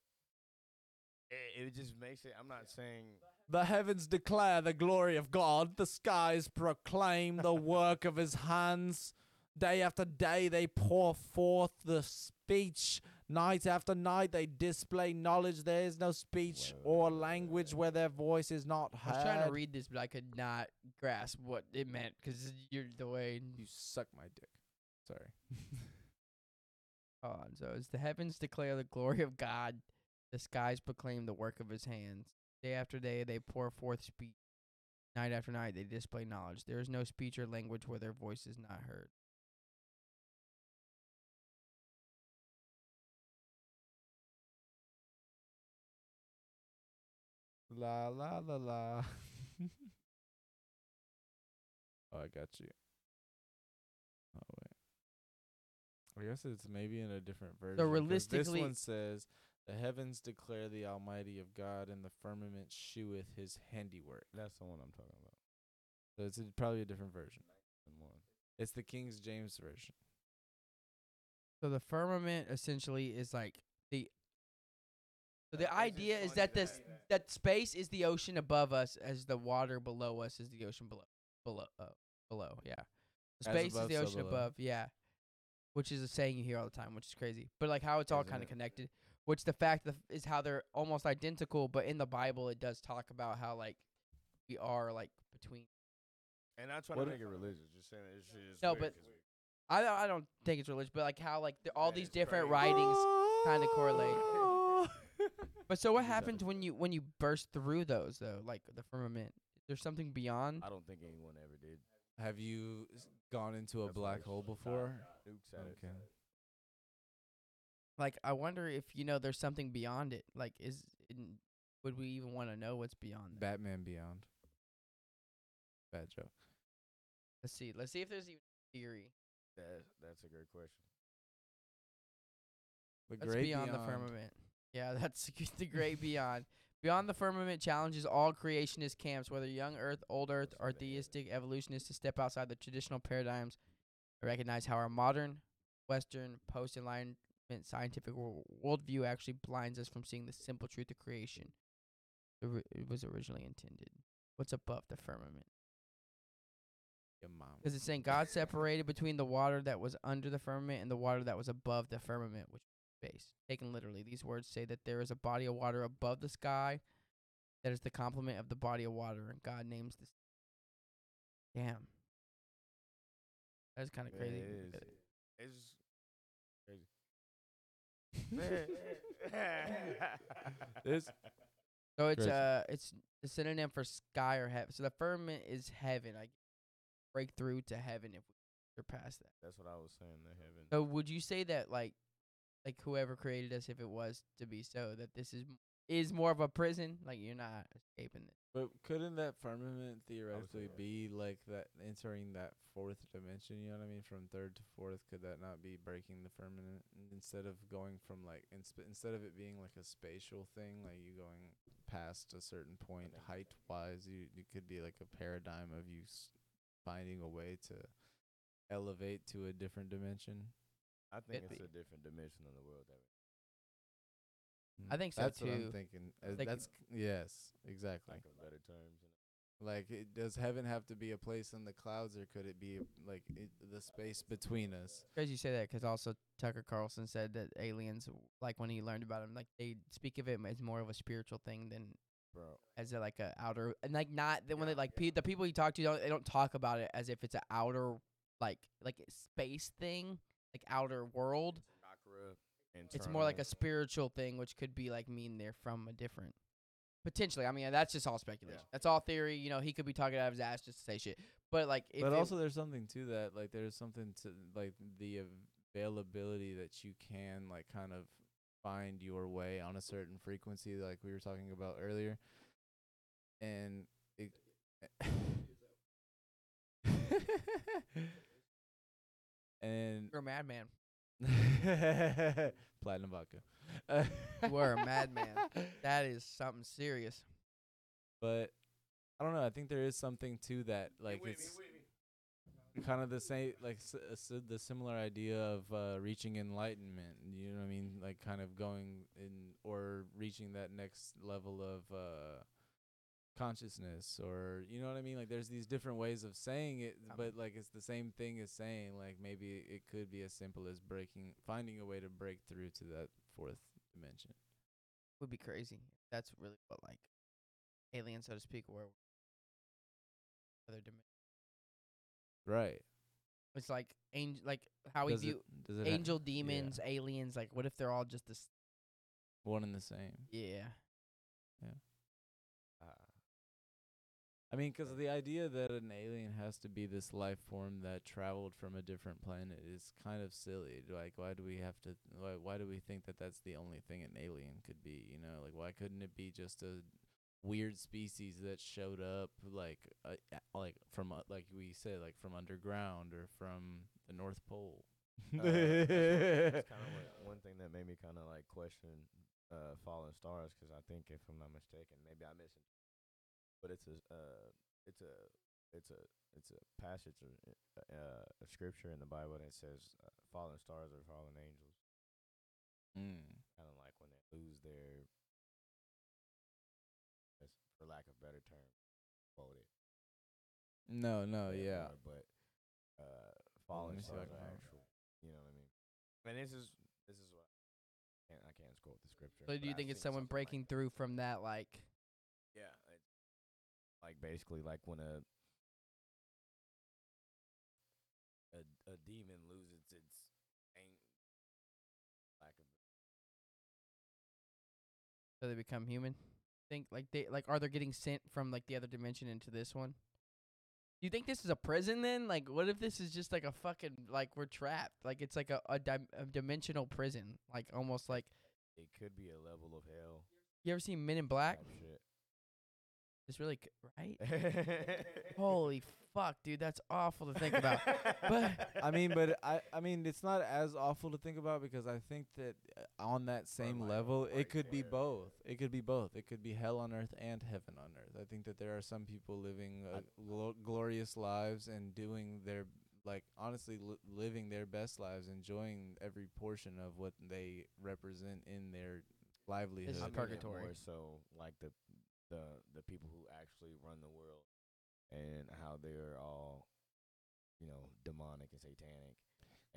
it, it just makes it I'm not saying The heavens declare the glory of God. The skies proclaim the work of his hands. Day after day they pour forth the speech. Night after night they display knowledge. There is no speech or language where their voice is not heard. I heard. was trying to read this, but I could not grasp what it meant because you're the way. You suck my dick. Sorry. Hold on. So it's the heavens declare the glory of God, the skies proclaim the work of his hands. Day after day they pour forth speech. Night after night they display knowledge. There is no speech or language where their voice is not heard. La la la la. oh, I got you. Oh wait. I guess it's maybe in a different version. 'cause realistically- this one says, "The heavens declare the Almighty of God, and the firmament sheweth His handiwork." that's the one I'm talking about. So it's a, probably a different version. It's the King James version. So the firmament essentially is like the. So the it's just idea is that this that- that space is the ocean above us, as the water below us is the ocean below below uh, below. Yeah, the space above, is the ocean below. above. Yeah, which is a saying you hear all the time, which is crazy. But like how it's all kind of it? Connected. Which the fact that is how they're almost identical, but in the Bible it does talk about how like we are like between. And that's trying What i- make it religious, just saying it's just No, weird but 'cause we- I don't, I don't think it's religious, but like how like the, all That these different crazy. writings kind of correlate. But so what happens when you when you burst through those though, like the firmament? There's something beyond. I don't think anyone ever did. Have you gone into a That's black hole shot before? Nukes at it. Okay. Like I wonder if you know there's something beyond it. Like is in, would we even want to know what's beyond that? Batman Beyond. Bad joke. Let's see. Let's see if there's even theory. That, that's a great question. The That's great beyond, the firmament. Yeah, that's the great beyond. Beyond the firmament challenges all creationist camps, whether young Earth, old Earth, or theistic evolutionists, to step outside the traditional paradigms and recognize how our modern, Western, post Enlightenment scientific wo- worldview actually blinds us from seeing the simple truth of creation. It was originally intended. What's above the firmament? Your mom. Because it's saying God separated between the water that was under the firmament and the water that was above the firmament, which is space. Taken literally, these words say that there is a body of water above the sky that is the complement of the body of water, and God names this. Damn. That's kind of crazy. it is. look at it. It's crazy. This So it's Crazy. uh, it's a synonym for sky or heaven. So the firmament is heaven. I break through to heaven if we surpass that. That's what I was saying. The heaven. So would you say that like like whoever created us if it was to be so that this is m- is more of a prison like you're not escaping it. But couldn't that firmament theoretically be like that entering that fourth dimension? You know what I mean? From third to fourth, could that not be breaking the firmament instead of going from like insp- instead of it being like a spatial thing, like you going past a certain point height wise, you you could be like a paradigm of you s- finding a way to elevate to a different dimension. I think Could it's be. a different dimension of the world. That I think so, that's what. I'm thinking. Uh, Like- that's yes, exactly. lack of better terms. You know? Like, it, does heaven have to be a place in the clouds, or could it be like it, the space between us? Because you say that because also Tucker Carlson said that aliens, like when he learned about them, like they speak of it as more of a spiritual thing than Bro, as a, like a outer and like not then when they like yeah. pe- the people you talk to don't they don't talk about it as if it's an outer like like space thing like outer world. It's more like a spiritual thing, which could be like mean they're from a different. Potentially, I mean that's just all speculation. Yeah. That's all theory. You know, he could be talking out of his ass just to say shit. But like, if but also, there's something to that. Like, there's something to like the availability that you can like kind of find your way on a certain frequency, like we were talking about earlier, and it. and you're a madman. platinum vodka. You are a madman. That is something serious. but I don't know. I think there is something to that. Like it's kind of the same, like s- uh, s- the similar idea of uh, reaching enlightenment. You know what I mean? Like kind of going in or reaching that next level of uh, consciousness, or you know what I mean? Like there's these different ways of saying it, Um, but like it's the same thing as saying like maybe it could be as simple as breaking, finding a way to break through to that fourth dimension. Would be crazy. That's really what like aliens, so to speak, were other dimension. Right. It's like angel, like how we Does it- view it ha- angel, yeah. demons, aliens. Like, what if they're all just this? one and the same. Yeah. Uh, I mean, 'cause the idea that an alien has to be this life form that traveled from a different planet is kind of silly. Like, why do we have to? Why, why do we think that that's the only thing an alien could be? You know, like why couldn't it be just a weird species that showed up, like, uh, like from uh, like we said, like from underground or from the North Pole? uh, that's kind of one thing that made me kind of like question uh, Fallen Stars because I think if I'm not mistaken, maybe I missed it, but it's a uh, it's a it's a it's a passage of uh, of scripture in the Bible that says uh, fallen stars are fallen angels. mm. kind of like when they lose their, as- for lack of better term, quoted. No, no, or yeah. whatever, But uh, me fallen see if I stars are actual. You know what I mean? And this is this is what I can't I can't quote the scripture. So but do you I've think it's someone something like breaking through from that? Like, Yeah, it's like basically like when a a a demon loses its aim, lack of so they become human. Think like they like are they getting sent from like the other dimension into this one? You think this is a prison then? Like, what if this is just like a fucking like we're trapped? Like it's like a a, dim- a dimensional prison, like almost like it could be a level of hell. you ever seen Men in Black? shit. It's really c- right. Holy fuck, dude, that's awful to think about. But I mean, but I, I mean, it's not as awful to think about because I think that uh, on that same like, level, it could be both. It could be both. It could be hell on earth and heaven on earth. I think that there are some people living uh, glo- glorious lives and doing their like honestly li- living their best lives, enjoying every portion of what they represent in their livelihood. is I mean it purgatory. More so like the the the people who actually run the world and how they're all, you know, demonic and satanic.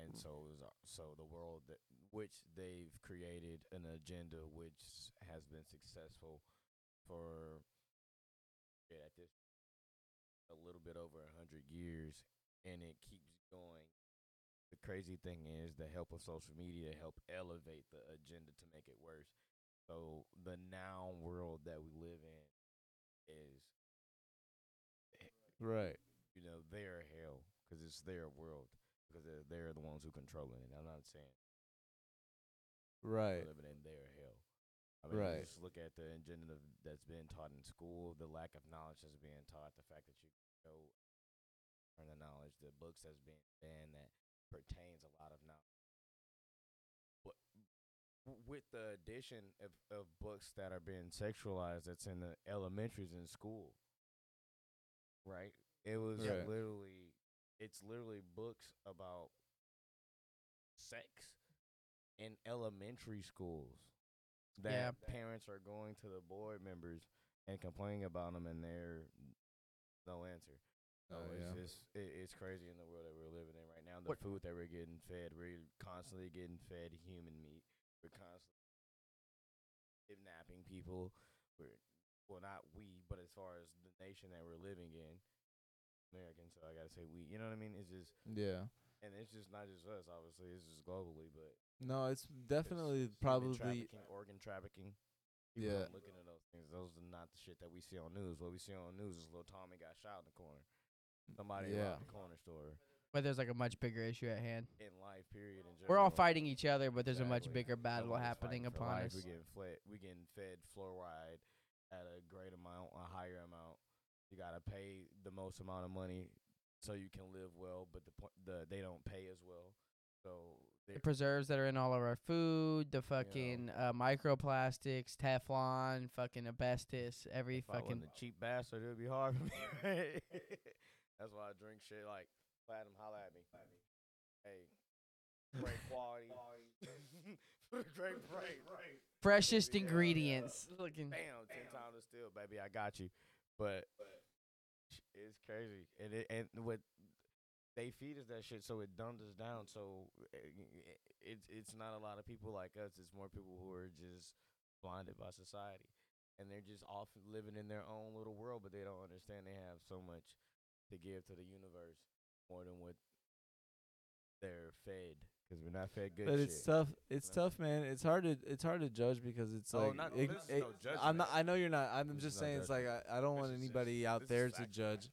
And mm. so is our- uh, so the world that which they've created an agenda which has been successful for yeah, at this a little bit over a hundred years and it keeps going. The crazy thing is the help of social media help elevate the agenda to make it worse. So the now world that we live in is, right. you know, their hell because it's their world because they're, they're the ones who controlling it. I'm not saying Right. living in their hell. I mean, Right. just look at the agenda that's being taught in school, the lack of knowledge that's being taught, the fact that you go learn the knowledge, the books that's being banned that pertains a lot of knowledge. With the addition of, of books that are being sexualized, that's in the elementaries in school, right? It was Right. literally, it's literally books about sex in elementary schools. Yeah. Parents are going to the board members and complaining about them, and they're no answer. So Oh, it's yeah. just it, it's crazy in the world that we're living in right now. The What- food that we're getting fed, we're constantly getting fed human meat. We're constantly kidnapping people. We're well, not we, but as far as the nation that we're living in, American. So I gotta say we. You know what I mean? It's just, Yeah. and it's just not just us. Obviously, it's just globally, but No, it's it's definitely human probably trafficking, organ trafficking. People Yeah. looking at those things. Those are not the shit that we see on news. What we see on news is little Tommy got shot in the corner. Somebody Yeah. robbed the corner store But there's like a much bigger issue at hand. in life. Period. In We're all fighting each other, but there's a much Exactly. bigger battle happening fighting for upon life. us. We getting fed. We getting fed fluoride at a great amount, a higher amount. You gotta pay the most amount of money so you can live well, but the the they don't pay as well. So The preserves that are in all of our food, the fucking uh, microplastics, Teflon, fucking asbestos, every if I fucking. wasn't a cheap bastard, it would be hard for me. right? That's why I drink shit like platinum. Holla at me. Hey, great quality. great, great, right. Freshest Yeah. ingredients. Looking. Bam, ten times the steel, baby. I got you. But it's crazy, and it, and what they feed us that shit, so it dumbs us down. So uh, it's it's not a lot of people like us. It's more people who are just blinded by society, and they're just off living in their own little world, but they don't understand they have so much to give to the universe more than what they're fed. Because we're not fed good but shit. it's tough. It's No. tough, man. It's hard to it's hard to judge because it's Oh, like not- ig- this is ig- no I'm not. I know you're not. I'm This just is no saying it's like I, I don't want This is anybody just- out there to judge.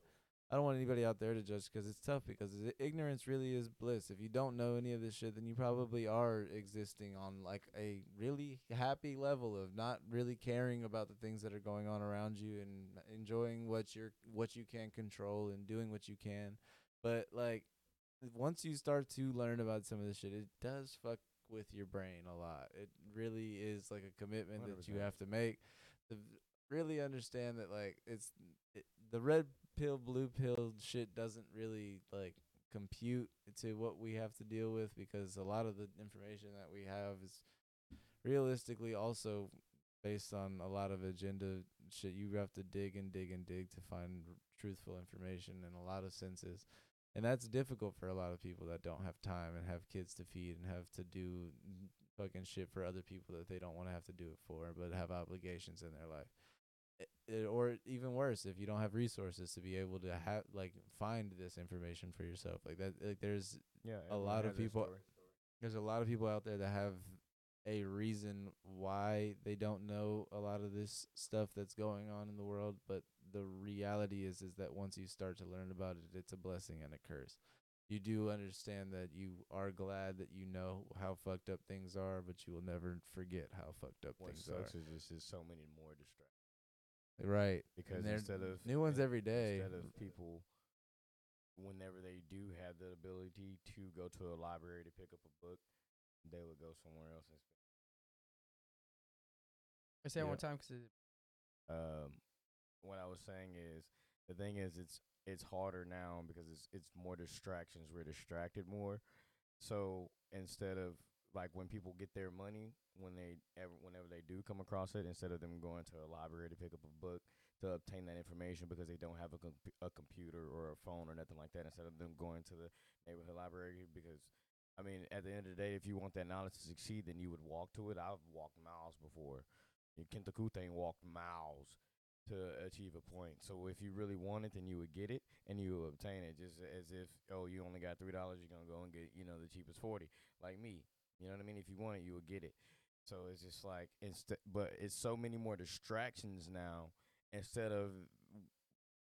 I don't want anybody out there to judge because it's tough because ignorance really is bliss. If you don't know any of this shit, then you probably are existing on like a really happy level of not really caring about the things that are going on around you and enjoying what you're what you can control and doing what you can. But like once you start to learn about some of this shit, it does fuck with your brain a lot. It really is like a commitment that you have to make to really understand that like it's it, the red pill blue pill shit doesn't really like compute to what we have to deal with because a lot of the information that we have is realistically also based on a lot of agenda shit. You have to dig and dig and dig to find r- truthful information in a lot of senses and that's difficult for a lot of people that don't have time and have kids to feed and have to do fucking shit for other people that they don't want to have to do it for but have obligations in their life it, or even worse if you don't have resources to be able to have like find this information for yourself like that like there's yeah, a lot of people- story. there's a lot of people out there that have a reason why they don't know a lot of this stuff that's going on in the world but the reality is is that once you start to learn about it it's a blessing and a curse you do understand that you are glad that you know how fucked up things are but you will never forget how fucked up What things sucks are is just is so many more distractions. right Because and there instead of new ones every day instead of people, whenever they do have the ability to go to a library to pick up a book, they would go somewhere else and spend. I say it one time because it Um, what I was saying is the thing is it's it's harder now because it's it's more distractions. We're distracted more. So instead of like when people get their money when they ever whenever they do come across it, instead of them going to a library to pick up a book to obtain that information because they don't have a com- a computer or a phone or nothing like that, instead of them going to the neighborhood library because. I mean, at the end of the day, if you want that knowledge to succeed, then you would walk to it. I've walked miles before. Kunta Kinte walked miles to achieve a point. So if you really want it, then you would get it and you would obtain it. Just as if oh, you only got three dollars, you're gonna go and get you know the cheapest forty, like me. You know what I mean? If you want it, you would get it. So it's just like instead, but it's so many more distractions now instead of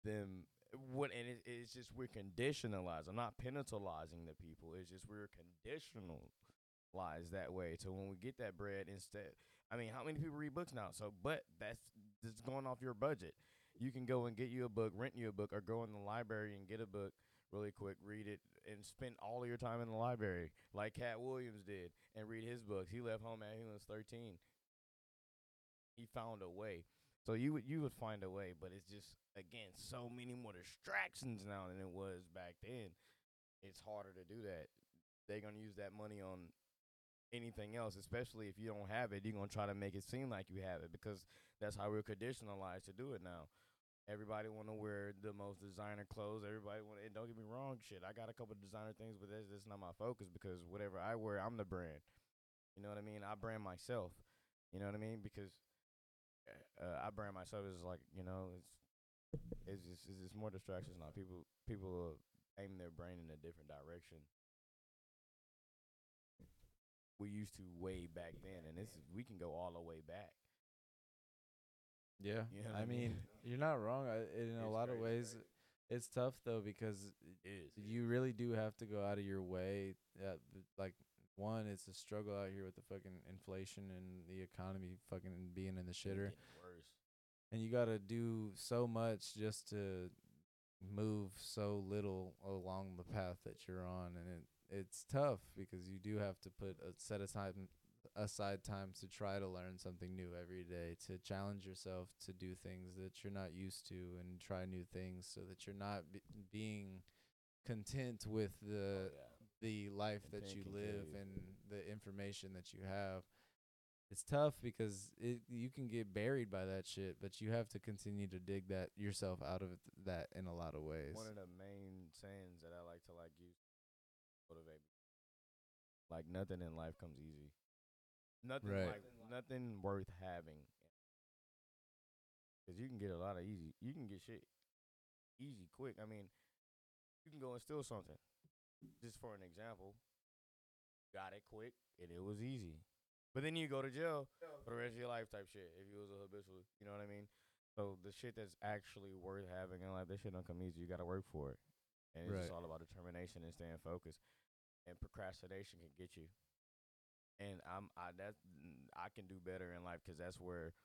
them. What and it, it's just we're conditionalized. I'm not penalizing the people. It's just we're conditionalized that way. So when we get that bread, instead, I mean, how many people read books now? So, but that's that's going off your budget. You can go and get you a book, rent you a book, or go in the library and get a book really quick, read it, and spend all of your time in the library, like Katt Williams did, and read his books. He left home at he was thirteen. He found a way. So you would you would find a way, but it's just again so many more distractions now than it was back then. It's harder to do that. they're gonna use that money on anything else, especially if you don't have it. You're gonna try to make it seem like you have it because that's how we're conditionalized to do it now. Everybody want to wear the most designer clothes. Everybody want. And don't get me wrong, shit. I got a couple designer things, but that's that's not my focus because whatever I wear, I'm the brand. You know what I mean? I brand myself. You know what I mean? Because uh, I brand myself as like you know it's it's just it's just more distractions now. People people uh, aim their brain in a different direction. We used to way back then, and this is we can go all the way back. Yeah, You know I mean? mean, you're not wrong. I, in a lot of ways, right? it's tough though because It is. you really do have to go out of your way. Uh, like one, it's a struggle out here with the fucking inflation and the economy fucking being in the shitter, worse. and you got to do so much just to move so little along the path that you're on, and it it's tough because you do have to put a set aside aside times to try to learn something new every day, to challenge yourself to do things that you're not used to and try new things so that you're not be- being content with the Oh, yeah. the life that you live you. and the information that you have. It's tough because it you can get buried by that shit, but you have to continue to dig that yourself out of that in a lot of ways. One of the main sayings that I like to like use motivate me. Like nothing in life comes easy. Nothing Right. like nothing worth having. Cause you can get a lot of easy. You can get shit easy quick. I mean, you can go and steal something. Just for an example, got it quick and it was easy. But then you go to jail for the rest of your life type shit if you was a habitual. You know what I mean? So the shit that's actually worth having in life, that shit don't come easy. You got to work for it, and it's Right. just all about determination and staying focused. And procrastination can get you. And I'm I that I can do better in life because that's where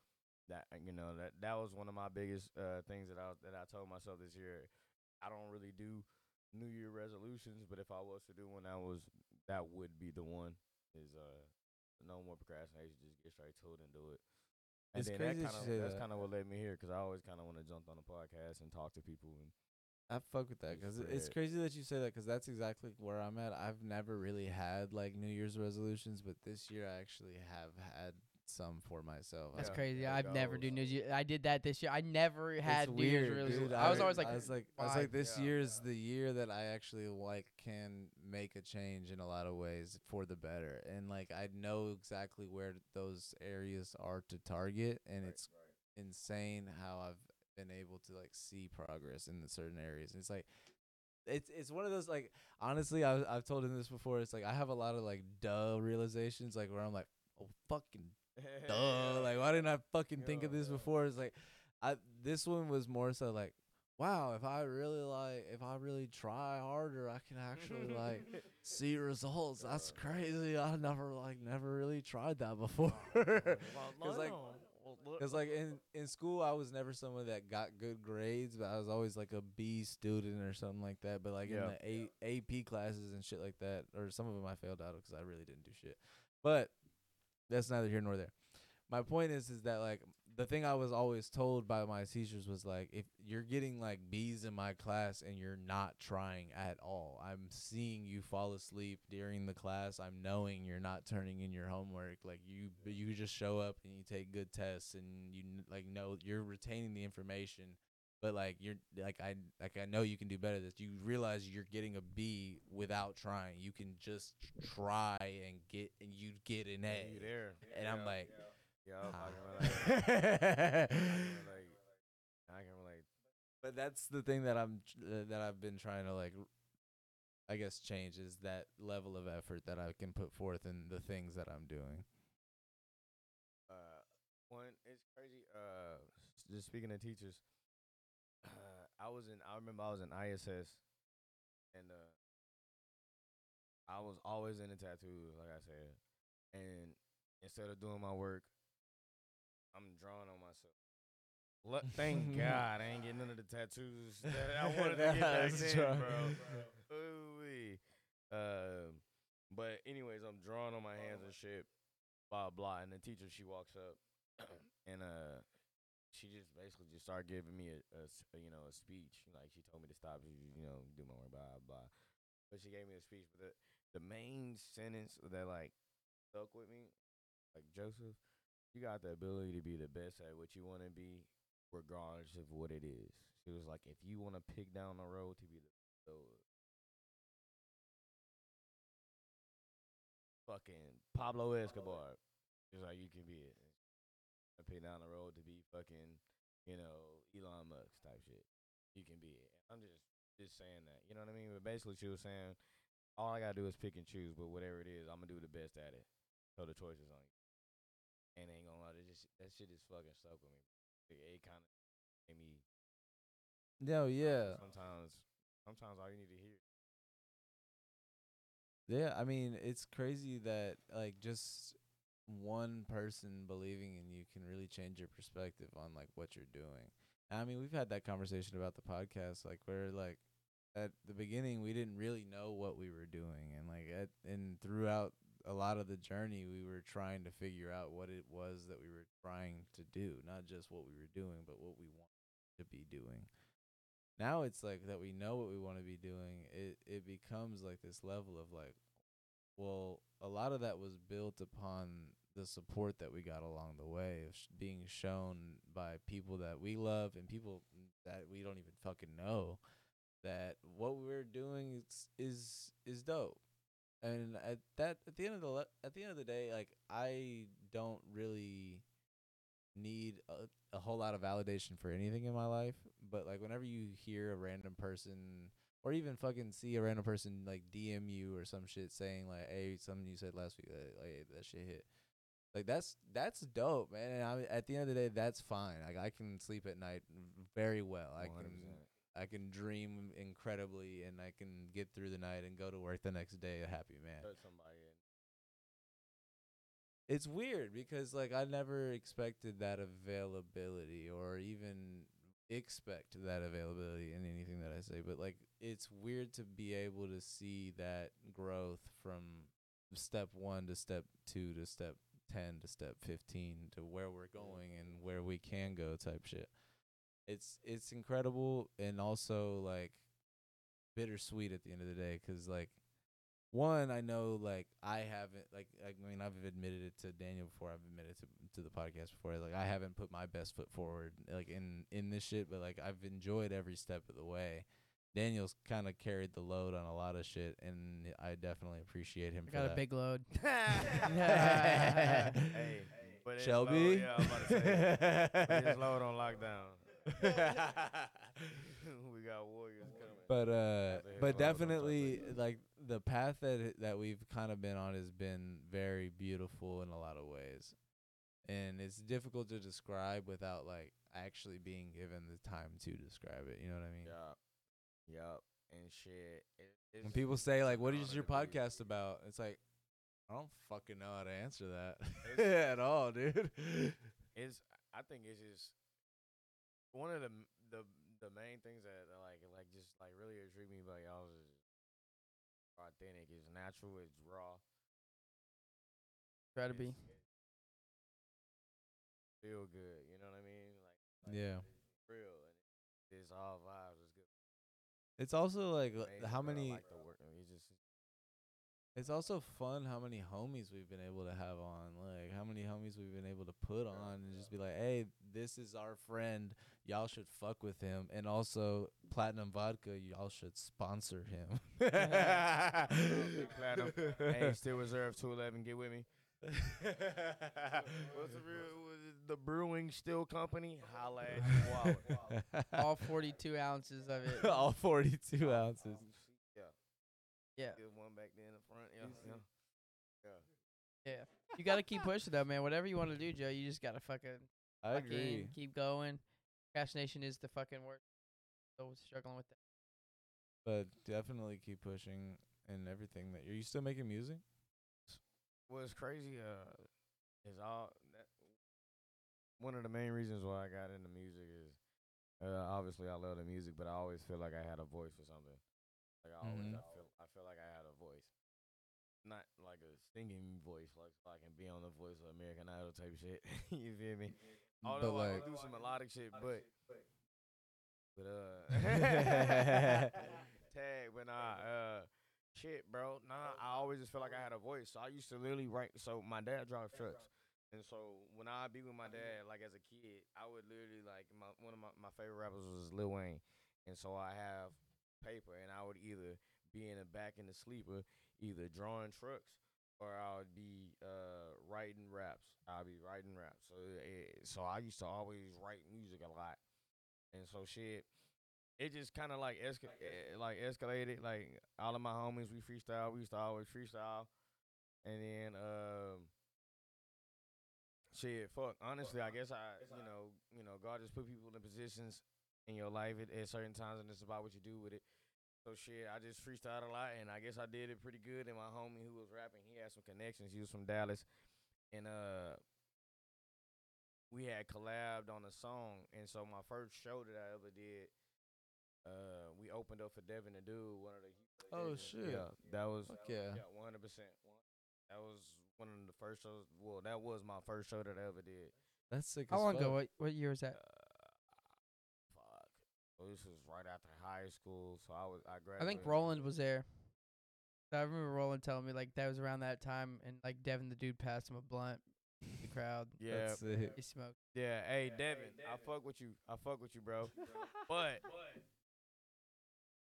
that you know that that was one of my biggest uh things that I that I told myself this year. I don't really do New Year resolutions, but if I was to do one, that was that would be the one. Is uh no more procrastination, just get straight to it and do it. And It's then crazy that kind of that's kind of what led me here because I always kind of want to jump on a podcast and talk to people and I fuck with that 'cause Just it it's crazy that you say that 'cause that's exactly where I'm at. I've never really had like New Year's resolutions, but this year I actually have had some for myself. That's Yeah, crazy. there I've never do. New uh, Year. I did that this year. I never had it's New Year's weird, resolution. dude. I was always like, I was like, I was like, this Yeah, year's yeah. the year that I actually like can make a change in a lot of ways for the better, and like I know exactly where those areas are to target, and it's insane how I've been able to like see progress in the certain areas. And it's like. It's it's one of those like honestly I I've told him this before. It's like I have a lot of like duh realizations like where I'm like oh fucking duh. Like, why didn't I fucking think of this before? It's like, I this one was more so like, wow, if I really like, if I really try harder, I can actually like see results. That's crazy. I never like never really tried that before. Like, cause like in in school, I was never someone that got good grades, but I was always like a B student or something like that. But like Yeah. in the A, AP classes and shit like that, or some of them I failed out of because I really didn't do shit. But that's neither here nor there. My point is, is that like the thing I was always told by my teachers was like, if you're getting like B's in my class and you're not trying at all, I'm seeing you fall asleep during the class. I'm knowing you're not turning in your homework. Like you, you just show up and you take good tests and you like know you're retaining the information. But like you're like I like I know you can do better. That you realize you're getting a B without trying. You can just try and get and you get an A. you there, And I'm Yeah, yeah, I ah. can relate. I can relate. I can relate. but that's the thing that I'm uh, that I've been trying to like I guess change is that level of effort that I can put forth in the things that I'm doing. Uh, one, it's crazy. Uh, just speaking of teachers, uh, I was in. I remember I was in ISS, and uh, I was always in the tattoos, like I said. And instead of doing my work, I'm drawing on myself. Look, thank God I ain't getting none of the tattoos that I wanted to get back then, right. bro. Ooh-wee. Um, but anyways, I'm drawing on my hands and shit, blah blah. And the teacher she walks up, and uh, she just basically just started giving me a, a s- a, you know a speech. Like she told me to stop, you, you know, do my work, blah blah. But she gave me a speech. But the, the main sentence that like stuck with me, like Joseph, you got the ability to be the best at what you want to be, regardless of what it is. She was like, if you want to pick down the road to be the, the fucking Pablo Escobar, just like you can be it. Pick down the road to be fucking, you know, Elon Musk type shit. You can be it. I'm just just saying that. You know what I mean? But basically, she was saying, all I gotta do is pick and choose. But whatever it is, I'm gonna do the best at it. So the choice is on you. And ain't gonna lie, that just that shit is fucking stuck with me. It, it kind of made me. No, yeah. Sometimes, sometimes all you need to hear. Yeah, I mean, it's crazy that like just one person believing in you can really change your perspective on like what you're doing. I mean, we've had that conversation about the podcast, like where like at the beginning we didn't really know what we were doing, and like at and throughout a lot of the journey we were trying to figure out what it was that we were trying to do, not just what we were doing, but what we wanted to be doing. Now it's like that we know what we want to be doing. It it becomes like this level of like, well, a lot of that was built upon the support that we got along the way of sh- being shown by people that we love and people that we don't even fucking know that what we're doing is is is dope. And at that at the end of the le- at the end of the day, like I don't really need a, a whole lot of validation for anything in my life, but like whenever you hear a random person or even fucking see a random person like DM you or some shit saying like, "Hey, something you said last week, like, like that shit hit." Like that's that's dope, man. And I, at the end of the day, that's fine. Like I can sleep at night very well. I 100%. I can dream incredibly, and I can get through the night and go to work the next day a happy man. Touch somebody. And It's weird because like I never expected that availability or even expect that availability in anything that I say, but like it's weird to be able to see that growth from step 1 to step 2 to step 10 to step 15 to where we're going and where we can go type shit. It's it's incredible and also like bittersweet at the end of the day cuz like one I know like I haven't like I mean I've admitted it to Daniel before I've admitted to to the podcast before like I haven't put my best foot forward like in in this shit but like I've enjoyed every step of the way. Daniel's kind of carried the load on a lot of shit and I definitely appreciate him I for got that. a big load. hey, but Shelby? Low, yeah, I was about to say. but load on lockdown. we got warriors coming. but uh Have to hit but load on top of definitely like the path that that we've kind of been on has been very beautiful in a lot of ways and it's difficult to describe without like actually being given the time to describe it you know what i mean Yup. Yup. And shit. It, when people say like what an is honor your podcast about it's like i don't fucking know how to answer that at all dude It's. I think it's just one of the the the main things that like like just like really intrigue me about y'all is authentic. It's natural. It's raw. Try to be. Feel good. You know what I mean? Like, like Yeah. it's real and it's all vibes. It's good. it's also like Amazing, how many like It's also fun how many homies we've been able to have on. Like how many homies we've been able to put on and just be like, "Hey, this is our friend. Y'all should fuck with him." And also, Platinum Vodka, y'all should sponsor him. Big Platinum. hey, Steel Reserve two eleven. Get with me. What's the real? Was the Brewing Still Company? Holla at your wallet. All 42 ounces of it. All 42 ounces. Yeah. Yeah. Give one back there in the front. Yeah. Yeah. Yeah. You got to keep pushing though, man. Whatever you want to do, Joe, you just got to fucking I fucking agree. keep going. Cash Nation is the fucking work. So struggling with that. But definitely keep pushing and everything that you're you still making music? What's crazy uh is all that one of the main reasons why I got into music is uh, obviously I love the music, but I always feel like I had a voice for something. Like I always Mhm. I feel I feel like I had a voice. Not like a singing voice, like so I can be on the voice of American Idol type shit. you feel me? Although I like- can do some melodic shit, but but uh tag, but nah, uh shit, bro. Nah, I always just felt like I had a voice. So I used to literally write. So my dad drives trucks, and so when I be with my dad, like as a kid, I would literally like my one of my, my favorite rappers was Lil Wayne, and so I have paper, and I would either be in the back in the sleeper, either drawing trucks. Or I would be uh, writing raps. I'd be writing raps. So, it, so I used to always write music a lot, and so shit it just kind of like esca- eh, like escalated. Like all of my homies, we freestyle. We used to always freestyle, and then um, shit, fuck. Honestly, I guess I, you know, you know, God just put people in positions in your life at, at certain times, and it's about what you do with it. So shit, I just freestyled a lot, and I guess I did it pretty good. And my homie who was rapping, he had some connections. He was from Dallas, and uh, we had collabed on a song. And so my first show that I ever did uh, we opened up for Devin the Dude, one of the. Oh, Asians. shit. Yeah, that was. Fuck yeah. Yeah, one hundred percent. That was one of the first shows. Well, that was my first show that I ever did. That's sick. How as long fuck. ago? What what year was Uh, that? fuck. So this was right after high school, so I was I graduated. I think Roland was there. I remember Roland telling me like that was around that time, and like Devin the dude passed him a blunt. in The crowd, Yeah, That's sick. he smoked. yeah. Hey, Devin, I fuck with you. I fuck with you, bro. but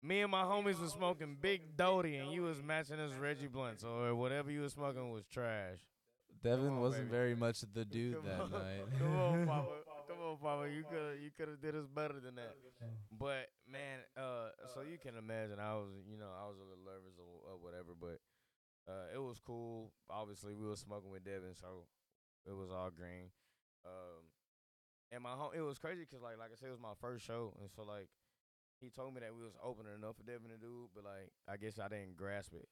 me and my homies was smoking big Doty, and you was matching us Reggie blunts, or whatever you was smoking was trash. Devin on, wasn't baby. very much the dude Come that on. night. Come on, Papa. Come on, Papa. You could you could have did us better than that. But man, uh, so you can imagine I was you know I was a little nervous or, or whatever, but uh, it was cool. Obviously, we were smoking with Devin, so it was all green. Um, and my home, it was crazy 'cause like like I said, it was my first show, and so like he told me that we was opening enough for Devin the Dude, but like I guess I didn't grasp it.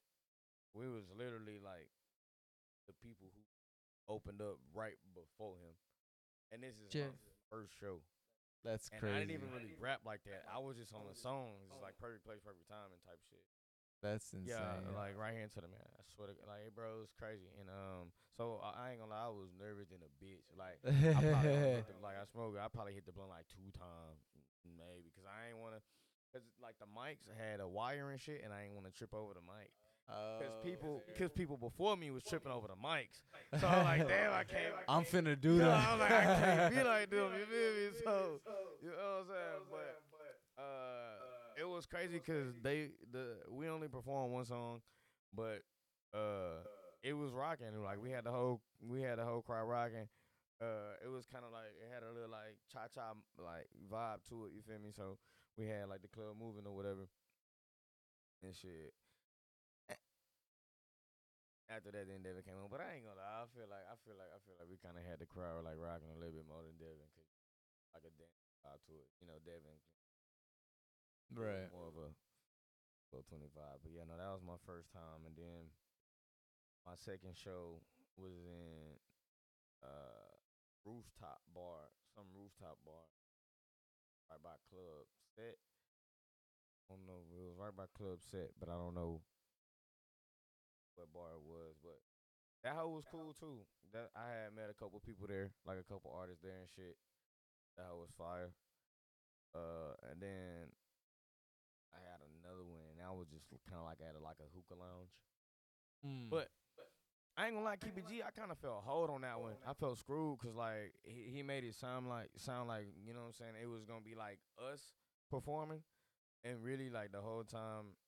We was literally like the people who opened up right before him, and this is Shit. First show. That's And crazy. I didn't even really rap like that. I was just on the song, just like perfect place, perfect time, and type shit. That's insane. Yeah, like right hand to the man. I swear to God, like, bro, it's crazy. And um, so I, I ain't gonna lie, I was nervous than a bitch. Like, I probably hit the, like I smoked. I probably hit the blunt like two times, maybe, because I ain't wanna. Cause like the mics had a wire and shit, and I ain't wanna trip over the mic. Cause Oh, people, cause people before me was tripping over the mics. So I'm like, damn, I can't. I'm finna do Yeah, that. I'm like, I can't be like them. You feel me? So, you know what I'm saying? But uh, it was crazy because they the we only performed one song, but uh, it was rocking. Like we had the whole we had the whole crowd rocking. Uh, it was kind of like it had a little like cha cha like vibe to it. You feel me? So we had like the club moving or whatever, and shit. After that, then Devin came on, but I ain't gonna lie. I feel like I feel like I feel like we kind of had the crowd like rocking a little bit more than Devin, cause like a dance vibe to it. You know, Devin Right. more of a little twenty five. But yeah, no, that was my first time, and then my second show was in uh rooftop bar, some rooftop bar, right by Club Set. I don't know, it was right by Club Set, but I don't know what bar it was, but that hoe was cool too. That I had met a couple people there, like a couple artists there and shit. That hoe was fire. Uh, and then I had another one, and I was just kind of like at a, like a hookah lounge. Mm. But I ain't gonna lie, keep it G. I kind of felt hold on that one. I felt screwed because like he, he made it sound like sound like you know what I'm saying. It was gonna be like us performing, and really like the whole time,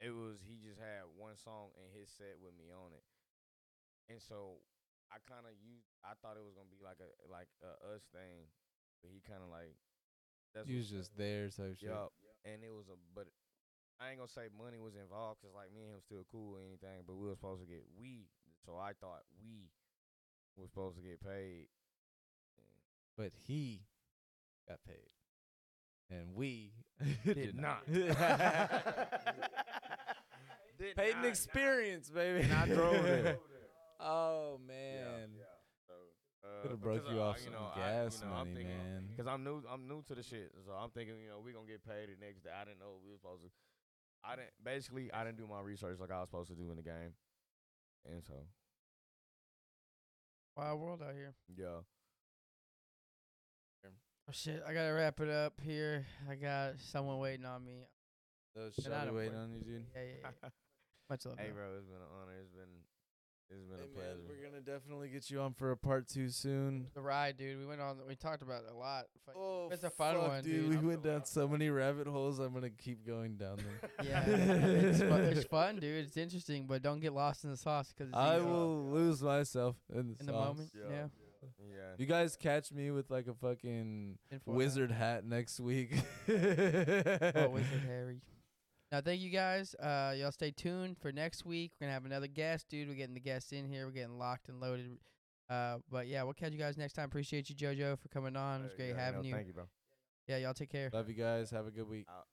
it was he just had one song in his set with me on it, and so I kind of used. I thought it was gonna be like a like a us thing, but he kind of like that's you was just there, so shit. Yup. And it was a but I ain't gonna say money was involved because like me and him still cool or anything, but we were supposed to get we. So I thought we were supposed to get paid. But he got paid, and we Did not. Did paid an not. experience, baby. And I drove there. oh man, So, uh, could have broke you uh, off you some know, I- gas you know, money, thinking- man. Cause I'm new, I'm new to the shit, so I'm thinking, you know, we gonna get paid the next day. I didn't know we were supposed to. I didn't basically, I didn't do my research like I was supposed to do in the game, and so Wild world out here. yeah. Oh shit! I gotta wrap it up here. I got someone waiting on me. Those And I shawty don't waiting on you, dude. Yeah, yeah, yeah. Much love. Hey, bro. bro, it's been an honor. It's been it's been Hey, a man, pleasure. we're gonna definitely get you on for a part two soon. The ride, dude. We went on. We talked about it a lot. Oh, It's a fun fuck, one, dude. dude. We I'm went down so many rabbit holes. I'm gonna keep going down them. Yeah, it's, fun, it's fun, dude. It's interesting, but don't get lost in the sauce because I will lose myself in the, in the moment. Yeah. Yeah. yeah. You guys catch me with like a fucking Info wizard hat next week. Oh, Wizard Harry. Now, thank you guys. Uh, y'all stay tuned for next week. We're gonna have another guest, dude. We're getting the guests in here. We're getting locked and loaded. Uh, but yeah, we'll catch you guys next time. Appreciate you, JoJo, for coming on. It was great yeah, having no, you. Thank you, bro. Yeah, y'all take care. Love you guys. Have a good week. Out.